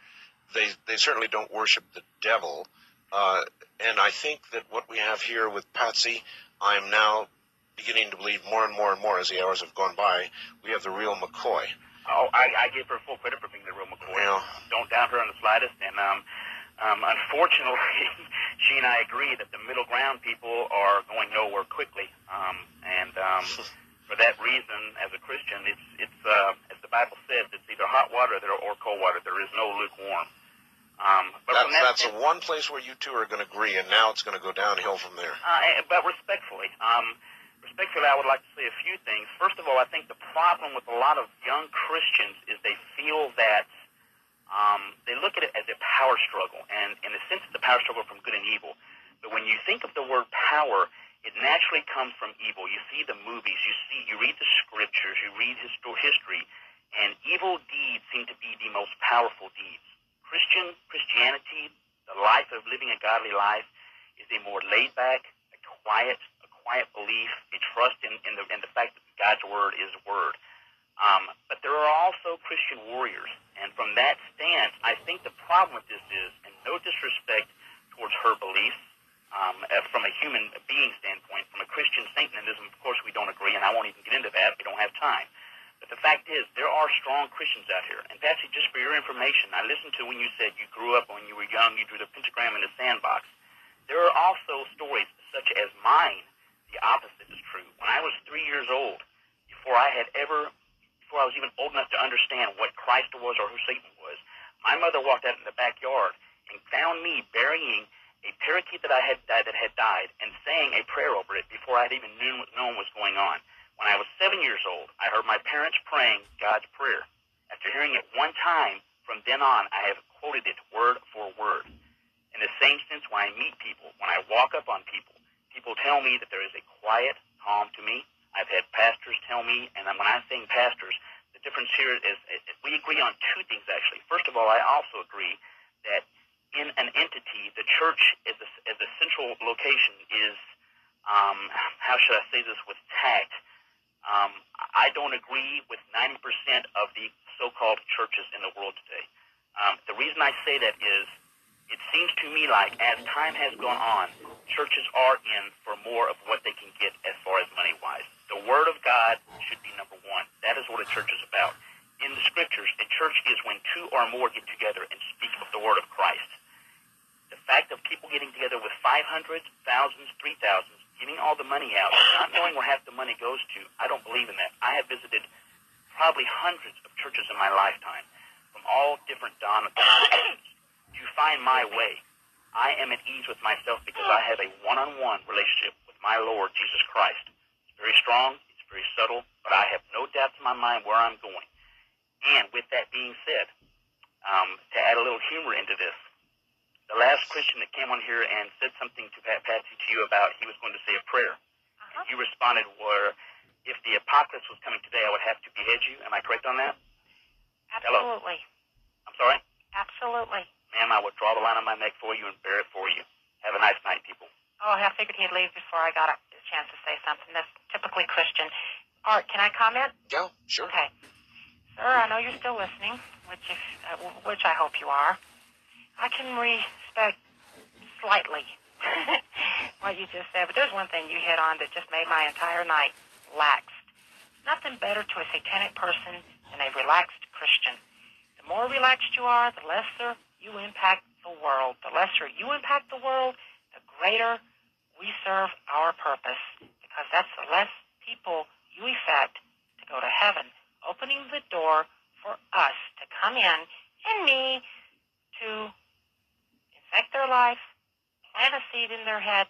S1: They they certainly don't worship the devil. Uh, and I think that what we have here with Patsy, I'm now beginning to believe more and more and more as the hours have gone by. We have the real McCoy.
S11: oh, I, I give her full credit for being the real McCoy.
S1: Yeah.
S11: Don't doubt her in the slightest. And um, um, unfortunately, she and I agree that the middle ground people are going nowhere quickly. Um, and um, for that reason, as a Christian, it's it's uh, as the Bible says, it's either hot water there or cold water. There is no lukewarm. Um, but
S1: That's
S11: that
S1: that's the one place where you two are going to agree, and now it's going to go downhill from there.
S11: uh, but respectfully, um, respectfully, I would like to say a few things. First of all, I think the problem with a lot of young Christians is they feel that um, they look at it as a power struggle, and in a sense, it's a power struggle from good and evil. But when you think of the word power, it naturally comes from evil. You see the movies, you see, you read the scriptures, you read histo- history, and evil deeds seem to be the most powerful deeds. Christian Christianity, the life of living a godly life, is a more laid back, a quiet, a quiet belief, a trust in, in the in the fact that God's word is word. Um, but there are also Christian warriors, and from that stance, I think the problem with this is, and no disrespect towards her beliefs, um, from a human being standpoint, from a Christian Satanism, of course we don't agree, and I won't even get into that. We don't have time. But the fact is, there are strong Christians out here. And Patsy, just for your information, I listened to when you said you grew up when you were young, you drew the pentagram in the sandbox. There are also stories such as mine. The opposite is true. When I was three years old, before I had ever, before I was even old enough to understand what Christ was or who Satan was, my mother walked out in the backyard and found me burying a parakeet that I had that had died and saying a prayer over it before I had even known, what known what was going on. When I was seven years old, I heard my parents praying God's prayer. After hearing it one time, from then on, I have quoted it word for word. In the same sense, when I meet people, when I walk up on people, people tell me that there is a quiet calm to me. I've had pastors tell me, and when I'm saying pastors, the difference here is, we agree on two things actually. First of all, I also agree that in an entity, the church as a, as a central location is, um, how should I say this with tact? Um, I don't agree with 90% of the so-called churches in the world today. Um, the reason I say that is it seems to me like as time has gone on, churches are in for more of what they can get as far as money-wise. The Word of God should be number one. That is what a church is about. In the Scriptures, a church is when two or more get together and speak of the Word of Christ. The fact of people getting together with 500s, thousands, 3,000s, giving all the money out, not knowing where half the money goes to, I don't believe in that. I have visited probably hundreds of churches in my lifetime from all different denominations find my way. I am at ease with myself because I have a one-on-one relationship with my Lord Jesus Christ. It's very strong, it's very subtle, but I have no doubts in my mind where I'm going. And with that being said, um, to add a little humor into this, the last Christian that came on here and said something to Pat Patsy to you about he was going to say a prayer.
S2: Uh-huh.
S11: You responded where if the apocalypse was coming today, I would have to behead you. Am I correct on that?
S2: Absolutely.
S11: I'm sorry?
S2: Absolutely.
S11: Ma'am, I would draw the line on my neck for you and bare it for you. Have a nice night, people.
S2: Oh, I figured he'd leave before I got a chance to say something. That's typically Christian. Art, can I comment?
S1: Yeah, sure.
S2: Okay. Sir, I know you're still listening, which if, uh, which I hope you are. I can respect slightly what you just said, but there's one thing you hit on that just made my entire night relaxed. Nothing better to a satanic person than a relaxed Christian. The more relaxed you are, the lesser you impact the world. The lesser you impact the world, the greater we serve our purpose, because that's the less people you affect to go to heaven, opening the door for us to come in and me to infect their life, plant a seed in their head,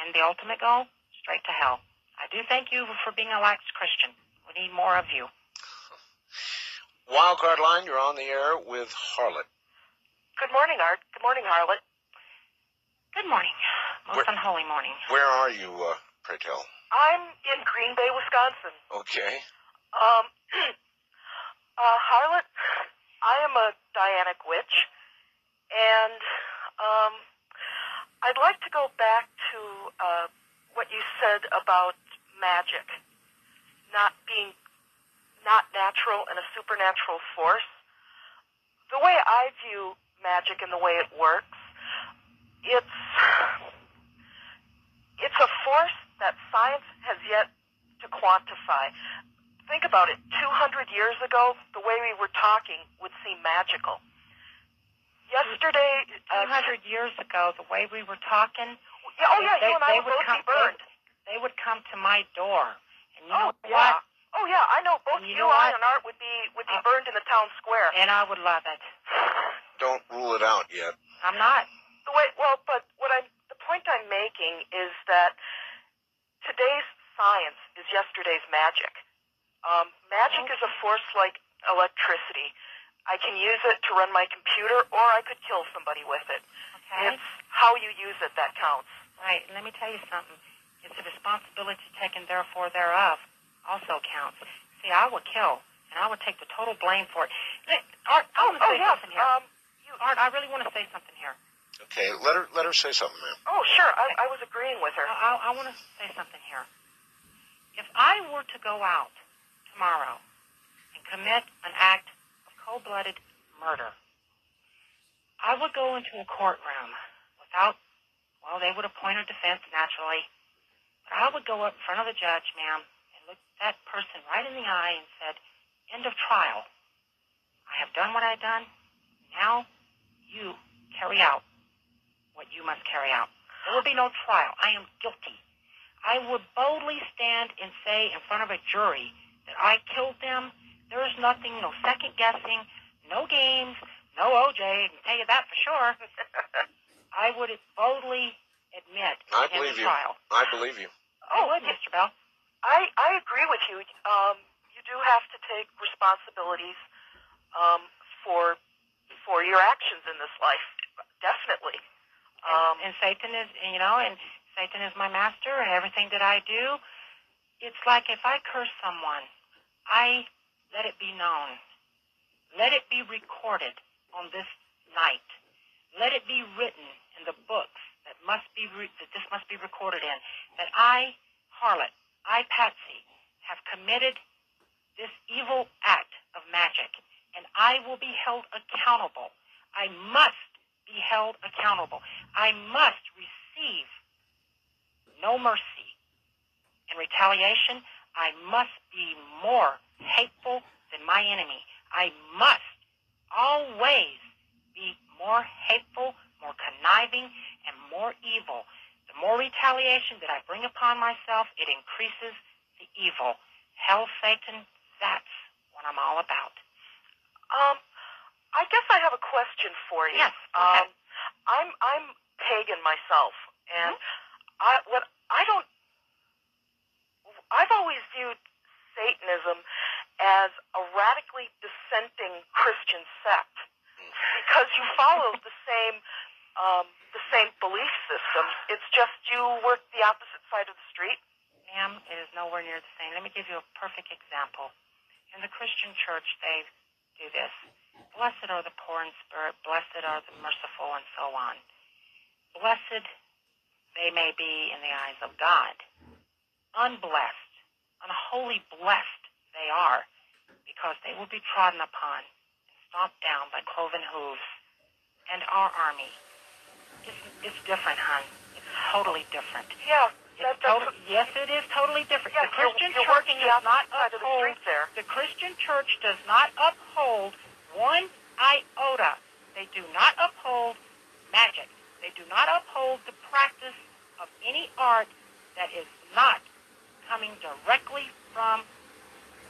S2: and the ultimate goal, straight to hell. I do thank you for being a lax Christian. We need more of you.
S1: Wildcard line, you're on the air with Harlot.
S8: Good morning, Art. Good morning, Harlot.
S2: Good morning. Most
S1: Where-
S2: unholy morning.
S1: Where are you, uh, pray tell?
S8: I'm in Green Bay, Wisconsin.
S1: Okay.
S8: Um, uh, Harlot, I am a Dianic witch, and um, I'd like to go back to uh, what you said about magic not being not natural and a supernatural force. The way I view magic and the way it works, it's it's a force that science has yet to quantify. Think about it. 200 years ago, the way we were talking would seem magical. Yesterday, uh,
S2: 200 years ago, the way we were talking,
S8: yeah, oh yeah,
S2: they,
S8: you and I would
S2: would
S8: both
S2: come,
S8: burned.
S2: They, they would come to my door. And you
S8: oh
S2: know
S8: yeah.
S2: What?
S8: Oh yeah, I know both
S2: you
S8: you,
S2: know
S8: I and Art would be would be
S2: Uh,
S8: burned in the town square.
S2: And I would love it.
S1: Don't rule it out yet.
S2: I'm not.
S8: The way, well, but what I, the point I'm making is that today's
S10: science is yesterday's magic. Um, magic is a force like electricity. I can use it to run my computer, or I could kill somebody with it.
S2: Okay?
S10: It's how you use it that counts.
S2: Right. Let me tell you something. It's a responsibility taken therefore thereof also counts. See, I would kill, and I would take the total blame for it. Art, I want to
S10: oh,
S2: say
S10: yeah.
S2: something here.
S10: Um,
S2: Art, I really want to say something here.
S1: Okay, let her let her say something, ma'am.
S10: oh, sure. I, I was agreeing with her.
S2: I, I, I want to say something here. If I were to go out tomorrow and commit an act of cold-blooded murder, I would go into a courtroom without, well, they would appoint a defense naturally, but I would go up in front of the judge, ma'am, and look that person right in the eye and said, end of trial. I have done what I've done. Now you carry out what you must carry out. There will be no trial. I am guilty. I would boldly stand and say in front of a jury that I killed them. There is nothing, no second guessing, no games, no OJ. I can tell you that for sure. I would boldly admit
S1: I
S2: in
S1: believe
S2: the
S1: you.
S2: trial.
S1: I believe you.
S2: I would, Mr. Bell.
S10: I, I agree with you. Um, you do have to take responsibilities um, for for your actions in this life. Definitely. Um,
S2: and, and Satan is, you know, and Satan is my master, and everything that I do, it's like if I curse someone, I let it be known. Let it be recorded on this night. Let it be written in the books that must be re- that this must be recorded in. That I, harlot, I, Patsy, have committed this evil act of magic, and I will be held accountable. I must be held accountable. I must receive no mercy. In retaliation, I must be more hateful than my enemy. I must always be more hateful, more conniving, and more evil. More retaliation that I bring upon myself, it increases the evil. Hell, Satan, that's what I'm all about.
S10: um, I guess I have a question for you.
S2: Yes, go ahead.
S10: Um, I'm I'm pagan myself, and I what I don't. I've always viewed Satanism as a radically dissenting Christian sect because you follow the same um, the same belief system. It's just you work the opposite side of the street.
S2: Ma'am, it is nowhere near the same. Let me give you a perfect example. In the Christian church, they do this. Blessed are the poor in spirit, blessed are the merciful, and so on. Blessed they may be in the eyes of God. Unblessed, unholy blessed they are, because they will be trodden upon and stomped down by cloven hooves. And our army, it's, it's different, hon. It's totally different.
S10: Yeah, that,
S2: totally, yes, it is totally different.
S10: Yeah,
S2: the Christian
S10: you're, you're
S2: church does not
S10: opposite side of the
S2: uphold.
S10: street there.
S2: The Christian church does not uphold one iota. They do not uphold magic. They do not uphold the practice of any art that is not coming directly from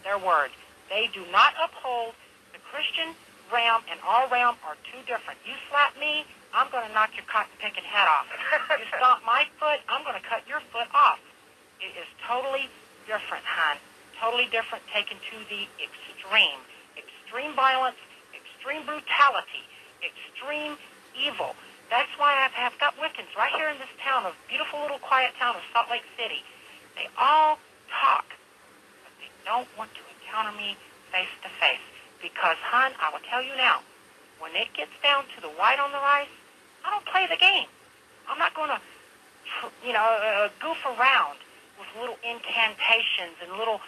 S2: their word. They do not uphold the Christian realm and our realm are two different. You slap me, I'm going to knock your cotton picking head off. you stomp my foot, I'm going to cut your foot off. It is totally different, hon. Totally different, taken to the extreme. Extreme violence, extreme brutality, extreme evil. That's why I have got Wiccans right here in this town, a beautiful little quiet town of Salt Lake City. They all talk, but they don't want to encounter me face to face. Because, hon, I will tell you now, when it gets down to the white on the rice, I don't play the game. I'm not going to, you know, uh, goof around with little incantations and little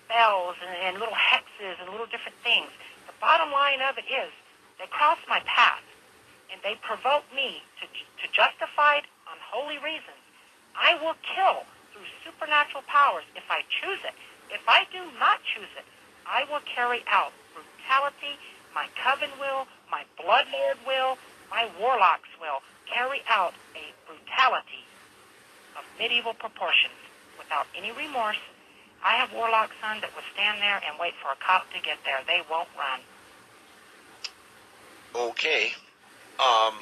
S2: spells and, and little hexes and little different things. The bottom line of it is they cross my path and they provoke me to, to justified, unholy reasons. I will kill through supernatural powers if I choose it. If I do not choose it, I will carry out brutality. My coven will, my blood lord will, my warlocks will carry out a brutality of medieval proportions without any remorse. I have warlock son that will stand there and wait for a cop to get there. They won't run.
S1: Okay. Um,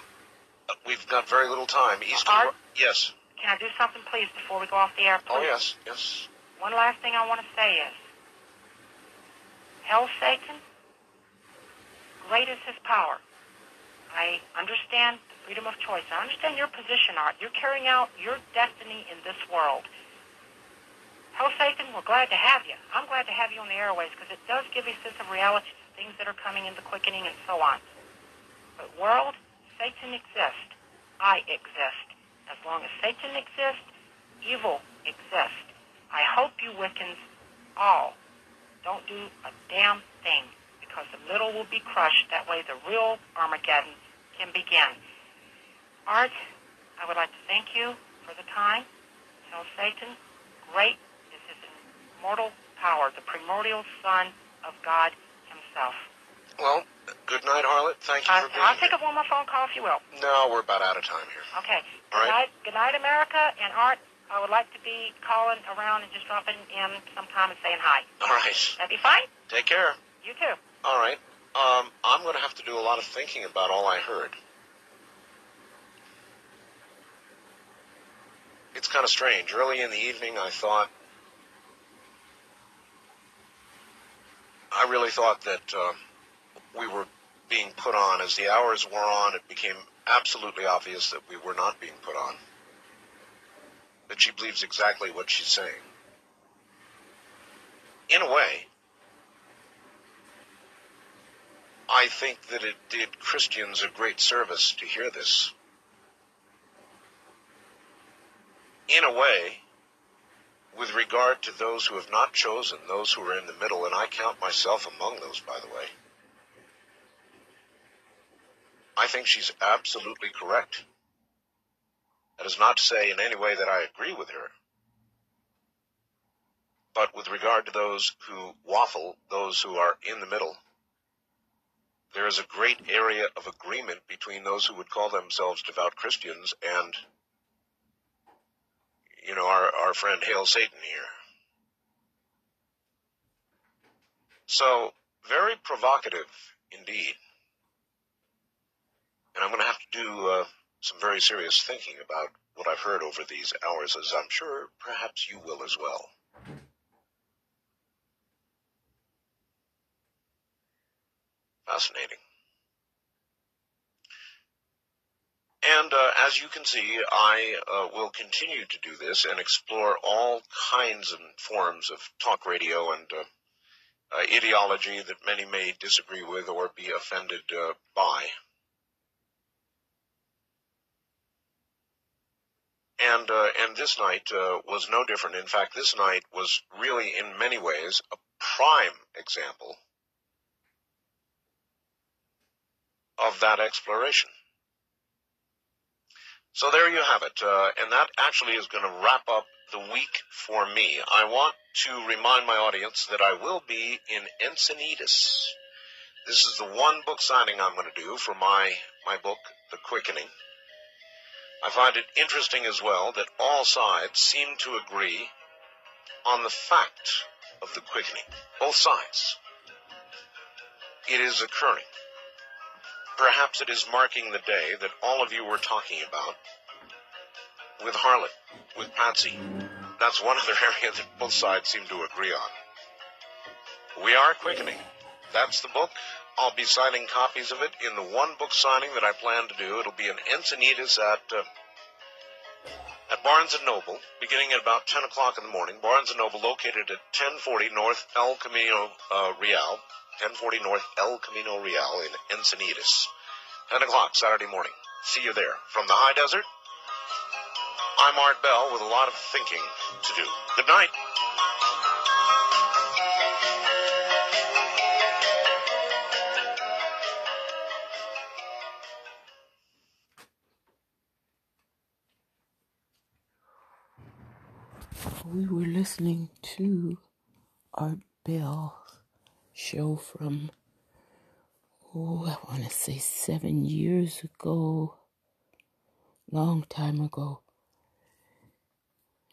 S1: we've got very little time. Eastern.
S2: Art?
S1: Yes.
S2: Can I do something, please, before we go off the air?
S1: Oh yes. Yes.
S2: one last thing I want to say is, hell Satan, great is his power. I understand the freedom of choice. I understand your position, Art. You're carrying out your destiny in this world. Hell Satan, we're glad to have you. I'm glad to have you on the airways because it does give a sense of reality to things that are coming into quickening and so on. But world, Satan exists. I exist. As long as Satan exists, evil exists. I hope you Wiccans all don't do a damn thing little will be crushed. That way the real Armageddon can begin. Art, I would like to thank you for the time. Tell Satan, great is his immortal power, the primordial Son of God Himself.
S1: Well, good night, Harlot. Thank you
S2: uh,
S1: for being
S2: I'll take up one more phone call if you will.
S1: No, we're about out of time here.
S2: Okay.
S1: All
S2: good
S1: right.
S2: night, good night, America and Art. I would like to be calling around and just dropping in sometime and saying hi.
S1: All right.
S2: That'd be fine.
S1: Take care.
S2: You too.
S1: All right. Um, I'm going to have to do a lot of thinking about all I heard. It's kind of strange. Early in the evening, I thought, I really thought that uh, we were being put on. As the hours wore on, it became absolutely obvious that we were not being put on. That she believes exactly what she's saying. In a way, I think that it did Christians a great service to hear this. In a way, with regard to those who have not chosen, those who are in the middle, and I count myself among those, by the way, I think she's absolutely correct. That is not to say in any way that I agree with her. But with regard to those who waffle, those who are in the middle, there is a great area of agreement between those who would call themselves devout Christians and, you know, our, our friend Hail Satan here. So, very provocative indeed. And I'm going to have to do uh, some very serious thinking about what I've heard over these hours, as I'm sure perhaps you will as well. Fascinating. And uh, as you can see, I uh, will continue to do this and explore all kinds and forms of talk radio and uh, uh, ideology that many may disagree with or be offended uh, by. And uh, and this night was no different. In fact, this night was really, in many ways, a prime example of that exploration. So there you have it, uh, and that actually is going to wrap up the week for me. I want to remind my audience that I will be in Encinitas. This is the one book signing I'm going to do for my my book, The Quickening. I find it interesting as well that all sides seem to agree on the fact of the quickening. Both sides. It is occurring. Perhaps it is marking the day that all of you were talking about with Harlot, with Patsy. That's one other area that both sides seem to agree on. We are quickening. That's the book. I'll be signing copies of it in the one book signing that I plan to do. It'll be in Encinitas at uh, Barnes and Noble, beginning at about 10 o'clock in the morning. Barnes and Noble, located at 1040 North El Camino uh, Real, 1040 North El Camino Real in Encinitas. 10 o'clock Saturday morning. See you there. From the high desert, I'm Art Bell with a lot of thinking to do. Good night.
S12: We were listening to Art Bell's show from, oh, I want to say seven years ago, long time ago.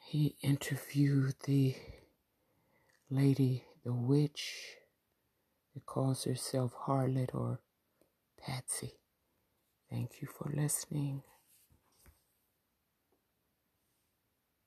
S12: He interviewed the lady, the witch, that calls herself Harlot or Patsy. Thank you for listening.